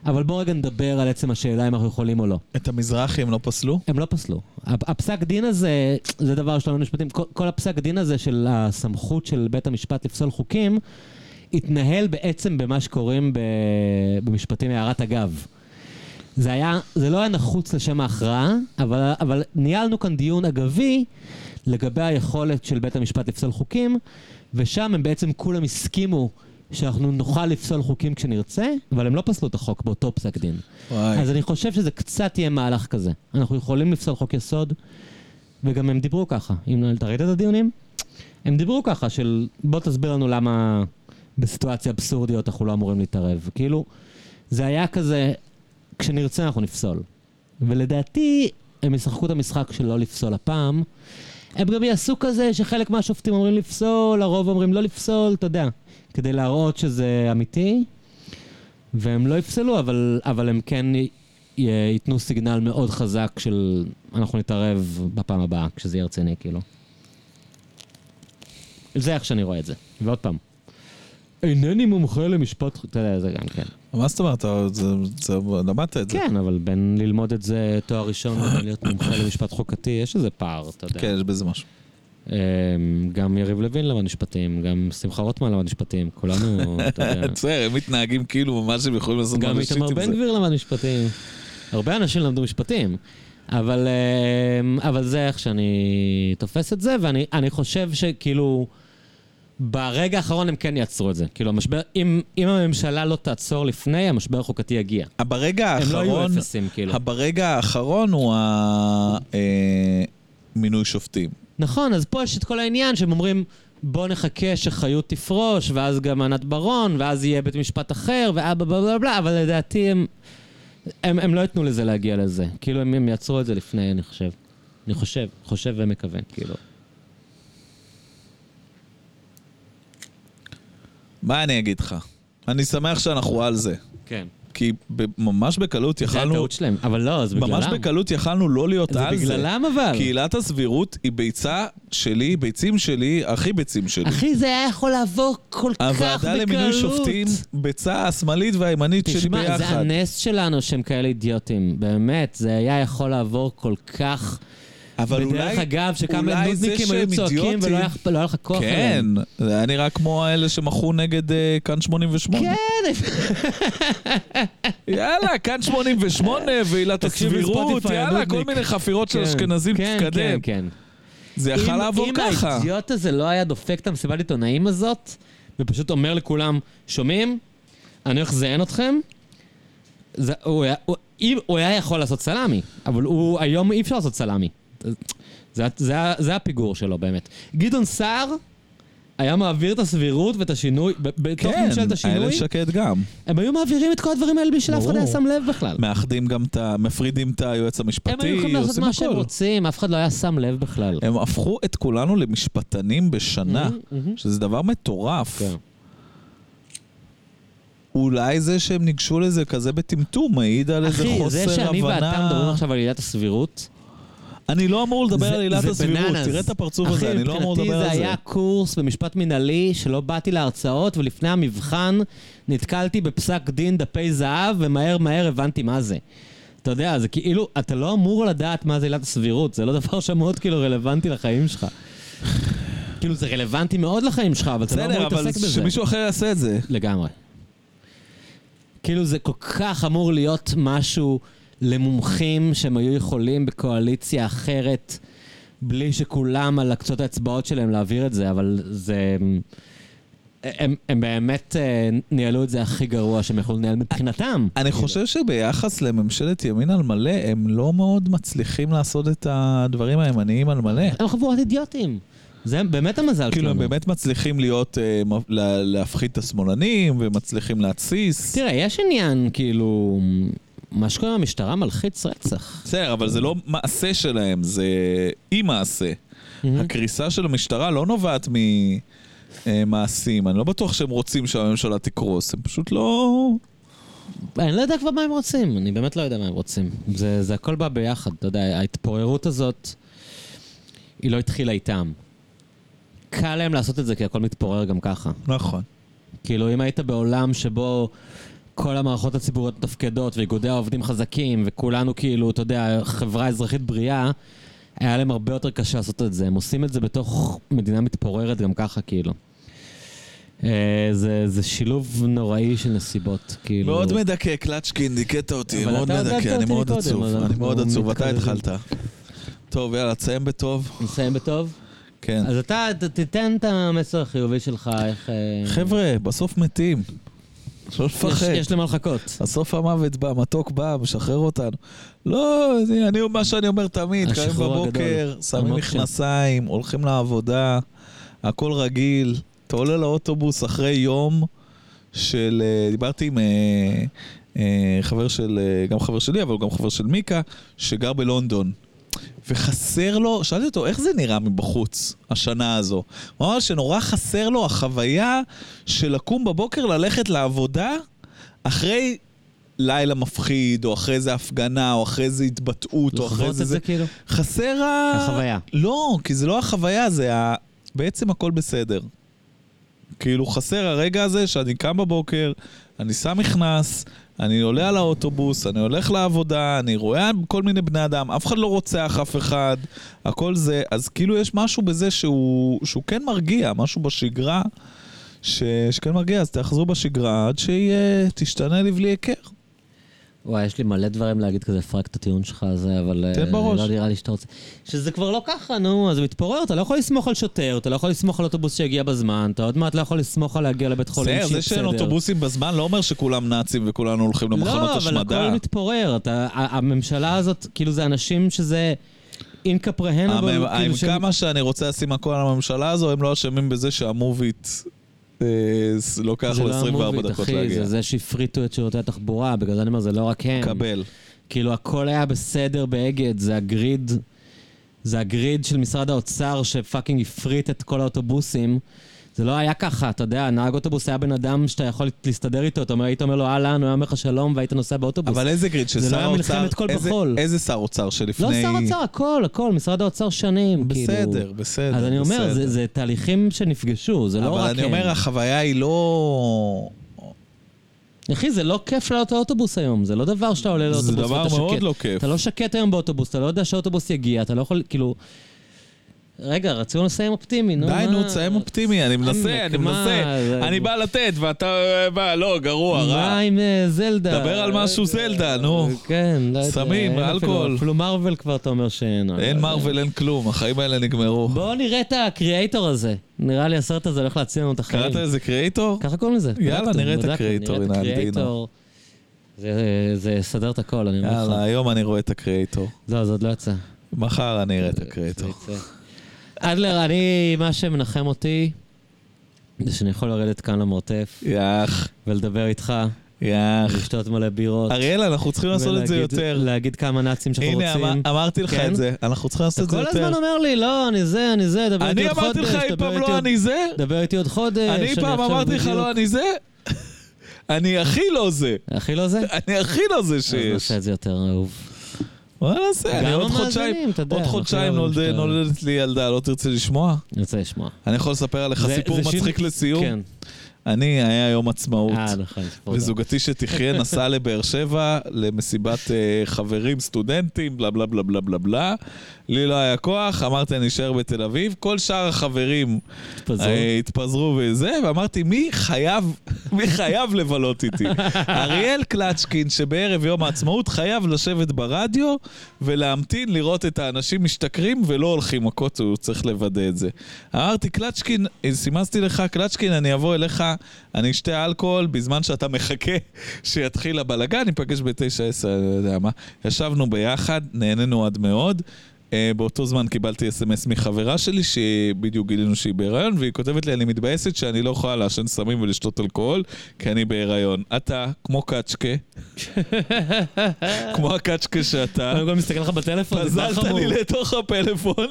אבל בואו רגע נדבר על עצם השאלה אם אנחנו יכולים או לא. את המזרחי הם לא פסלו? הם לא פסלו. הפ- הפסק דין הזה, זה דבר שלנו משפטים, כל, כל הפסק דין הזה של הסמכות של בית המשפט לפסול חוקים, התנהל בעצם במה שקוראים במשפטים הערת אגב. זה היה, זה לא היה נחוץ לשם ההכרעה, אבל, אבל ניהלנו כאן דיון אגבי לגבי היכולת של בית המשפט לפסול חוקים, ושם הם בעצם כולם הסכימו שאנחנו נוכל לפסול חוקים כשנרצה, אבל הם לא פסלו את החוק באותו פסק דין. וואי. אז אני חושב שזה קצת יהיה מהלך כזה. אנחנו יכולים לפסול חוק יסוד, וגם הם דיברו ככה. אם לא, אתה ראית את הדיונים? הם דיברו ככה של בוא תסביר לנו למה בסיטואציה אבסורדיות אנחנו לא אמורים להתערב. כאילו, זה היה כזה, כשנרצה אנחנו נפסול. ולדעתי, הם ישחקו את המשחק של לא לפסול הפעם. הם גם יעשו כזה שחלק מהשופטים אומרים לפסול, הרוב אומרים לא לפסול, אתה יודע, כדי להראות שזה אמיתי. והם לא יפסלו, אבל, אבל הם כן ייתנו סיגנל מאוד חזק של אנחנו נתערב בפעם הבאה, כשזה יהיה רציני, כאילו. זה איך שאני רואה את זה. ועוד פעם, אינני מומחה למשפט, אתה יודע, זה גם כן. מה זאת אומרת? למדת את זה. כן, אבל בין ללמוד את זה תואר ראשון ובין להיות מומחה למשפט חוקתי, יש איזה פער, אתה יודע. כן, יש בזה משהו. אמ, גם יריב לוין למד משפטים, גם שמחה רוטמן למד משפטים, כולנו, אתה יודע. בסדר, הם מתנהגים כאילו ממש הם יכולים לעשות גם איתמר בן. גביר למד משפטים. הרבה אנשים למדו משפטים. אבל, אמ, אבל זה איך שאני תופס את זה, ואני אני חושב שכאילו, ברגע האחרון הם כן יעצרו את זה. כאילו, המשבר, אם, אם הממשלה לא תעצור לפני, המשבר החוקתי יגיע. ברגע הם לא יהיו האחרון, אפסים, כאילו. ברגע האחרון הוא המינוי שופטים. נכון, אז פה יש את כל העניין שהם אומרים, בוא נחכה שחיות תפרוש, ואז גם ענת ברון, ואז יהיה בית משפט אחר, ואבא בלה בלה בלה, אבל לדעתי הם, הם, הם לא ייתנו לזה להגיע לזה. כאילו הם, הם יעצרו את זה לפני, אני חושב. אני חושב, חושב ומקווה, כאילו. מה אני אגיד לך? אני שמח שאנחנו על זה. כן. כי ממש בקלות זה יכלנו, הטעות שלהם. אבל לא, זה בגללם. ממש בקלות יכלנו לא להיות זה על זה. בגללם אבל. כי עילת הסבירות היא ביצה שלי, ביצים שלי, הכי ביצים שלי. אחי, זה היה יכול לעבור כל כך בקלות. הוועדה למינוי שופטים, ביצה השמאלית והימנית שלי תשמע, זה ביחד. הנס שלנו שהם כאלה אידיוטים. באמת, זה היה יכול לעבור כל כך... אבל בדרך אולי, אגב, שכמה נודניקים היו צועקים ולא היה לא היה לך כוח כן. זה היה נראה כמו האלה שמחו נגד אה, כאן 88. כן, יאללה, כאן 88 ועילת הסבירות, יאללה. כל מיני חפירות של כן, אשכנזים, כן, תתקדם. כן, כן. זה יכל לעבור ככה. אם האידיוט הזה לא היה דופק את המסיבת עיתונאים הזאת, ופשוט אומר לכולם, שומעים? אני הולך לזיין אתכם, זה, הוא, היה, הוא, אם- הוא היה יכול לעשות סלאמי, אבל הוא, היום אי אפשר לעשות סלאמי. זה, זה, הפיגור שלו באמת. גדעון סער היה מעביר את הסבירות ואת השינוי, בתוך כן, ממשלת השינוי, איילת שקד גם. הם היו מעבירים את כל הדברים האלה בלי שלאף אחד היה ברור. שם לב בכלל. מאחדים גם את ה... מפרידים את היועץ הם היו המשפטי, יכולים לעשות עושים מה שהם. רוצים, אף אחד לא היה שם לב בכלל. הם הפכו את כולנו למשפטנים בשנה, מהמם, מהמם. שזה דבר מטורף. כן. אולי זה שהם ניגשו לזה כזה בטמטום מעיד על איזה אחי, חוסר זה שאני ואתה מדברים הבנה. עכשיו על עילת הסבירות, אני לא אמור לדבר זה- על עילת זה הסבירות. תראה את הפרצוף הזה, אני לא אמור אחי, לדבר מבחינתי על זה זה. היה קורס במשפט מינהלי שלא באתי להרצאות, ולפני המבחן נתקלתי בפסק דין דפי זהב, ומהר מהר הבנתי מה זה. אתה יודע, זה כאילו, אתה לא אמור לדעת מה זה עילת הסבירות, זה לא דבר שמאוד כאילו רלוונטי לחיים שלך. כאילו, זה רלוונטי מאוד לחיים שלך, אבל אתה לא אמור בסדר, אבל להתעסק בזה. שמישהו אחר יעשה את זה. לגמרי. כאילו זה כל כך אמור להיות משהו למומחים שהם היו יכולים בקואליציה אחרת, בלי שכולם על הקצות האצבעות שלהם להעביר את זה, אבל זה... הם, הם באמת אה, ניהלו את זה הכי גרוע שהם יכולו לנהל מבחינתם. אני חושב שביחס לממשלת ימין על מלא, הם לא מאוד מצליחים לעשות את הדברים הימניים על מלא. הם חבורת אידיוטים. זה באמת המזל כאילו, הם שלנו. באמת מצליחים להיות, אה, להפחית את השמאלנים, ומצליחים להתסיס. תראה, יש עניין, כאילו, מה שקורה במשטרה מלחיץ רצח. בסדר, אבל זה לא מעשה שלהם, זה אי מעשה. הקריסה של המשטרה לא נובעת ממעשים. אני לא בטוח שהם רוצים שהממשלה תקרוס, הם פשוט לא... אני לא יודע כבר מה הם רוצים, אני באמת לא יודע מה הם רוצים. זה, זה הכל בא ביחד, אתה יודע, ההתפוררות הזאת, היא לא התחילה איתם. קל להם לעשות את זה כי הכל מתפורר גם ככה. נכון. כאילו, אם היית בעולם שבו כל המערכות הציבוריות מתפקדות ואיגודי העובדים חזקים וכולנו כאילו, אתה יודע, חברה אזרחית בריאה, היה להם הרבה יותר קשה לעשות את זה. הם עושים את זה בתוך מדינה מתפוררת גם ככה, כאילו. אה, זה, זה שילוב נוראי של נסיבות, כאילו. מאוד מדכא, קלצ'קין, דיכאת אותי, מאוד מדכא, אני מאוד עצוב, אני מאוד עצוב, אתה. התחלת. טוב, יאללה, תסיים בטוב. נסיים בטוב? כן. אז אתה תיתן את המסר החיובי שלך, איך... אה, חבר'ה, בסוף מתים. לא לפחד. יש למה לחכות. בסוף המוות בא, מתוק בא, משחרר אותנו. לא, זה- אני, מה שאני אומר תמיד, קמים בבוקר, הגדול. שמים המוקשה. מכנסיים, הולכים לעבודה, הכל רגיל. אתה עולה לאוטובוס אחרי יום של... אה, דיברתי עם אה, אה, חבר של, גם חבר שלי, אבל גם חבר של מיקה, שגר בלונדון. וחסר לו, שאלתי אותו, איך זה נראה מבחוץ, השנה הזו? הוא אמר שנורא חסר לו החוויה של לקום בבוקר, ללכת לעבודה, אחרי לילה מפחיד, או אחרי איזה הפגנה, או אחרי איזה התבטאות, או אחרי לחוות איזה... את זה. זה כאילו? חסר ה... החוויה. לא, כי זה לא החוויה, זה ה... בעצם הכל בסדר. כאילו חסר הרגע הזה שאני קם בבוקר, אני שם מכנס, אני עולה על האוטובוס, אני הולך לעבודה, אני רואה כל מיני בני אדם, אף אחד לא רוצח אף אחד, הכל זה, אז כאילו יש משהו בזה שהוא, שהוא כן מרגיע, משהו בשגרה ש, שכן מרגיע, אז תאחזו בשגרה עד שהיא אה, תשתנה לבלי היכר. וואי, יש לי מלא דברים להגיד כזה, לפרק את הטיעון שלך הזה, אבל... אה, תן בראש. לא נראה לי שאתה רוצה... שזה כבר לא ככה, נו, אז מתפורר, אתה לא יכול לסמוך על שוטר, אתה לא יכול לסמוך על אוטובוס שהגיע בזמן, אתה עוד מעט לא יכול לסמוך על להגיע לבית חולים בסדר, שיהיה זה שאין אוטובוסים בזמן לא אומר שכולם נאצים וכולנו הולכים למחנות לא, אבל השמדה. הכל מתפורר. אתה, הממשלה הזאת, כאילו זה אנשים שזה incapable, עם כאילו שהם... כמה שאני רוצה לשים הכל על הממשלה הזו, הם לא אשמים בזה שהמוביט אה, לוקח זה לו לא 24 המוביט, דקות אחי, להגיע. זה זה שהפריטו את שירותי התחבורה, בגלל זה אני אומר, זה לא רק הם. קבל. כאילו הכל היה בסדר באגד, זה ה-greed, זה ה-greed של משרד האוצר שפאקינג הפריט את כל האוטובוסים. זה לא היה ככה, אתה יודע, נהג אוטובוס היה בן אדם שאתה יכול להסתדר איתו, אתה אומר, היית אומר לו אהלן, הוא היה אומר לך שלום, והיית נוסע באוטובוס. אבל איזה גריד של זה שר לא היה האוצר, מלחמת כל איזה- בחול. איזה שר אוצר שלפני... לא שר אוצר, הכל, הכל, משרד האוצר שנים, כאילו. בסדר, בסדר, אז אני אומר, בסדר. זה, זה תהליכים שנפגשו, זה לא רק... אבל אני אומר, הם. החוויה היא לא... אחי, זה לא כיף לעלות לאוטובוס היום, זה לא דבר שאתה עולה לאוטובוס זה דבר ואתה מאוד שקט. לא כיף. אתה לא שקט היום באוטובוס, אתה לא יודע שהאוטובוס יגיע, אתה לא יכול, כאילו... רגע, רצינו לסיים אופטימי, נו, די, מה? נו, תסיים אופטימי, אני מנסה, אני מה, מנסה. אני בא לתת, ואתה בא, לא, גרוע, מה רע. עם אה, זלדה? דבר על משהו זלדה, נו. כן, לא יודע. סמים, אלכוהול. אפילו מארוול כבר אתה אומר שאין. לא אין. מרוויל, אין כלום, החיים האלה נגמרו. בואו נראה את הקריאייטור הזה. נראה לי הסרט הזה הולך להציל לנו את החיים. קראת לזה קריאייטור? ככה קוראים לזה. יאללה, נראה את הקריאייטור, הנה. הקריאייטור. זה- זה יסדר את הכל, אני אומר לך. יאללה, היום אני רואה את הקריאייטור. לא, זה עוד לא יצא. מחר אני אראה את הקריאייטור. אדלר, אני, מה שמנחם אותי, זה שאני יכול לרדת כאן למרתף יאח, ולדבר איתך, יאח. ולשתות מלא בירות. אריאל, אנחנו צריכים לעשות את זה ולהגיד- יותר. להגיד כמה נאצים שאנחנו הנה, רוצים. אמר- אמרתי לך כן? את זה, אנחנו צריכים לעשות אתה את זה כל יותר. הזמן אומר לי, לא, אני זה, אני זה, דבר איתי אני עוד חודש. אמרתי לך אי פעם איתי לא אני זה? דבר איתי עוד חודש. אני פעם אמרתי לך לא אני זה? אני הכי לא זה. הכי לא זה? אני הכי לא זה אז שיש. נעשה את זה יותר אהוב. מה נעשה? אני עוד חודשיים, עוד חודשיים שאתה- נולדת לי ילדה, לא תרצה לשמוע? אני רוצה לשמוע. אני יכול לספר עליך סיפור מצחיק לסיום? כן. אני, היה יום עצמאות. אה, נכון. וזוגתי שתחיה נסעה לבאר שבע למסיבת אה, חברים, סטודנטים, בלה בלה בלה בלה בלה בלה. לי לא היה כוח, אמרתי אני אשאר בתל אביב. כל שאר החברים התפזרו. אה, וזה, ואמרתי מי חייב, מי חייב לבלות איתי? אריאל קלצ'קין, שבערב יום העצמאות חייב לשבת ברדיו ולהמתין לראות את האנשים משתכרים ולא הולכים מכות, הוא צריך לוודא את זה. אמרתי, קלצ'קין, סימסתי לך, קלצ'קין, אני אבוא אליך, אני אשתה אלכוהול בזמן שאתה מחכה שיתחיל הבלגן, ניפגש בתשע עשר, אני לא יודע מה. ישבנו ביחד, נהנינו עד מאוד. אה, באותו זמן קיבלתי אס.אם.אס מחברה שלי, שבדיוק גילינו שהיא בהיריון, והיא כותבת לי, אני מתבאסת שאני לא יכולה לעשן סמים ולשתות אלכוהול, כי אני בהיריון. אתה, כמו קצ'קה, כמו הקצ'קה שאתה, קודם כל מסתכל לך בטלפון, פזלת חמור. לי לתוך הפלאפון,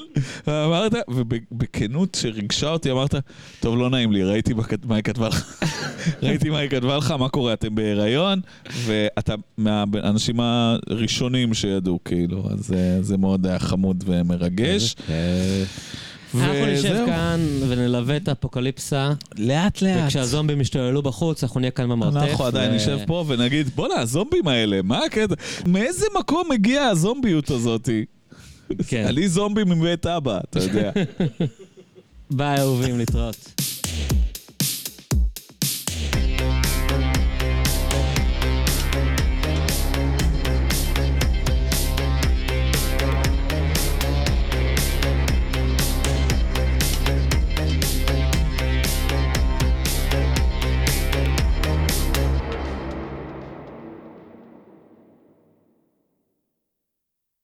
ואמרת, ובכנות שריגשה אותי, אמרת, טוב, לא נעים לי, ראיתי מה היא כתבה לך. ראיתי מה היא כתבה לך, מה קורה, אתם בהיריון, ואתה מהאנשים הראשונים שידעו, כאילו, אז אה, זה מאוד היה חמוד ומרגש. אנחנו נשב. כאן ונלווה את האפוקליפסה, לאט לאט. וכשהזומבים ישתוללו בחוץ, אנחנו נהיה כאן במרתף. אנחנו עדיין נשב פה ונגיד, בואנה, הזומבים האלה, מה הקטע? מאיזה מקום הגיעה הזומביות הזאתי? כן. אני זומבי מבית אבא, אתה יודע. ביי אהובים, להתראות.